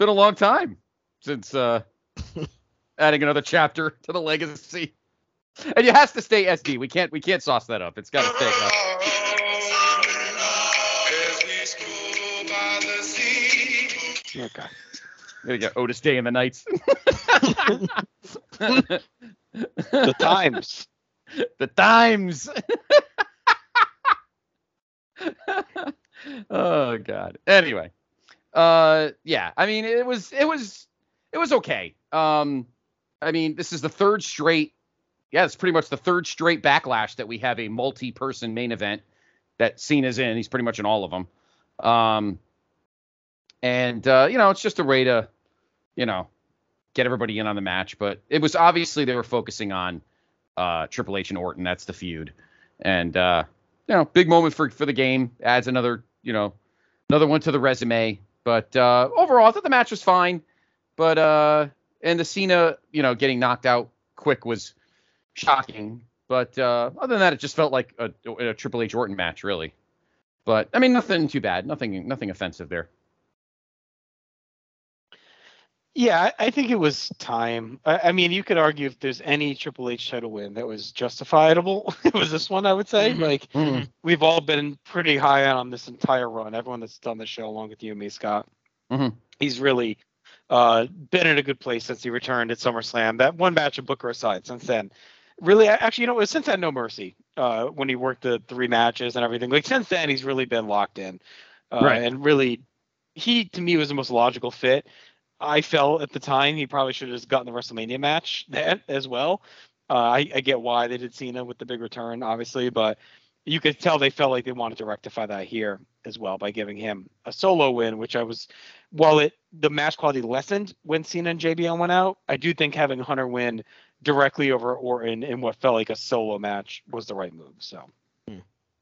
Been a long time since uh, [LAUGHS] adding another chapter to the legacy. And it has to stay SD. We can't we can't sauce that up. It's got to stay. Up. Okay. There you go. Otis Day and the Knights. [LAUGHS] the times. [LAUGHS] The times. oh God. Anyway uh, yeah, I mean, it was it was it was okay. Um, I mean, this is the third straight. Yeah, it's pretty much the third straight backlash that we have a multi-person main event that Cena's in. He's pretty much in all of them. Um, and uh, you know, it's just a way to, you know, get everybody in on the match. But it was obviously they were focusing on uh, Triple H and Orton. That's the feud, and uh, you know, big moment for for the game. Adds another, you know, another one to the resume. But uh, overall, I thought the match was fine. But uh, and the Cena, you know, getting knocked out quick was shocking. But uh, other than that, it just felt like a, a Triple H Orton match, really. But I mean, nothing too bad, nothing, nothing offensive there. Yeah, I think it was time. I, I, mean, you could argue if there's any Triple H title win that was justifiable, [LAUGHS] it was this one. I would say. Mm-hmm. Like mm-hmm. we've all been pretty high on this entire run. Everyone that's done the show, along with you and me, Scott. Mm-hmm. He's really uh, been in a good place since he returned at SummerSlam. That one match of Booker aside, since then, really, actually, you know, it was since then No Mercy uh, when he worked the three matches and everything. Like since then, he's really been locked in, uh, right. and really, he to me was the most logical fit. I felt at the time he probably should have just gotten the WrestleMania match [LAUGHS] then as well. Uh, I, I, get why they did Cena with the big return, obviously, but you could tell they felt like they wanted to rectify that here. as well by giving him a solo win, which I was, while it the match quality lessened when Cena and JBL went out, I do think having Hunter win directly over Orton in what felt like a solo match was the right move. So, Hmm.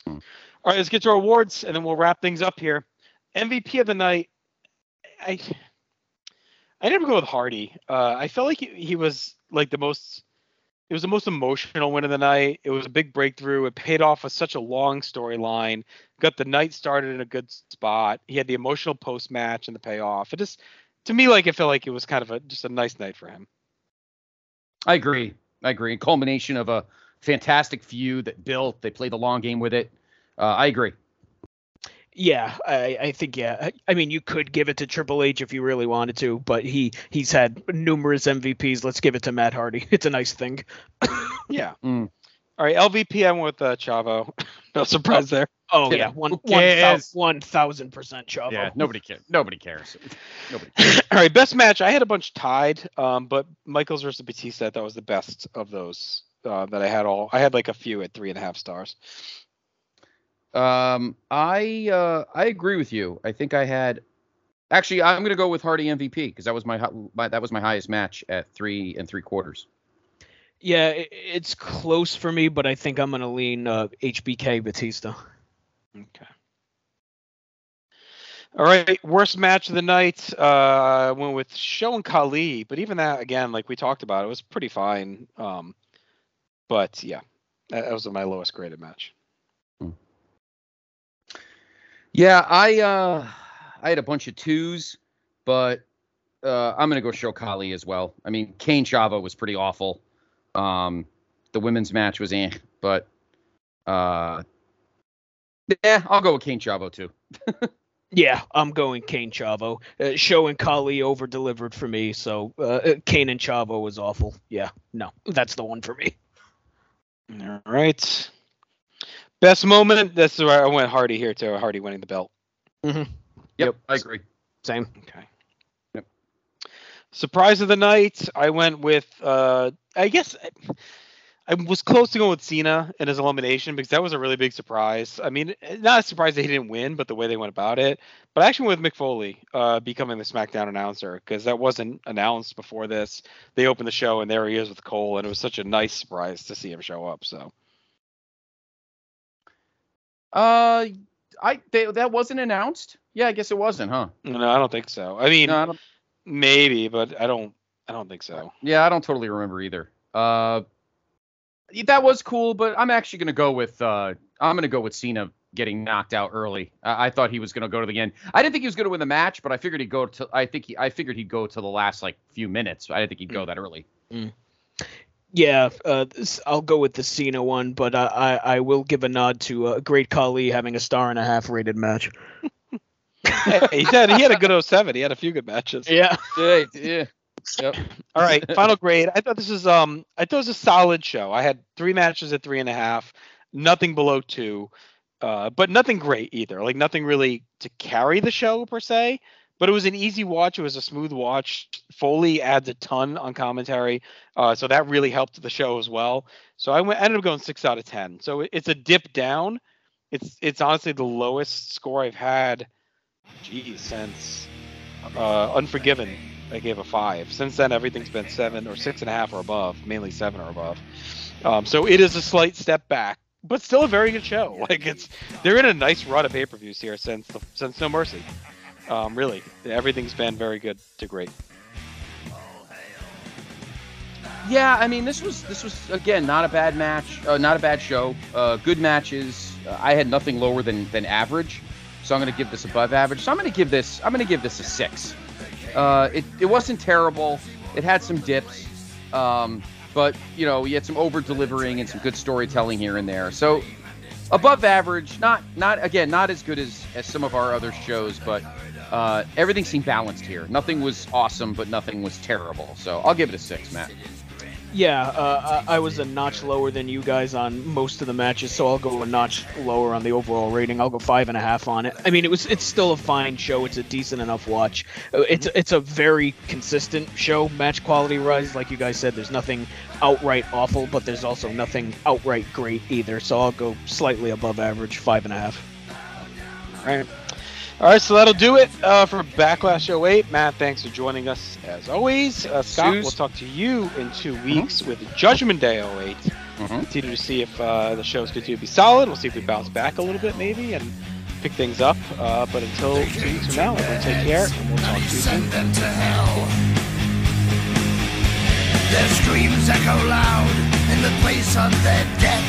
all right, let's get to our awards and then we'll wrap things up here. MVP of the night, I I never go with Hardy. Uh, I felt like he, he was like the most. It was the most emotional win of the night. It was a big breakthrough. It paid off with such a long storyline. Got the night started in a good spot. He had the emotional post match and the payoff. It just, to me, like it felt like it was kind of a just a nice night for him. I agree. I agree. A culmination of a fantastic feud that built. They played the long game with it. Uh, I agree. Yeah, I, I think yeah. I- I mean, you could give it to Triple H if you really wanted to, but he he's had numerous MVPs. Let's give it to Matt Hardy. [LAUGHS] It's a nice thing. Yeah. [LAUGHS] Mm. All right, LVP. I went with uh, Chavo. [LAUGHS] no surprise there. Oh Yeah, yeah, one who one cares? thou- one thousand percent Chavo. Yeah, nobody cares. Nobody cares. Nobody. Cares. All right, best match. I had a bunch tied, um, but Michaels versus Batista. That was the best of those uh, that I had. All I had like a few at three and a half stars. Um, I uh, I agree with you. I think I had. Actually, I'm gonna go with Hardy MVP because that was my, my that was my highest match at three and three quarters. Yeah, i it's close for me, but I think I'm gonna lean uh, HBK Batista. Okay. All right, worst match of the night. Uh, I went with Show and Khali, but even that again, like we talked about, it was pretty fine. Um, but yeah, that, that was my lowest graded match. Yeah, I uh, I had a bunch of twos, but uh, I'm gonna go show Khali as well. I mean, Kane Chavo was pretty awful. Um, the women's match was eh, but uh, yeah, I'll go with Kane Chavo too. [LAUGHS] Yeah, I'm going Kane Chavo. Uh, Show and Khali over delivered for me, so uh, Kane and Chavo was awful. Yeah, no, that's the one for me. All right. Best moment. That's where I went Hardy here too. Hardy winning the belt. Mm-hmm. Yep, I agree. Same. Okay. Yep. Surprise of the night. I went with. Uh, I guess I, I was close to going with Cena in his elimination because that was a really big surprise. I mean, not a surprise that he didn't win, but the way they went about it. But I actually went with Mick Foley uh, becoming the SmackDown announcer because that wasn't announced before this. They opened the show and there he is with Cole, and it was such a nice surprise to see him show up. So Uh, I they, that wasn't announced. Yeah, I guess it wasn't, huh? no, I don't think so. I mean, No, I maybe, but I don't. I don't think so. yeah, I don't totally remember either. Uh, that was cool, but I'm actually gonna go with uh, I'm gonna go with Cena getting knocked out early. I, I thought he was gonna go to the end. I didn't think he was gonna win the match, but I figured he'd go to. I think he, I figured he'd go to the last like few minutes. I didn't think he'd go that early. Yeah, uh, this- I'll go with the Cena one, but I, I, I will give a nod to uh, Great Khali having a star and a half rated match. [LAUGHS] he had he had a good 07. He had a few good matches. Yeah. Yeah, yeah. Yep. All right, final grade. I thought this was um I thought it was a solid show. I had three matches at three and a half, nothing below two, uh, but nothing great either. Like nothing really to carry the show per se. But it was an easy watch. It was a smooth watch. Foley adds a ton on commentary, uh, so that really helped the show as well. So I went ended up going six out of ten. So it's a dip down. It's it's honestly the lowest score I've had. Geez, since uh, Unforgiven, I gave a five. Since then, everything's been seven or six and a half or above, mainly seven or above. Um, so it is a slight step back, but still a very good show. [LAUGHS] Like it's they're in a nice run of pay-per-views here since the, since No Mercy. Um, really, everything's been very good to great. Yeah, I mean, this was this was again not a bad match, uh, not a bad show. Uh, good matches. Uh, I had nothing lower than than average, so I'm going to give this above average. So I'm going to give this I'm going to give this a six. Uh, it it wasn't terrible. It had some dips, um, but you know, you had some over delivering and some good storytelling here and there. So above average. Not not again not as good as as some of our other shows, but uh, everything seemed balanced here. Nothing was awesome, but nothing was terrible. So I'll give it a six, Matt. Yeah, uh, I I was a notch lower than you guys on most of the matches, so I'll go a notch lower on the overall rating. I'll go five and a half on it. I mean, it was it's still a fine show. It's a decent enough watch. Uh, It's it's a very consistent show, match quality rise. Like you guys said, there's nothing outright awful, but there's also nothing outright great either. So I'll go slightly above average, five and a half. All right. All right, so that'll do it uh, for Backlash 08. Matt, thanks for joining us as always. Uh, Scott, Suze. we'll talk to you in two weeks with Judgment Day 08. Mhm. Continue to see if uh, the shows continue to be solid. We'll see if we bounce back a little bit, maybe, and pick things up. Uh, but until two weeks from now, everyone take care, and we'll talk to you soon. them to hell. Their screams echo loud in the place of their death.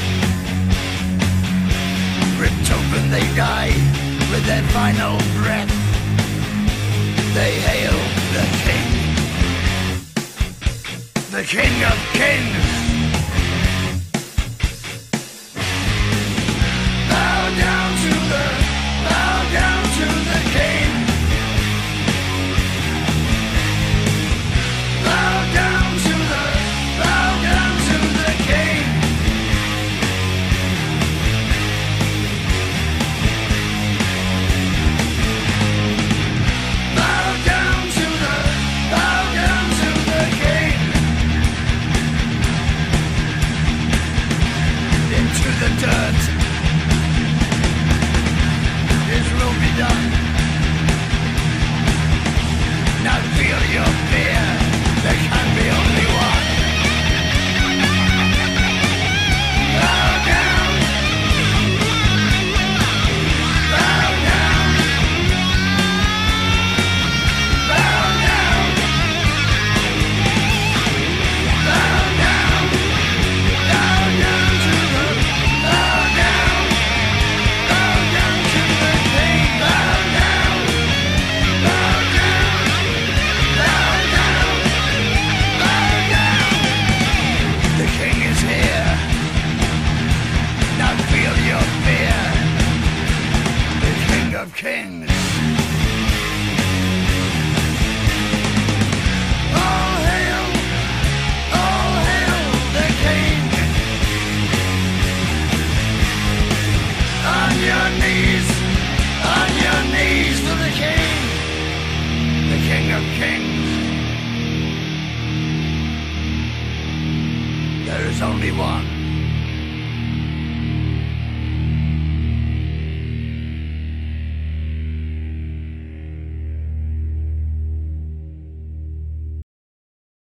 Ripped open, they die with their final breath. They hail the king, the king of kings. Bow down to the, All hail, all hail the king. On your knees, on your knees the king, the king of kings. There is only one.